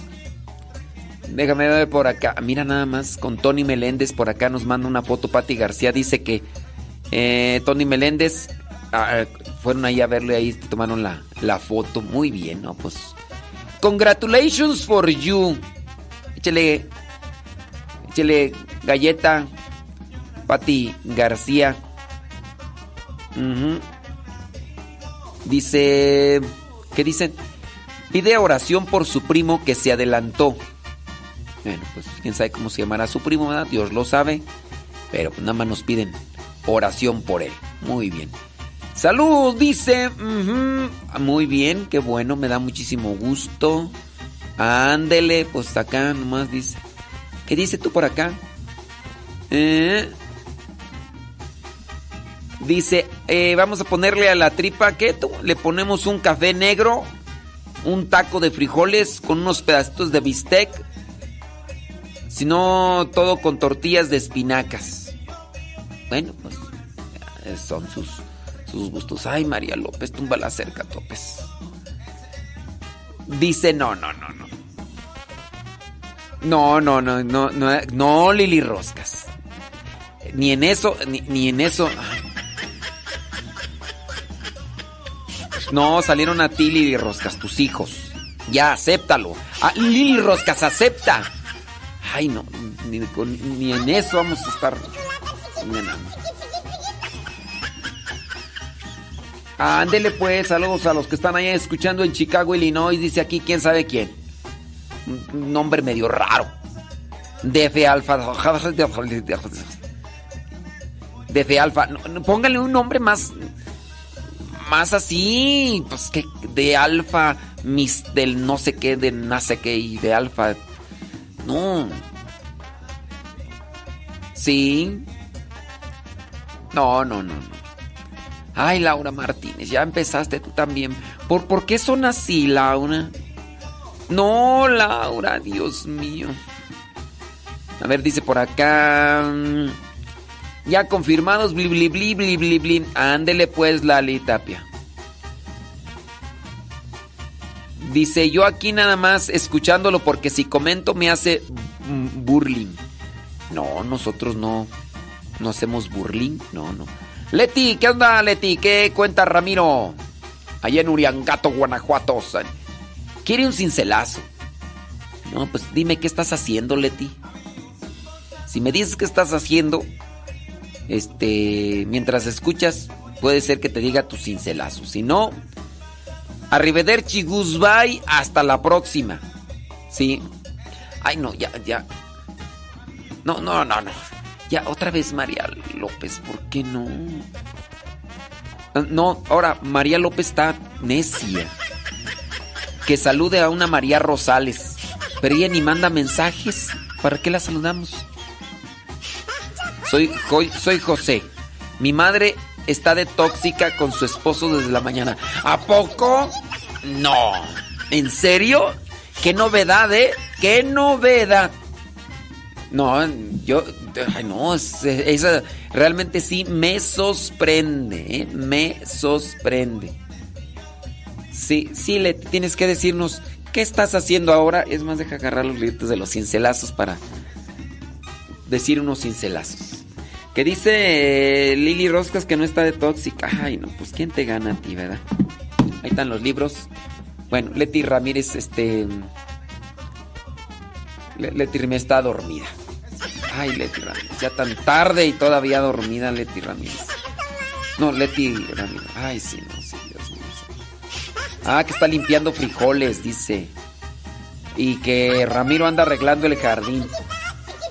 Déjame ver por acá. Mira nada más, con Tony Meléndez por acá nos manda una foto. Patti García dice que eh, Tony Meléndez ah, fueron ahí a verle, ahí tomaron la, la foto. Muy bien, ¿no? Pues. Congratulations for you. Échale. Échale galleta. Patti García. Dice. ¿Qué dicen? Pide oración por su primo que se adelantó. Bueno, pues quién sabe cómo se llamará su primo, ¿verdad? Dios lo sabe. Pero pues, nada más nos piden oración por él. Muy bien. Salud, dice. ujú. Muy bien, qué bueno, me da muchísimo gusto. Ándele, pues acá nomás dice. ¿Qué dice tú por acá? Eh, dice, eh, vamos a ponerle a la tripa, tú? Le ponemos un café negro, un taco de frijoles con unos pedacitos de bistec. Si no, todo con tortillas de espinacas. Bueno, pues son sus, sus gustos. Ay, María López, tumba la cerca, topes. Dice, no, no, no, no. No, no, no, no, no, no, Lili Roscas. Ni en eso, ni, ni en eso. No, salieron a ti, Lili Roscas, tus hijos. Ya, acéptalo. Ah, Lili Roscas, acepta. Ay, no, ni, en eso vamos a estar. Ándele pues, saludos a los que están allá escuchando en Chicago, Illinois. Dice aquí, quién sabe quién. Un nombre medio raro. DF Alfa. DF Alfa. No, póngale un nombre más. Más así. Pues que de Alfa. Mis del no sé qué, de no sé qué y de Alfa. No. Sí. No, no, no, no. Ay, Laura Martínez, ya empezaste tú también. ¿Por, ¿Por qué son así, Laura? No, Laura, Dios mío. A ver, dice por acá. Ya confirmados, bli bli bli bli bli bli. Ándele pues, Lali Tapia. Dice, yo aquí nada más escuchándolo porque si comento me hace mm, burling. No, nosotros no, no hacemos burling, no, no. Leti, ¿qué onda, Leti? ¿Qué cuenta Ramiro? Allá en Uriangato, Guanajuato. Quiere un cincelazo. No, pues dime qué estás haciendo, Leti. Si me dices qué estás haciendo, este, mientras escuchas, puede ser que te diga tu cincelazo. Si no, arrivederci, goodbye, hasta la próxima. Sí. Ay, no, ya, ya. No, no, no, no. Ya, otra vez María López, ¿por qué no? No, ahora María López está necia. Que salude a una María Rosales. Pero ella ni manda mensajes. ¿Para qué la saludamos? Soy, jo- soy José. Mi madre está de tóxica con su esposo desde la mañana. ¿A poco? No. ¿En serio? ¿Qué novedad, eh? ¿Qué novedad? No, yo, ay no, es- esa realmente sí me sorprende, ¿eh? me sorprende. Sí, sí, le tienes que decirnos qué estás haciendo ahora. Es más, deja agarrar los libritos de los cincelazos para decir unos cincelazos. Que dice eh, Lili Roscas que no está de tóxica. Ay, no, pues ¿quién te gana a ti, verdad? Ahí están los libros. Bueno, Leti Ramírez, este... Le- Leti Ramírez está dormida. Ay, Leti Ramírez, ya tan tarde y todavía dormida Leti Ramírez. No, Leti Ramírez. Ay, sí, no, sí, Dios mío. Ah, que está limpiando frijoles, dice. Y que Ramiro anda arreglando el jardín.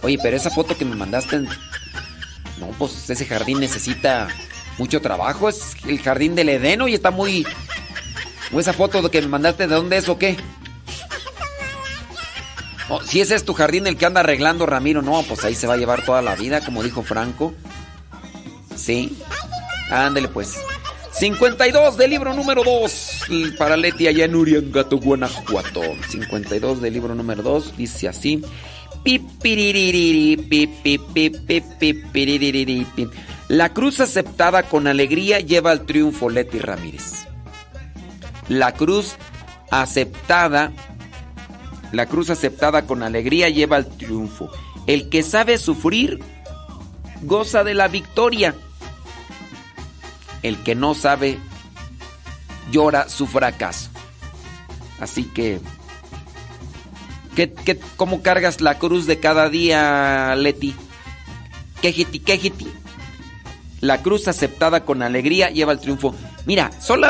Oye, pero esa foto que me mandaste... No, pues ese jardín necesita mucho trabajo. Es el jardín del Edeno y está muy... ¿O esa foto que me mandaste de dónde es o qué? Oh, si ese es tu jardín el que anda arreglando Ramiro, no, pues ahí se va a llevar toda la vida, como dijo Franco. Sí. Ándele pues. 52 del libro número 2 para Leti allá en Uriangato, Guanajuato. 52 del libro número 2 dice así. La cruz aceptada con alegría lleva al triunfo Leti Ramírez. La cruz aceptada La cruz aceptada con alegría lleva al triunfo. El que sabe sufrir goza de la victoria. El que no sabe llora su fracaso. Así que, ¿qué, qué, cómo cargas la cruz de cada día, Leti? Quejiti, quejiti. La cruz aceptada con alegría lleva al triunfo. Mira, solo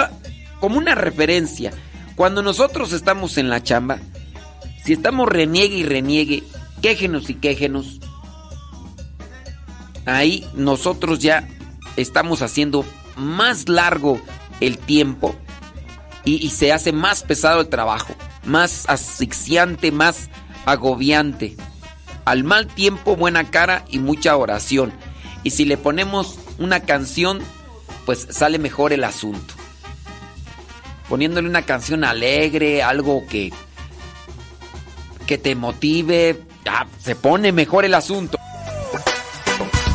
como una referencia. Cuando nosotros estamos en la chamba, si estamos reniegue y reniegue, quéjenos y quéjenos, ahí nosotros ya estamos haciendo más largo el tiempo y, se hace más pesado el trabajo, más asfixiante, más agobiante. Al mal tiempo, buena cara y mucha oración. Y si le ponemos una canción, pues sale mejor el asunto. Poniéndole una canción alegre, algo que, que te motive, se pone mejor el asunto.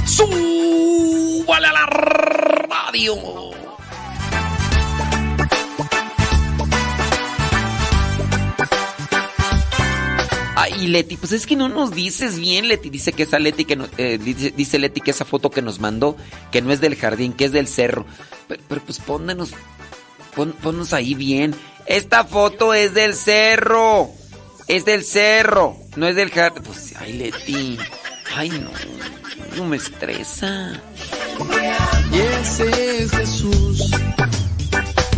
¡Súbale a la radio! Ay, Leti, pues es que no nos dices bien, Leti. Dice que esa Leti que no, eh, dice, dice, Leti que esa foto que nos mandó, que no es del jardín, que es del cerro. Pero, pero pues pónnos, pon, ponnos ahí bien. Esta foto es del cerro. Es del cerro, no es del jardín. Pues, ay, Leti. Ay, no. No me estresa. Y ese es Jesús.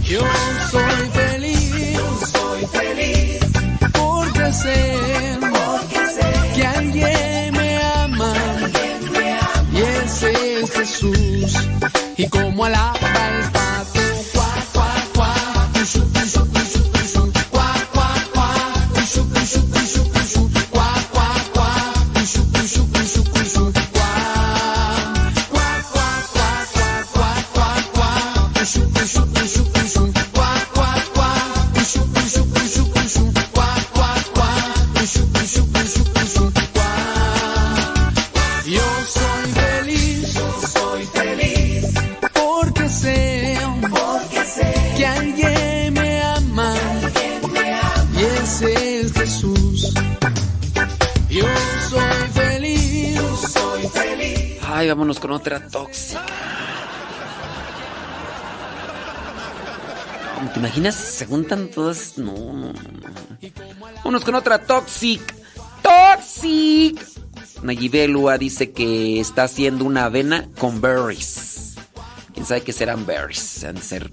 Yo soy feliz. Yo soy feliz. Sé, porque que Se juntan todas. No, no, no. no. Vámonos con otra toxic. Toxic. Nayibelua dice que está haciendo una avena con berries. ¿Quién sabe qué serán berries? Han de ser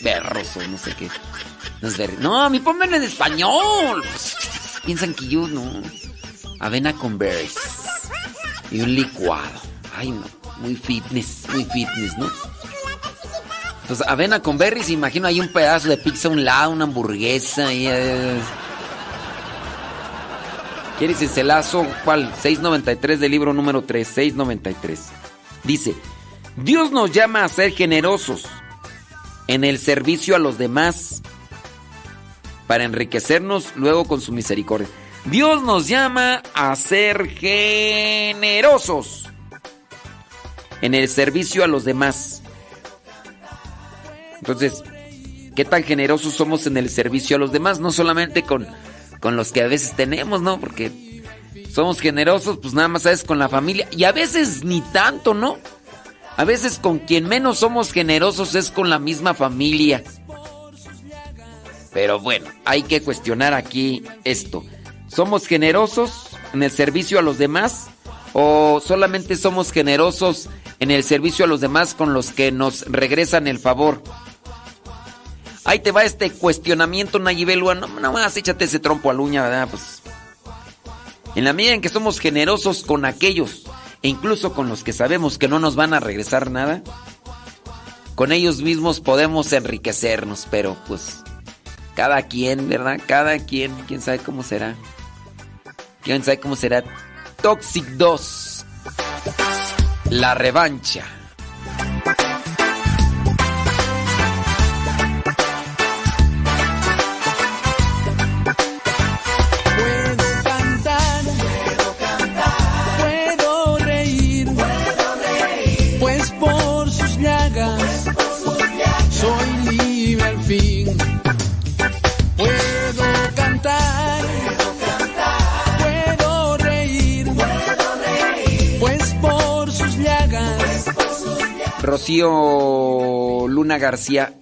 berros o no sé qué. No, es no a mí en español. Piensan que yo no. Avena con berries. Y un licuado. Ay, no. Muy fitness, muy fitness, ¿no? Entonces, avena con berries, imagino ahí un pedazo de pizza a un lado, una hamburguesa. Y, eh. ¿Quieres ese lazo? ¿Cuál? 693 del libro número 3, 693. Dice, Dios nos llama a ser generosos en el servicio a los demás para enriquecernos luego con su misericordia. Dios nos llama a ser generosos en el servicio a los demás. Entonces, ¿qué tan generosos somos en el servicio a los demás? No solamente con, con los que a veces tenemos, ¿no? Porque somos generosos, pues nada más sabes con la familia. Y a veces ni tanto, ¿no? A veces con quien menos somos generosos es con la misma familia. Pero bueno, hay que cuestionar aquí esto. ¿Somos generosos en el servicio a los demás? ¿O solamente somos generosos en el servicio a los demás con los que nos regresan el favor? Ahí te va este cuestionamiento, Nayibelua. No, más échate ese trompo a la uña, ¿verdad? Pues. En la medida en que somos generosos con aquellos, e incluso con los que sabemos que no nos van a regresar nada, con ellos mismos podemos enriquecernos, pero pues. Cada quien, ¿verdad? Cada quien, quién sabe cómo será. Quién sabe cómo será. Toxic 2. La revancha. Rocío Luna García,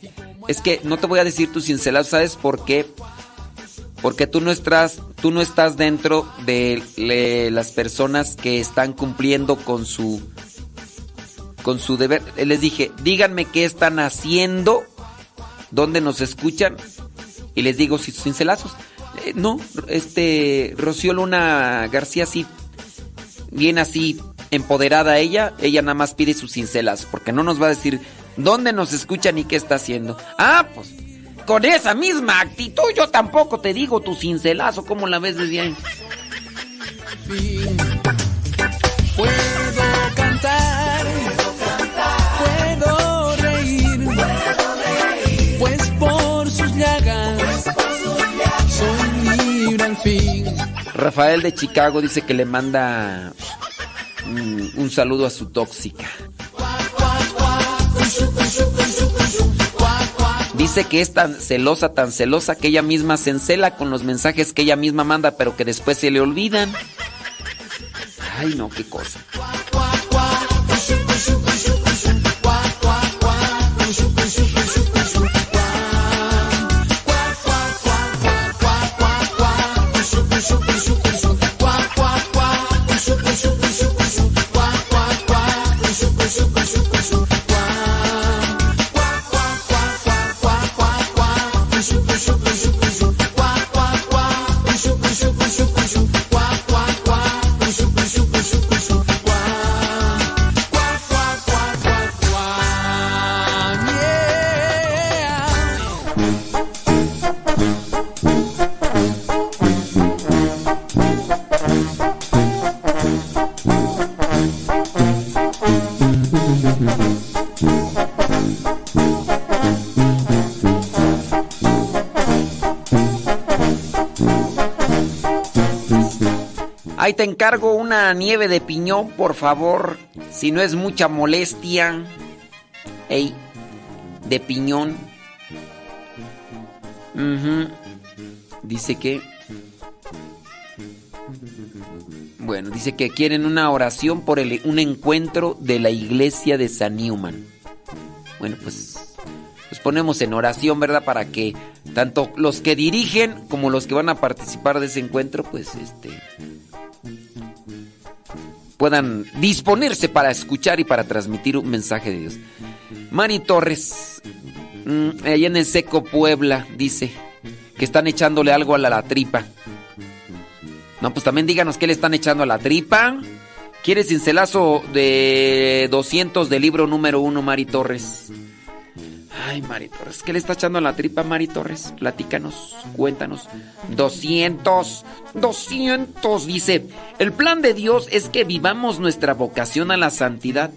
es que no te voy a decir tu cincelazo, ¿sabes por qué? Porque tú no estás, tú no estás dentro de las personas que están cumpliendo con su con su deber. Les dije, díganme qué están haciendo, dónde nos escuchan y les digo si sus cincelazos. Eh, no, este Rocío Luna García sí bien así empoderada ella, ella nada más pide sus cincelazos, porque no nos va a decir dónde nos escucha ni qué está haciendo. Ah, pues con esa misma actitud yo tampoco te digo tu cincelazo, ¿cómo la ves desde ahí? Puedo cantar, puedo reír, pues por sus llagas soy libre al fin. Rafael de Chicago dice que le manda mm, un saludo a su tóxica. Dice que es tan celosa, tan celosa que ella misma se encela con los mensajes que ella misma manda, pero que después se le olvidan. Ay, no, qué cosa. Te encargo una nieve de piñón, por favor. Si no es mucha molestia. Ey, de piñón. Dice que... Bueno, dice que quieren una oración por el- un encuentro de la iglesia de San Newman. Bueno, pues los ponemos en oración, ¿verdad? Para que tanto los que dirigen como los que van a participar de ese encuentro, pues este puedan disponerse para escuchar y para transmitir un mensaje de Dios. Mari Torres, mm, allá en el Seco Puebla, dice que están echándole algo a la, tripa. No, pues también díganos qué le están echando a la tripa. ¿Quieres cincelazo de 200 del libro número 1, Mari Torres? Ay, Mari Torres, ¿qué le está echando a la tripa, Mari Torres? Platícanos, cuéntanos. 200, 200, dice. El plan de Dios es que vivamos nuestra vocación a la santidad.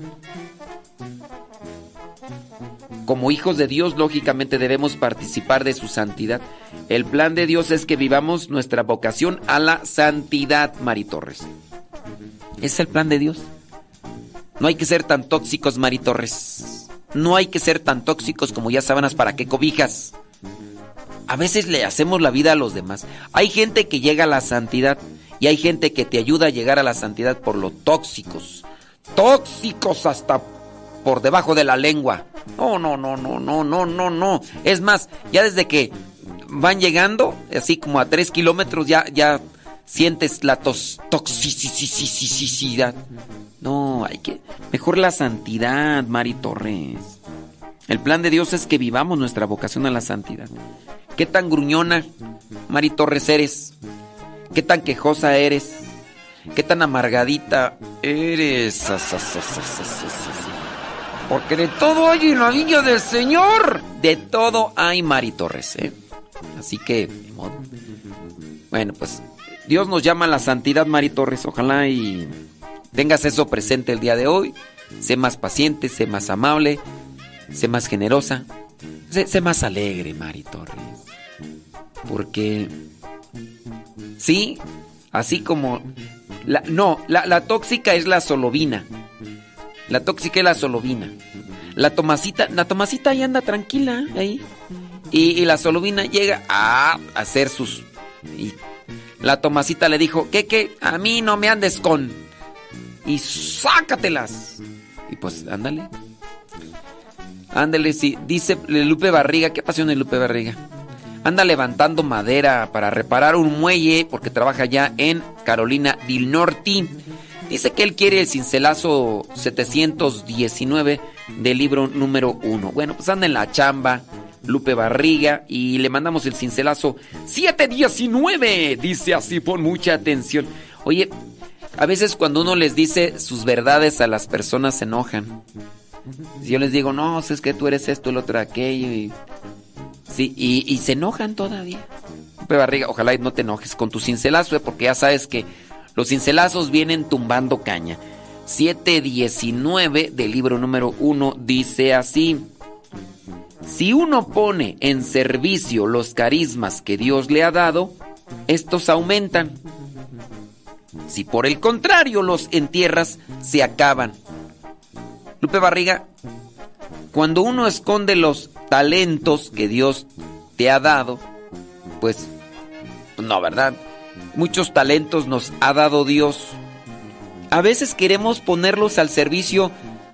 Como hijos de Dios, lógicamente debemos participar de su santidad. El plan de Dios es que vivamos nuestra vocación a la santidad, Mari Torres. Es el plan de Dios. No hay que ser tan tóxicos, Mari Torres. No hay que ser tan tóxicos como ya sábanas para que cobijas. A veces le hacemos la vida a los demás. Hay gente que llega a la santidad y hay gente que te ayuda a llegar a la santidad por lo tóxicos. Tóxicos hasta por debajo de la lengua. No, no, no, no, no, no, no, no. Es más, ya desde que van llegando, así como a tres kilómetros, ya, ya sientes la tos. No, hay que. Mejor la santidad, Mari Torres. El plan de Dios es que vivamos nuestra vocación a la santidad. ¿Qué tan gruñona, Mari Torres, eres? ¿Qué tan quejosa eres? ¿Qué tan amargadita eres? Porque de todo hay en la viña del Señor. De todo hay, Mari Torres, ¿eh? Así que. Bueno, pues Dios nos llama a la santidad, Mari Torres. Ojalá y tengas eso presente el día de hoy. Sé más paciente, sé más amable, sé más generosa, sé, más alegre, Mari Torres. Porque, sí, así como... La, no, la, tóxica es la solovina. La tóxica es la solovina. La Tomasita, la Tomasita ahí anda tranquila, ahí. Y, y la solovina llega a hacer sus... y la Tomasita le dijo, ¿qué, qué? A mí no me andes con... Y sácatelas. Y pues, ándale. Ándale, sí. Dice Lupe Barriga, ¿qué pasión es Lupe Barriga? Anda levantando madera para reparar un muelle porque trabaja ya en Carolina del Norte. Dice que él quiere el cincelazo 719 del libro número 1. Bueno, pues anda en la chamba, Lupe Barriga, y le mandamos el cincelazo 719. Dice así, pon mucha atención. Oye, a veces cuando uno les dice sus verdades a las personas se enojan. Si yo les digo, no, es que tú eres esto, el otro aquello, y. Sí, y, se enojan todavía. Barriga, ojalá no te enojes con tu cincelazo, eh, porque ya sabes que los cincelazos vienen tumbando caña. 719 del libro número 1 dice así. Si uno pone en servicio los carismas que Dios le ha dado, estos aumentan. Si por el contrario los entierras, se acaban. Lupe Barriga, cuando uno esconde los talentos que Dios te ha dado, pues no, ¿verdad? Muchos talentos nos ha dado Dios. A veces queremos ponerlos al servicio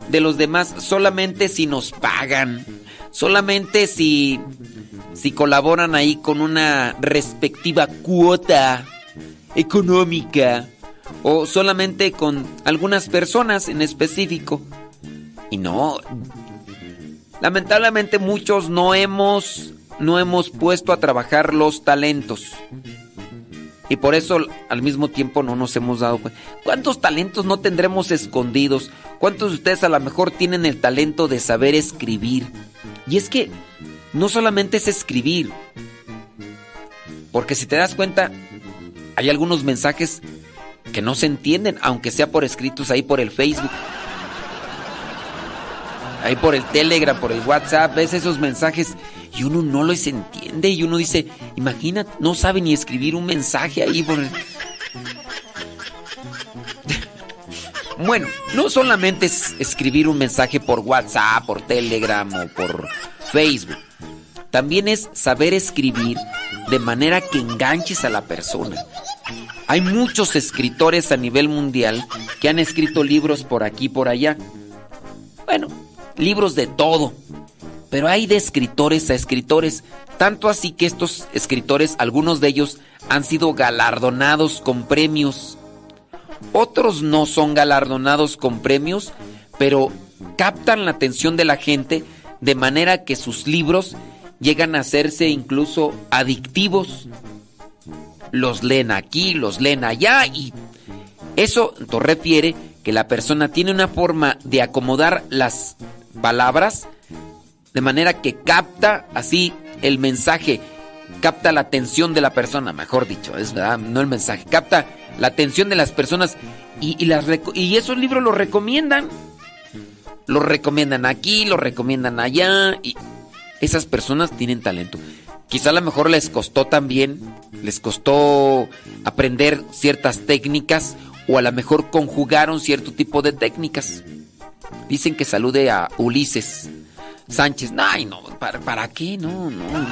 de los demás solamente si nos pagan, solamente si si colaboran ahí con una respectiva cuota económica o solamente con algunas personas en específico. Y no, lamentablemente muchos no hemos no hemos puesto a trabajar los talentos. Y por eso al mismo tiempo no nos hemos dado cuenta. ¿Cuántos talentos no tendremos escondidos? ¿Cuántos de ustedes a lo mejor tienen el talento de saber escribir? Y es que no solamente es escribir. Porque si te das cuenta, hay algunos mensajes que no se entienden, aunque sea por escritos ahí por el Facebook. Ahí por el Telegram, por el WhatsApp, ves esos mensajes y uno no los entiende y uno dice, imagínate, no sabe ni escribir un mensaje ahí por el... Bueno, no solamente es escribir un mensaje por WhatsApp, por Telegram o por Facebook. También es saber escribir de manera que enganches a la persona. Hay muchos escritores a nivel mundial que han escrito libros por aquí y por allá. Bueno, libros de todo. Pero hay de escritores a escritores, tanto así que estos escritores, algunos de ellos, han sido galardonados con premios. Otros no son galardonados con premios, pero captan la atención de la gente de manera que sus libros llegan a hacerse incluso adictivos. Los leen aquí, los leen allá y eso refiere que la persona tiene una forma de acomodar las palabras de manera que capta así el mensaje, capta la atención de la persona, mejor dicho, es verdad, no el mensaje, capta la atención de las personas y, y esos libros los recomiendan. Los recomiendan aquí, los recomiendan allá y esas personas tienen talento. Quizá a lo mejor les costó también, les costó aprender ciertas técnicas o a lo mejor conjugaron cierto tipo de técnicas. Dicen que salude a Ulises Sánchez. Ay, no, ¿para, para qué? No, no. no.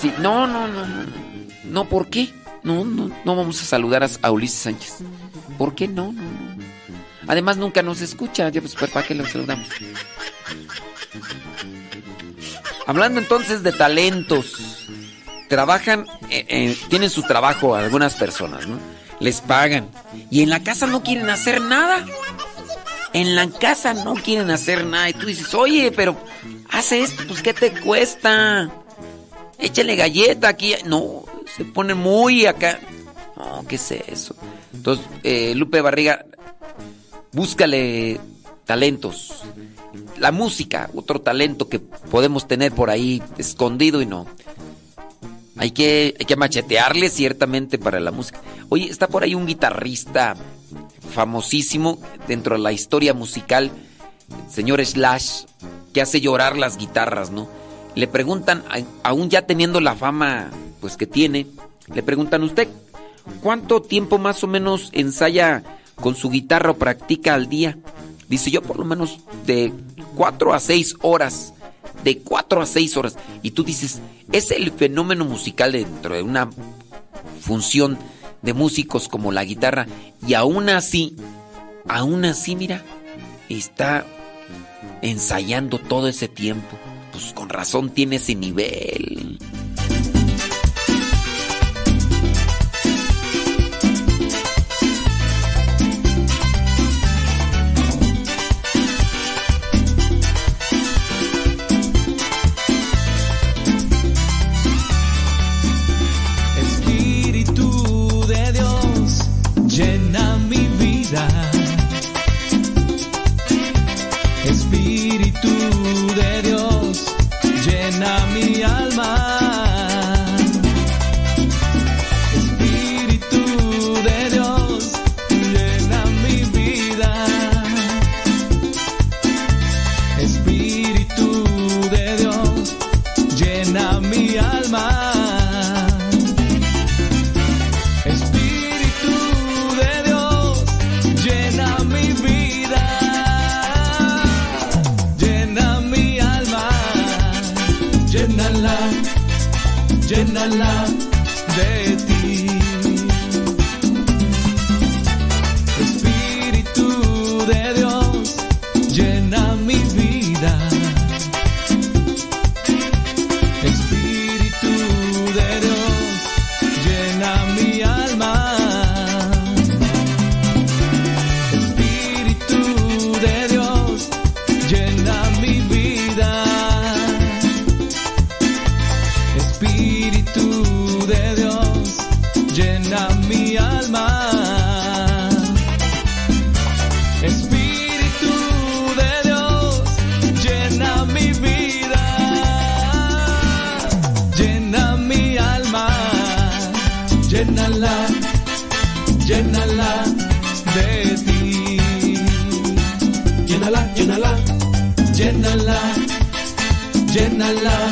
Sí, no, no, no, no. No, ¿por qué? No, no, no vamos a saludar a, a Ulises Sánchez. ¿Por qué no? No, no. Además nunca nos escucha, ya pues ¿para qué lo saludamos? Hablando entonces de talentos, trabajan, eh, eh, tienen su trabajo algunas personas, ¿no? Les pagan y en la casa no quieren hacer nada. En la casa no quieren hacer nada y tú dices, oye, pero hace esto, pues ¿qué te cuesta? Échale galleta aquí. No, se pone muy acá. No, ¿qué es eso? Entonces, eh, Lupe Barriga, búscale talentos. La música, otro talento que podemos tener por ahí escondido y no. Hay que, hay que machetearle ciertamente para la música. Oye, está por ahí un guitarrista famosísimo dentro de la historia musical, el señor Slash, que hace llorar las guitarras, ¿no? Le preguntan, aún ya teniendo la fama pues que tiene, le preguntan usted, ¿cuánto tiempo más o menos ensaya con su guitarra o practica al día. Dice yo por lo menos de 4 a 6 horas. De 4 a 6 horas. Y tú dices, es el fenómeno musical dentro de una función de músicos como la guitarra. Y aún así, aún así, mira, está ensayando todo ese tiempo. Pues con razón tiene ese nivel. love.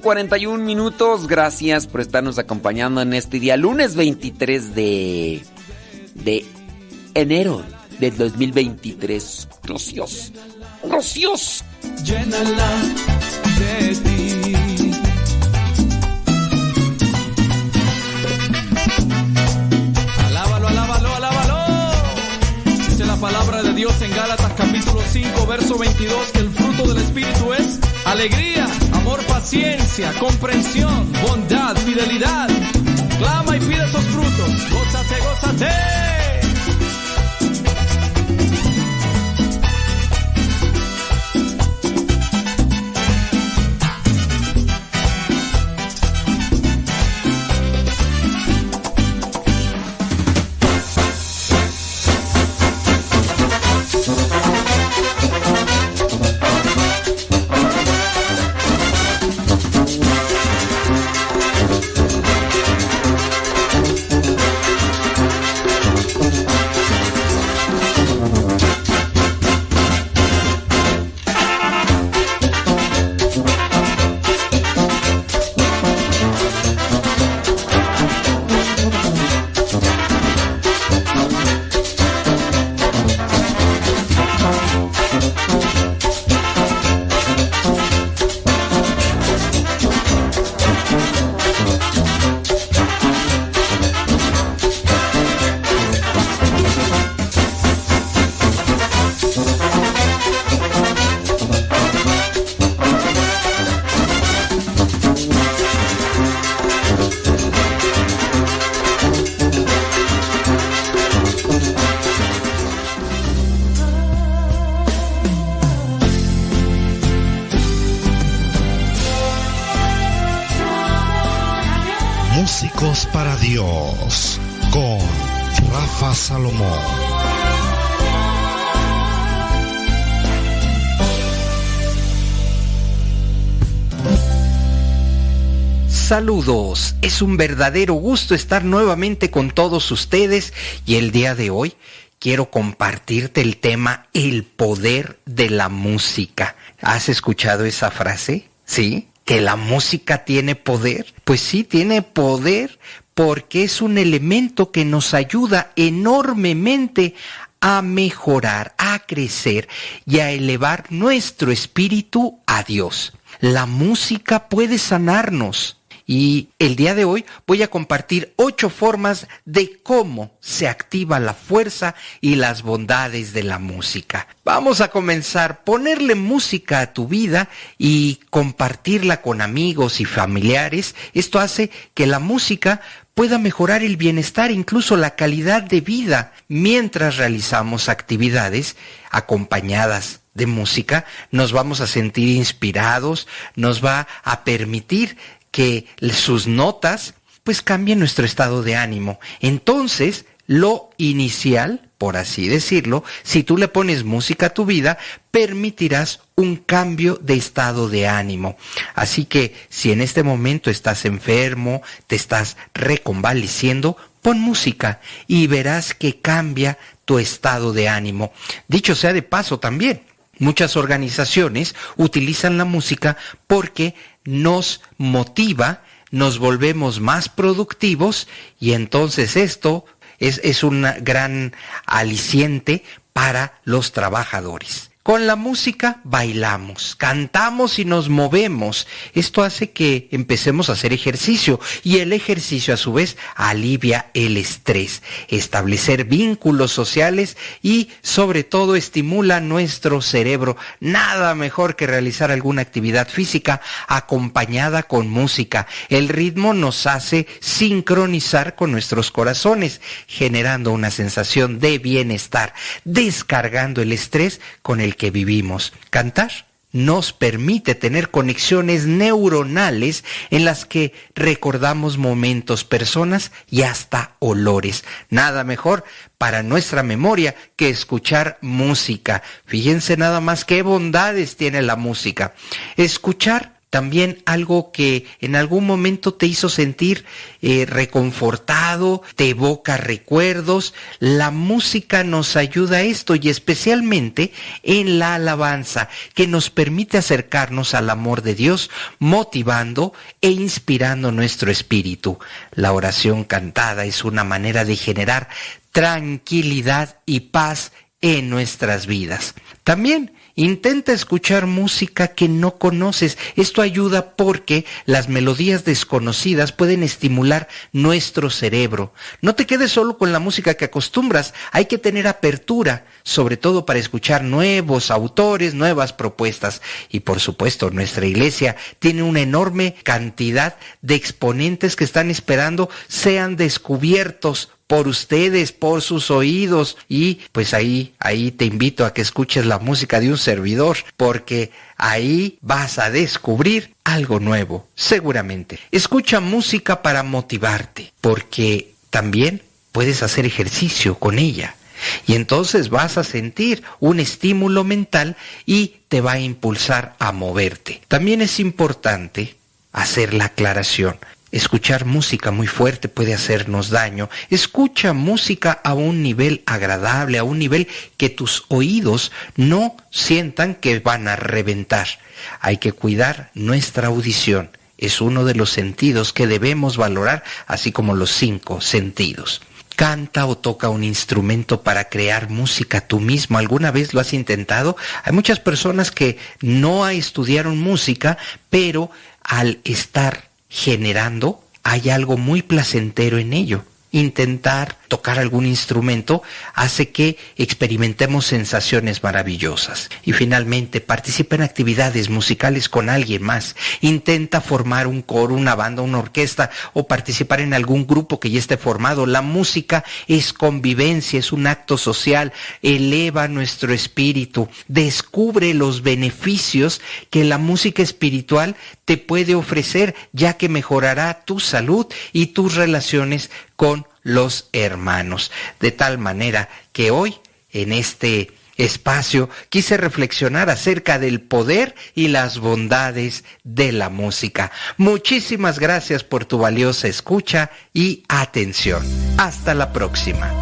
41 minutos. Gracias por estarnos acompañando en este día, lunes 23 de, de enero del 2023. Gracias. Gracias. Llénala de ti. Alábalo, alábalo, alábalo. Dice la palabra de Dios en Gálatas capítulo 5, verso 22, que el fruto del Espíritu es alegría paciencia, comprensión, bondad, fidelidad. Clama Saludos, es un verdadero gusto estar nuevamente con todos ustedes y el día de hoy quiero compartirte el tema El poder de la música. ¿Has escuchado esa frase? ¿Sí? ¿Que la música tiene poder? Pues sí, tiene poder porque es un elemento que nos ayuda enormemente a mejorar, a crecer y a elevar nuestro espíritu a Dios. La música puede sanarnos. Y el día de hoy voy a compartir ocho formas de cómo se activa la fuerza y las bondades de la música. Vamos a comenzar, ponerle música a tu vida y compartirla con amigos y familiares. Esto hace que la música pueda mejorar el bienestar, incluso la calidad de vida, mientras realizamos actividades acompañadas de música, nos vamos a sentir inspirados, nos va a permitir que sus notas pues cambien nuestro estado de ánimo. Entonces, lo inicial, por así decirlo, si tú le pones música a tu vida, permitirás un cambio de estado de ánimo. Así que si en este momento estás enfermo, te estás reconvaleciendo, pon música y verás que cambia tu estado de ánimo. Dicho sea de paso también, Muchas organizaciones utilizan la música porque nos motiva, nos volvemos más productivos y entonces esto es, es un gran aliciente para los trabajadores. Con la música bailamos, cantamos y nos movemos. Esto hace que empecemos a hacer ejercicio y el ejercicio a su vez alivia el estrés, establecer vínculos sociales y sobre todo estimula nuestro cerebro. Nada mejor que realizar alguna actividad física acompañada con música. El ritmo nos hace sincronizar con nuestros corazones, generando una sensación de bienestar, descargando el estrés con el que vivimos. Cantar nos permite tener conexiones neuronales en las que recordamos momentos, personas y hasta olores. Nada mejor para nuestra memoria que escuchar música. Fíjense nada más qué bondades tiene la música. Escuchar también algo que en algún momento te hizo sentir eh, reconfortado, te evoca recuerdos. La música nos ayuda a esto y especialmente en la alabanza que nos permite acercarnos al amor de Dios, motivando e inspirando nuestro espíritu. La oración cantada es una manera de generar tranquilidad y paz en nuestras vidas. También Intenta escuchar música que no conoces. Esto ayuda porque las melodías desconocidas pueden estimular nuestro cerebro. No te quedes solo con la música que acostumbras. Hay que tener apertura, sobre todo para escuchar nuevos autores, nuevas propuestas. Y por supuesto, nuestra iglesia tiene una enorme cantidad de exponentes que están esperando sean descubiertos por ustedes, por sus oídos. Y pues ahí, ahí te invito a que escuches la música de un servidor, porque ahí vas a descubrir algo nuevo, seguramente. Escucha música para motivarte, porque también puedes hacer ejercicio con ella. Y entonces vas a sentir un estímulo mental y te va a impulsar a moverte. También es importante hacer la aclaración. Escuchar música muy fuerte puede hacernos daño. Escucha música a un nivel agradable, a un nivel que tus oídos no sientan que van a reventar. Hay que cuidar nuestra audición. Es uno de los sentidos que debemos valorar, así como los cinco sentidos. Canta o toca un instrumento para crear música tú mismo. ¿Alguna vez lo has intentado? Hay muchas personas que no estudiaron música, pero al estar generando, hay algo muy placentero en ello. Intentar tocar algún instrumento hace que experimentemos sensaciones maravillosas. Y finalmente, participa en actividades musicales con alguien más. Intenta formar un coro, una banda, una orquesta o participar en algún grupo que ya esté formado. La música es convivencia, es un acto social, eleva nuestro espíritu, descubre los beneficios que la música espiritual te puede ofrecer, ya que mejorará tu salud y tus relaciones con los hermanos. De tal manera que hoy, en este espacio, quise reflexionar acerca del poder y las bondades de la música. Muchísimas gracias por tu valiosa escucha y atención. Hasta la próxima.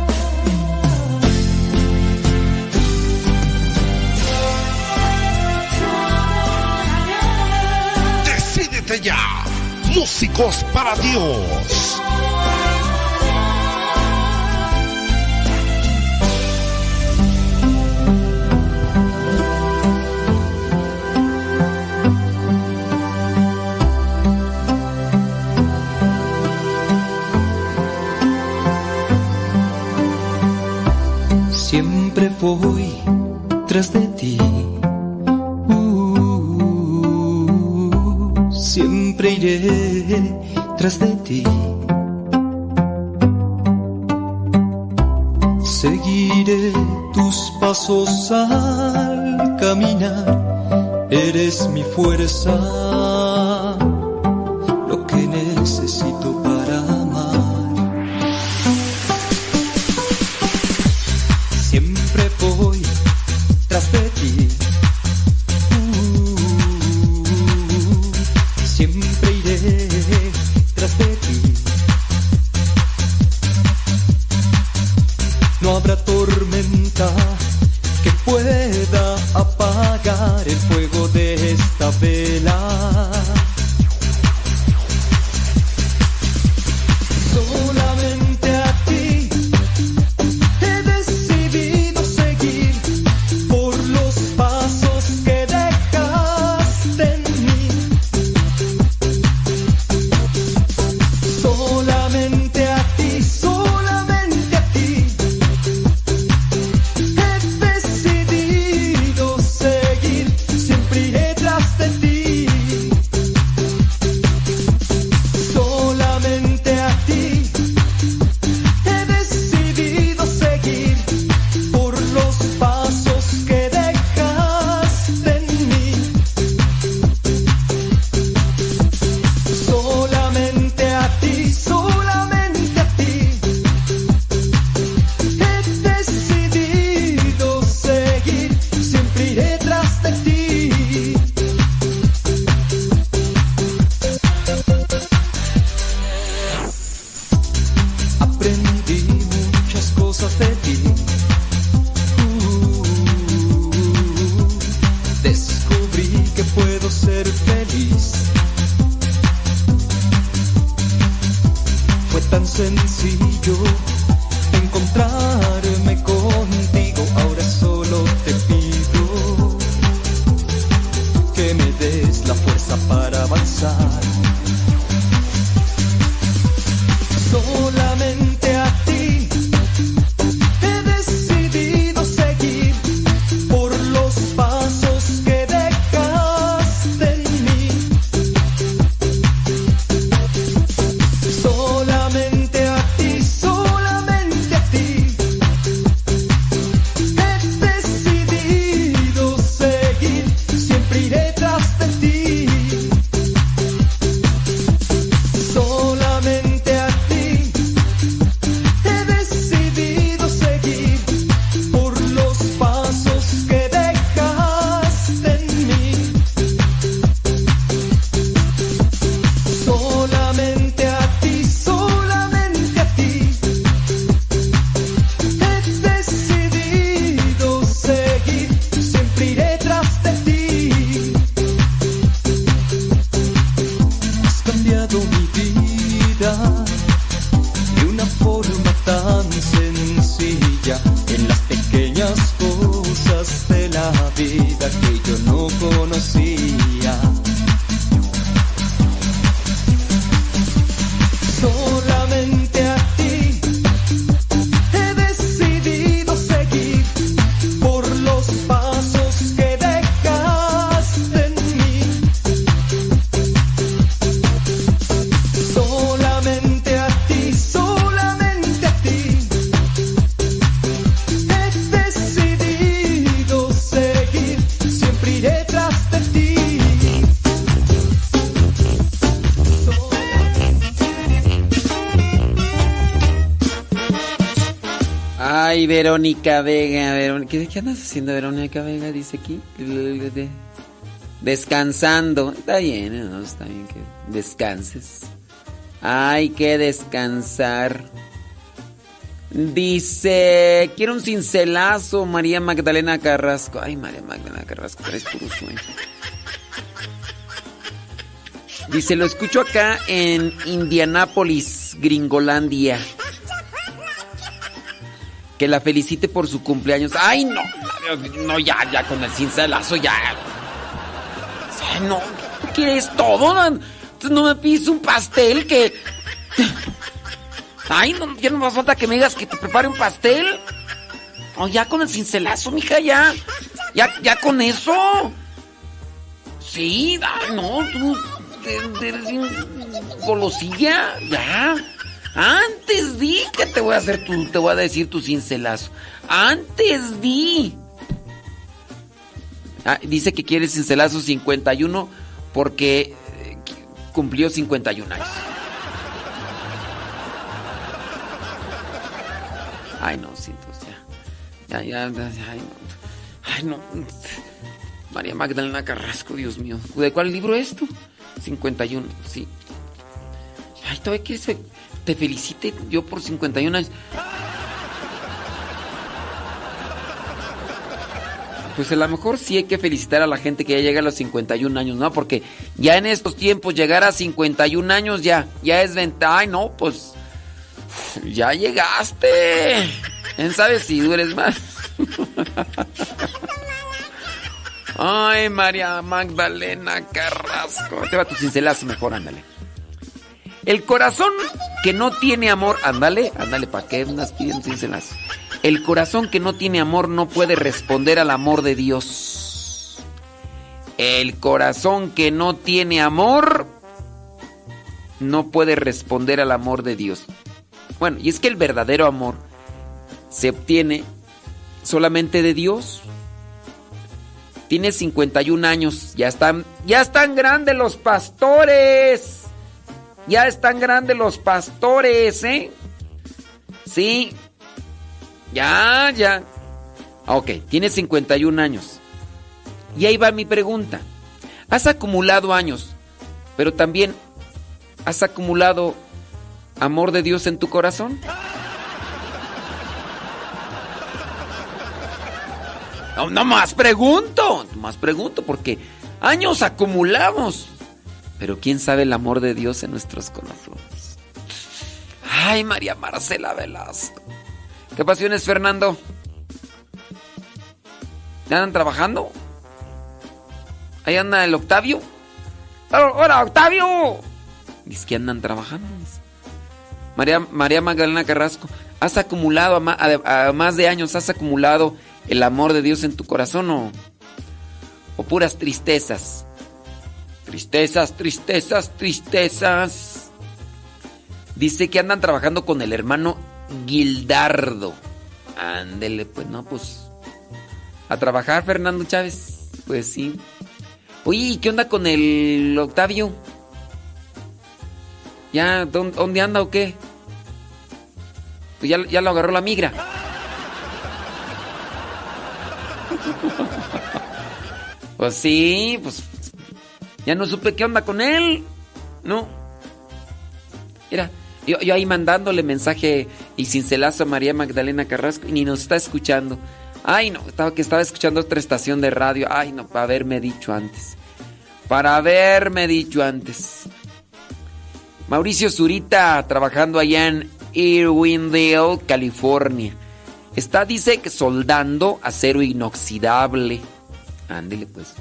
Decídete ya. Músicos para Dios. Voy tras de ti. Uh, siempre iré tras de ti. Seguiré tus pasos al caminar. Eres mi fuerza, lo que necesito Verónica Vega, Verónica. ¿Qué, andas haciendo, Verónica Vega? Dice aquí. Descansando. Está bien, ¿no? Está bien que descanses. Hay que descansar. Dice, quiero un cincelazo, María Magdalena Carrasco. Ay, María Magdalena Carrasco, traes puro sueño. Dice, lo escucho acá en Indianápolis, Gringolandia. Que la felicite por su cumpleaños. Ay, no, no, ya, ya con el cincelazo, ya. Ay, no, ¿quieres todo? No, no me pides un pastel que... Ay, no, ya no más falta que me digas que te prepare un pastel. Oh, ya con el cincelazo, mija, ya. Ya, ya con eso. Sí, ay, no, tú eres bien golosilla, ya. Antes di que te voy a hacer tu, te voy a decir tu cincelazo. Antes di. Ah, dice que quiere cincelazo 51 porque eh, cumplió 51 años. Ay, no, siento, ya. Ya, ya, ya, ay, no. Ay, no. María Magdalena Carrasco, Dios mío. ¿De cuál libro es tú? 51, sí. Ay, todavía quieres te felicite yo por 51 años. Pues a lo mejor sí hay que felicitar a la gente que ya llega a los 51 años, ¿no? Porque ya en estos tiempos llegar a 51 años ya, ya es ventaja. Ay, no, pues ya llegaste. ¿Quién sabe si dures más? Ay, María Magdalena Carrasco. Te va tu cincelazo mejor, ándale. El corazón que no tiene amor, ándale, ándale, ¿para qué pidiendo cincelazo? El corazón que no tiene amor no puede responder al amor de Dios. El corazón que no tiene amor no puede responder al amor de Dios. Bueno, y es que el verdadero amor se obtiene solamente de Dios. Tiene 51 años, ya están, ya están grandes los pastores. Ya están grandes los pastores, ¿eh? Sí. Ya, ya. Ok, tiene 51 años. Y ahí va mi pregunta. Has acumulado años, pero también has acumulado amor de Dios en tu corazón. No, no más pregunto, más pregunto, porque años acumulamos. Pero quién sabe el amor de Dios en nuestros corazones. Ay, María Marcela Velasco. ¿Qué pasiones, Fernando? ¿Ya andan trabajando? Ahí anda el Octavio. ¡Hola, Octavio! Dice que andan trabajando. María, María Magdalena Carrasco, has acumulado, a, más de años, has acumulado el amor de Dios en tu corazón o, o puras tristezas. Tristezas, tristezas, tristezas. Dice que andan trabajando con el hermano Gildardo. Ándele, pues no, pues. A trabajar, Fernando Chávez. Pues sí. Oye, ¿y qué onda con el Octavio? ¿Ya dónde anda o qué? Pues ya, ya lo agarró la migra. Pues sí, pues ya no supe qué onda con él. No. Mira, yo, ahí mandándole mensaje y cincelazo a María Magdalena Carrasco y ni nos está escuchando. Ay, no, estaba que estaba escuchando otra estación de radio. Ay, no, para haberme dicho antes. Para haberme dicho antes. Mauricio Zurita trabajando allá en Irwindale, California. Está, dice que soldando acero inoxidable. Ándele pues.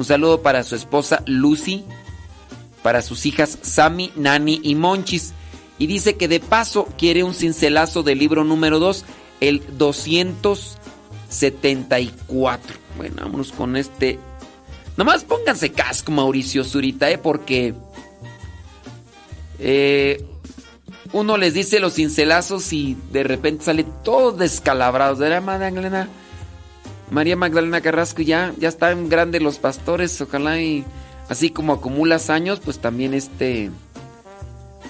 Un saludo para su esposa Lucy, para sus hijas Sammy, Nani y Monchis. Y dice que de paso quiere un cincelazo del libro número 2, el 274. Bueno, vámonos con este. Nomás pónganse casco, Mauricio Zurita, ¿eh? Porque. Eh, uno les dice los cincelazos y de repente sale todo descalabrado. ¿Verdad, Magdalena? María Magdalena Carrasco ya, ya están grandes los pastores, ojalá y así como acumulas años, pues también este,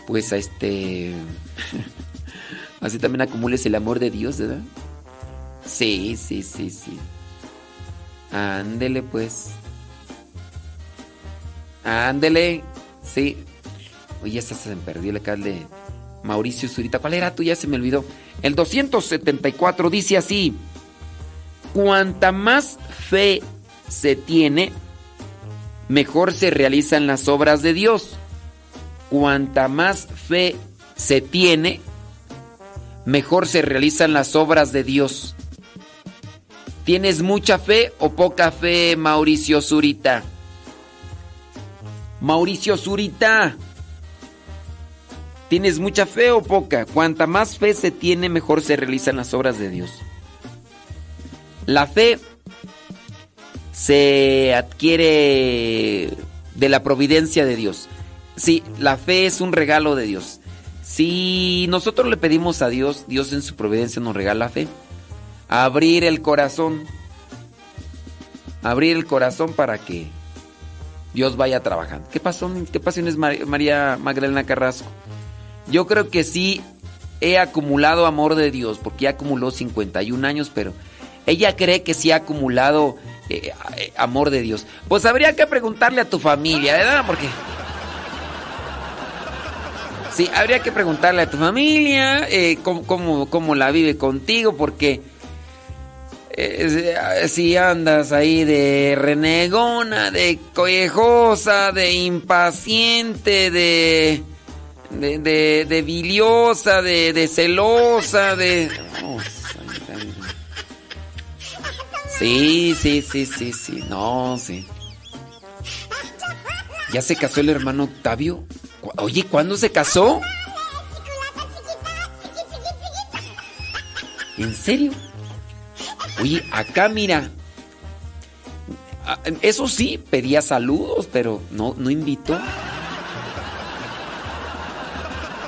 pues a este, Así también acumules el amor de Dios, ¿verdad? Sí, sí, sí, sí. Ándele pues. Ándele. Sí. Oye, esta se me perdió el cal de Mauricio Zurita. ¿Cuál era tú? Ya se me olvidó. El 274 dice así. Cuanta más fe se tiene, mejor se realizan las obras de Dios. Cuanta más fe se tiene, mejor se realizan las obras de Dios. ¿Tienes mucha fe o poca fe, Mauricio Zurita? Mauricio Zurita. ¿Tienes mucha fe o poca? Cuanta más fe se tiene, mejor se realizan las obras de Dios. La fe se adquiere de la providencia de Dios. Sí, la fe es un regalo de Dios. Si nosotros le pedimos a Dios, Dios en su providencia nos regala fe. Abrir el corazón. Abrir el corazón para que Dios vaya trabajando. ¿Qué pasó? ¿Qué pasiones María Magdalena Carrasco? Yo creo que sí he acumulado amor de Dios, porque ya acumuló 51 años, pero ella cree que sí ha acumulado eh, eh, amor de Dios. Pues habría que preguntarle a tu familia, ¿verdad? Porque... Sí, habría que preguntarle a tu familia eh, cómo, cómo, la vive contigo, porque eh, si andas ahí de renegona, de collejosa, de impaciente, de de, de, de biliosa, de, de celosa, de... Oh, sí, sí, sí, sí, sí, no, sí. ¿Ya se casó el hermano Octavio? Oye, ¿cuándo se casó? ¿En serio? Oye, acá mira. Eso sí, pedía saludos, pero no, no invitó.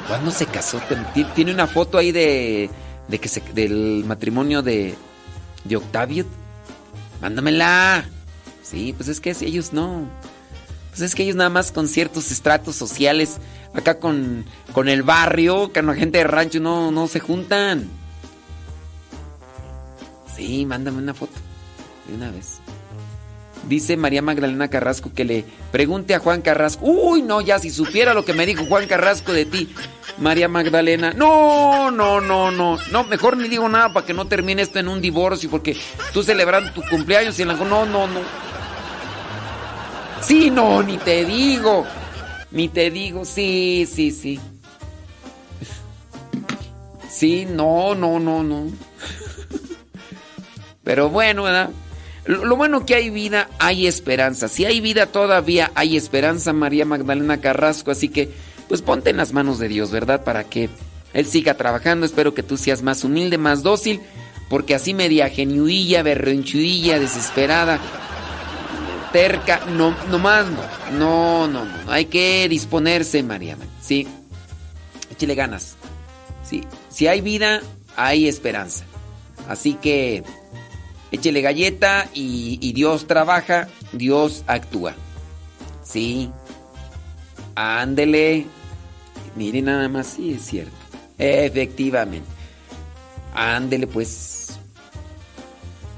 ¿Cuándo se casó? Tiene una foto ahí de, de que se, del matrimonio de, de Octavio. Mándamela. Sí, pues es que ellos no. Pues es que ellos nada más con ciertos estratos sociales, acá con, con el barrio, con la gente de rancho, no, no se juntan. Sí, mándame una foto. De una vez. Dice María Magdalena Carrasco que le pregunte a Juan Carrasco. Uy, no, ya si supiera lo que me dijo Juan Carrasco de ti, María Magdalena. No, no, no, no. No, mejor ni digo nada para que no termine esto en un divorcio, porque tú celebrando tu cumpleaños y la... No, no, no. Sí, no, ni te digo. Ni te digo, sí, sí, sí. Sí, no, no, no, no. Pero bueno, ¿verdad? Lo bueno que hay vida, hay esperanza. Si hay vida todavía, hay esperanza, María Magdalena Carrasco. Así que, pues ponte en las manos de Dios, ¿verdad? Para que Él siga trabajando. Espero que tú seas más humilde, más dócil. Porque así media geniudilla, berronchudilla, desesperada, terca, no, más, no. No, no, no. Hay que disponerse, María. Sí. Échale ganas. Sí. Si hay vida, hay esperanza. Así que échele galleta y, Dios trabaja, Dios actúa. Sí. Ándele. Mire nada más, sí es cierto. Efectivamente. Ándele pues.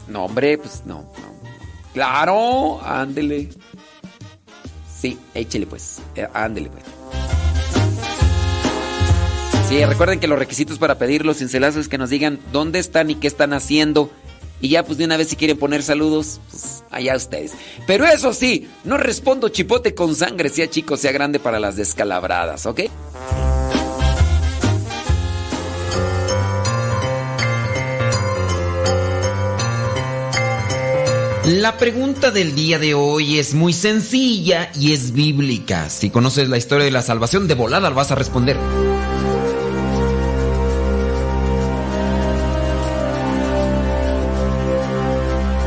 No, hombre, pues no. no. Claro, ándele. Sí, échele pues. Ándele pues. Sí, recuerden que los requisitos para pedir los cincelazos es que nos digan dónde están y qué están haciendo. Y ya, pues de una vez si quieren poner saludos, pues allá ustedes. Pero eso sí, no respondo chipote con sangre, sea chico, sea grande para las descalabradas, ¿ok? La pregunta del día de hoy es muy sencilla y es bíblica. Si conoces la historia de la salvación, de volada vas a responder.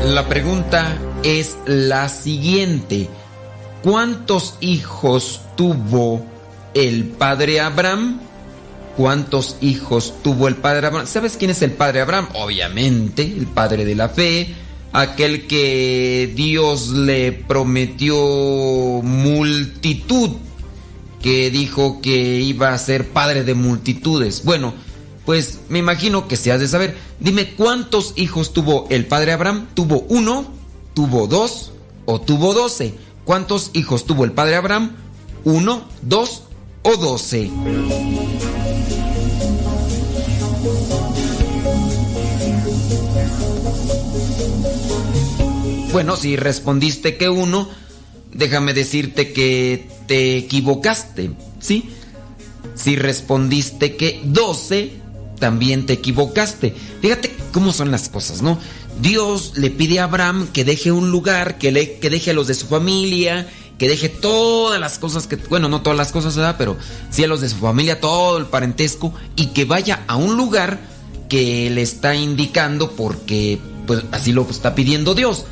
La pregunta es la siguiente. ¿Cuántos hijos tuvo el padre Abraham? ¿Cuántos hijos tuvo el padre Abraham? ¿Sabes quién es el padre Abraham? Obviamente, el padre de la fe, aquel que Dios le prometió multitud, que dijo que iba a ser padre de multitudes. Bueno, pues me imagino que se has de saber. Dime, ¿cuántos hijos tuvo el padre Abraham? ¿Tuvo uno? ¿Tuvo dos? ¿O tuvo doce? ¿Cuántos hijos tuvo el padre Abraham? ¿Uno, dos o doce? Bueno, si respondiste que uno, déjame decirte que te equivocaste, ¿sí? Si respondiste que 12, también te equivocaste. Fíjate cómo son las cosas, ¿no? Dios le pide a Abraham que deje un lugar, que, le, que deje a los de su familia, que deje todas las cosas que, bueno, no todas las cosas, ¿verdad? Pero sí a los de su familia, todo el parentesco, y que vaya a un lugar que le está indicando porque, pues así lo está pidiendo Dios.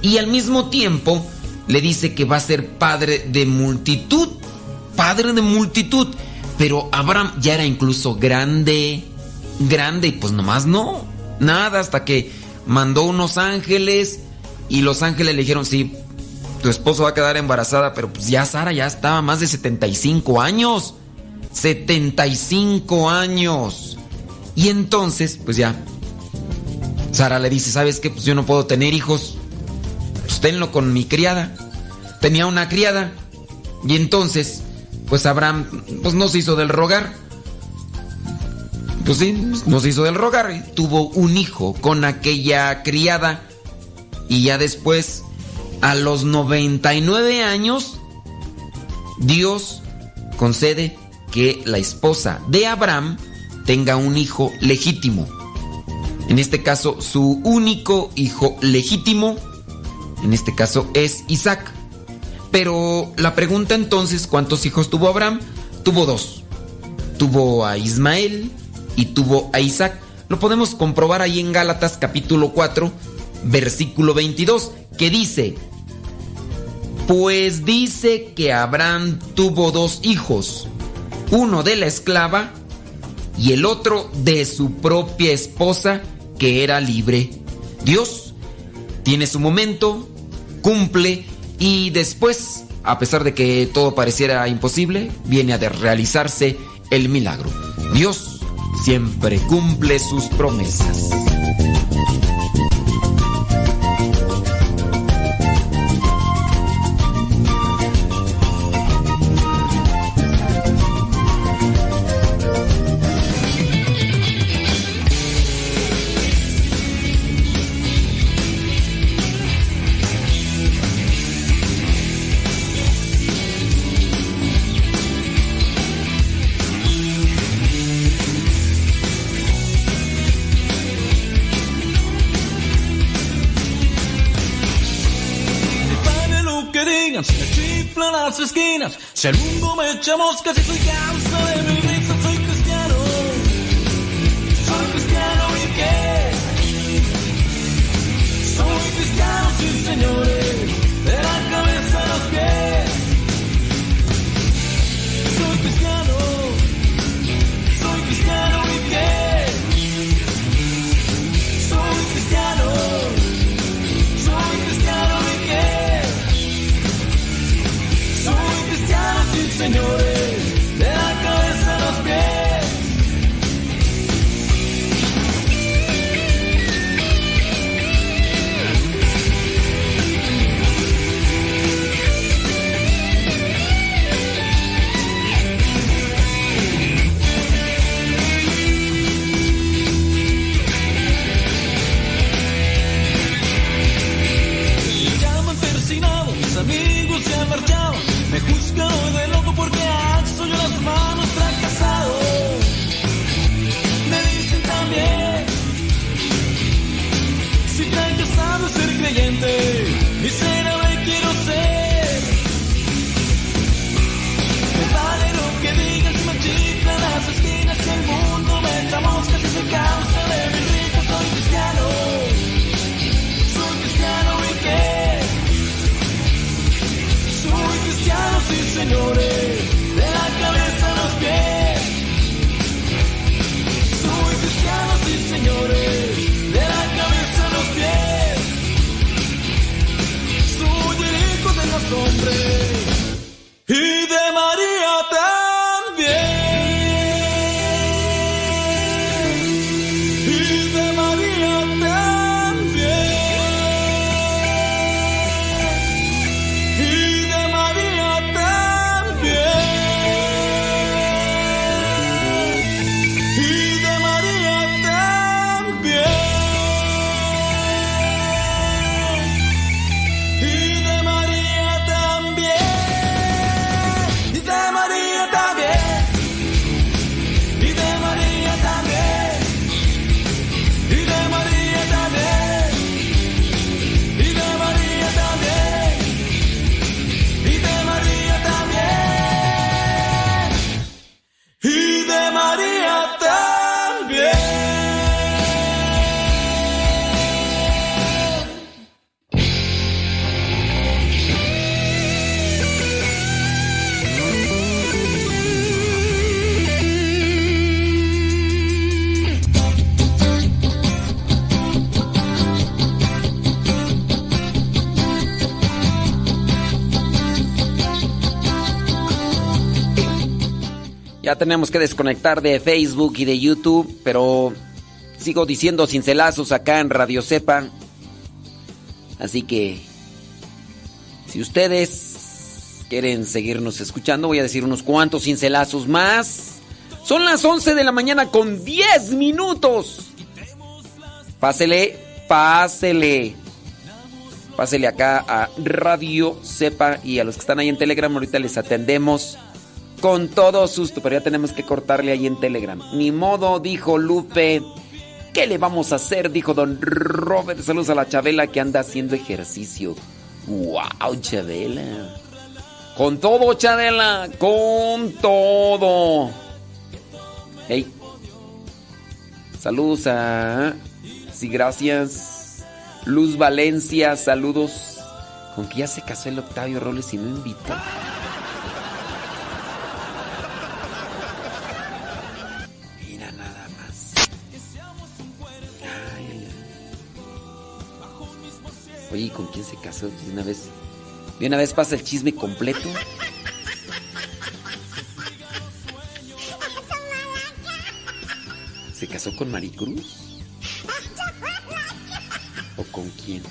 Y al mismo tiempo le dice que va a ser padre de multitud, padre de multitud. Pero Abraham ya era incluso grande, grande, y pues nomás no, nada, hasta que mandó unos ángeles y los ángeles le dijeron, sí, tu esposo va a quedar embarazada, pero pues ya Sara ya estaba más de 75 años. 75 años. Y entonces, pues ya, Sara le dice, ¿sabes qué? Pues yo no puedo tener hijos. Pues tenlo con mi criada. Tenía una criada. Y entonces, pues Abraham, pues no se hizo del rogar. Pues sí, no se hizo del rogar. Y tuvo un hijo con aquella criada. Y ya después, a los 99 años, Dios concede que la esposa de Abraham tenga un hijo legítimo. En este caso, su único hijo legítimo, en este caso, es Isaac. Pero la pregunta entonces, ¿cuántos hijos tuvo Abraham? Tuvo dos. Tuvo a Ismael y tuvo a Isaac. Lo podemos comprobar ahí en Gálatas capítulo 4, versículo 22, que dice, pues dice que Abraham tuvo dos hijos, uno de la esclava y el otro de su propia esposa que era libre. Dios tiene su momento, cumple y después, a pesar de que todo pareciera imposible, viene a realizarse el milagro. Dios siempre cumple sus promesas. Digan, si me chiflan las esquinas. Si el mundo me echa moscas y soy canso de mi risa, soy cristiano. Soy cristiano y qué? Soy cristiano, sí señores, Tenemos que desconectar de Facebook y de YouTube, pero sigo diciendo cincelazos acá en Radio Cepa. Así que si ustedes quieren seguirnos escuchando, voy a decir unos cuantos cincelazos más. Son las 11 de la mañana con 10 minutos. Pásele, pásele. Pásele acá a Radio Cepa y a los que están ahí en Telegram, ahorita les atendemos con todo susto, pero ya tenemos que cortarle ahí en Telegram. Ni modo, dijo Lupe. ¿Qué le vamos a hacer? Dijo don Robert. Saludos a la Chabela que anda haciendo ejercicio. ¡Wow, Chabela! Con todo, Chabela, con todo. Hey. Saludos a. Sí, gracias. Luz Valencia, saludos. Con que ya se casó el Octavio Robles y no invitó. Oye, ¿y con quién se casó? De una vez. De una vez pasa el chisme completo. ¿Se casó con Maricruz? ¿O con quién?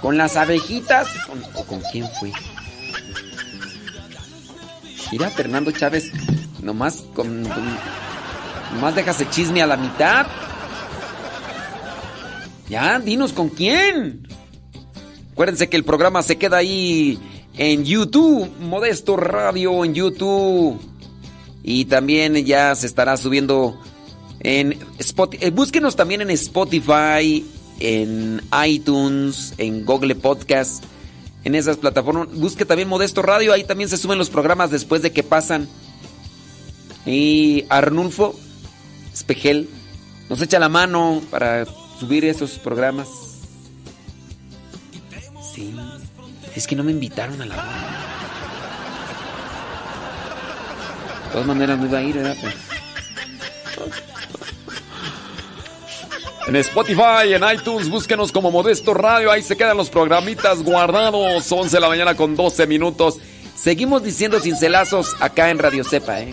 ¿Con las abejitas? ¿Con- ¿O con quién fue? Mira, Fernando Chávez, nomás con, con- nomás dejas el chisme a la mitad. Ya, dinos con quién. Acuérdense que el programa se queda ahí en YouTube, Modesto Radio en YouTube. Y también ya se estará subiendo en Spotify. búsquenos también en Spotify, en iTunes, en Google Podcast, en esas plataformas. Busque también Modesto Radio, ahí también se suben los programas después de que pasan. Y Arnulfo Espejel nos echa la mano para subir esos programas. Sí, es que no me invitaron a la boda. De todas maneras no iba a ir, ¿verdad? Pues- En Spotify, en iTunes, búsquenos como Modesto Radio. Ahí se quedan los programitas guardados. 11 de la mañana con 12 minutos. Seguimos diciendo cincelazos acá en Radio Cepa, ¿eh?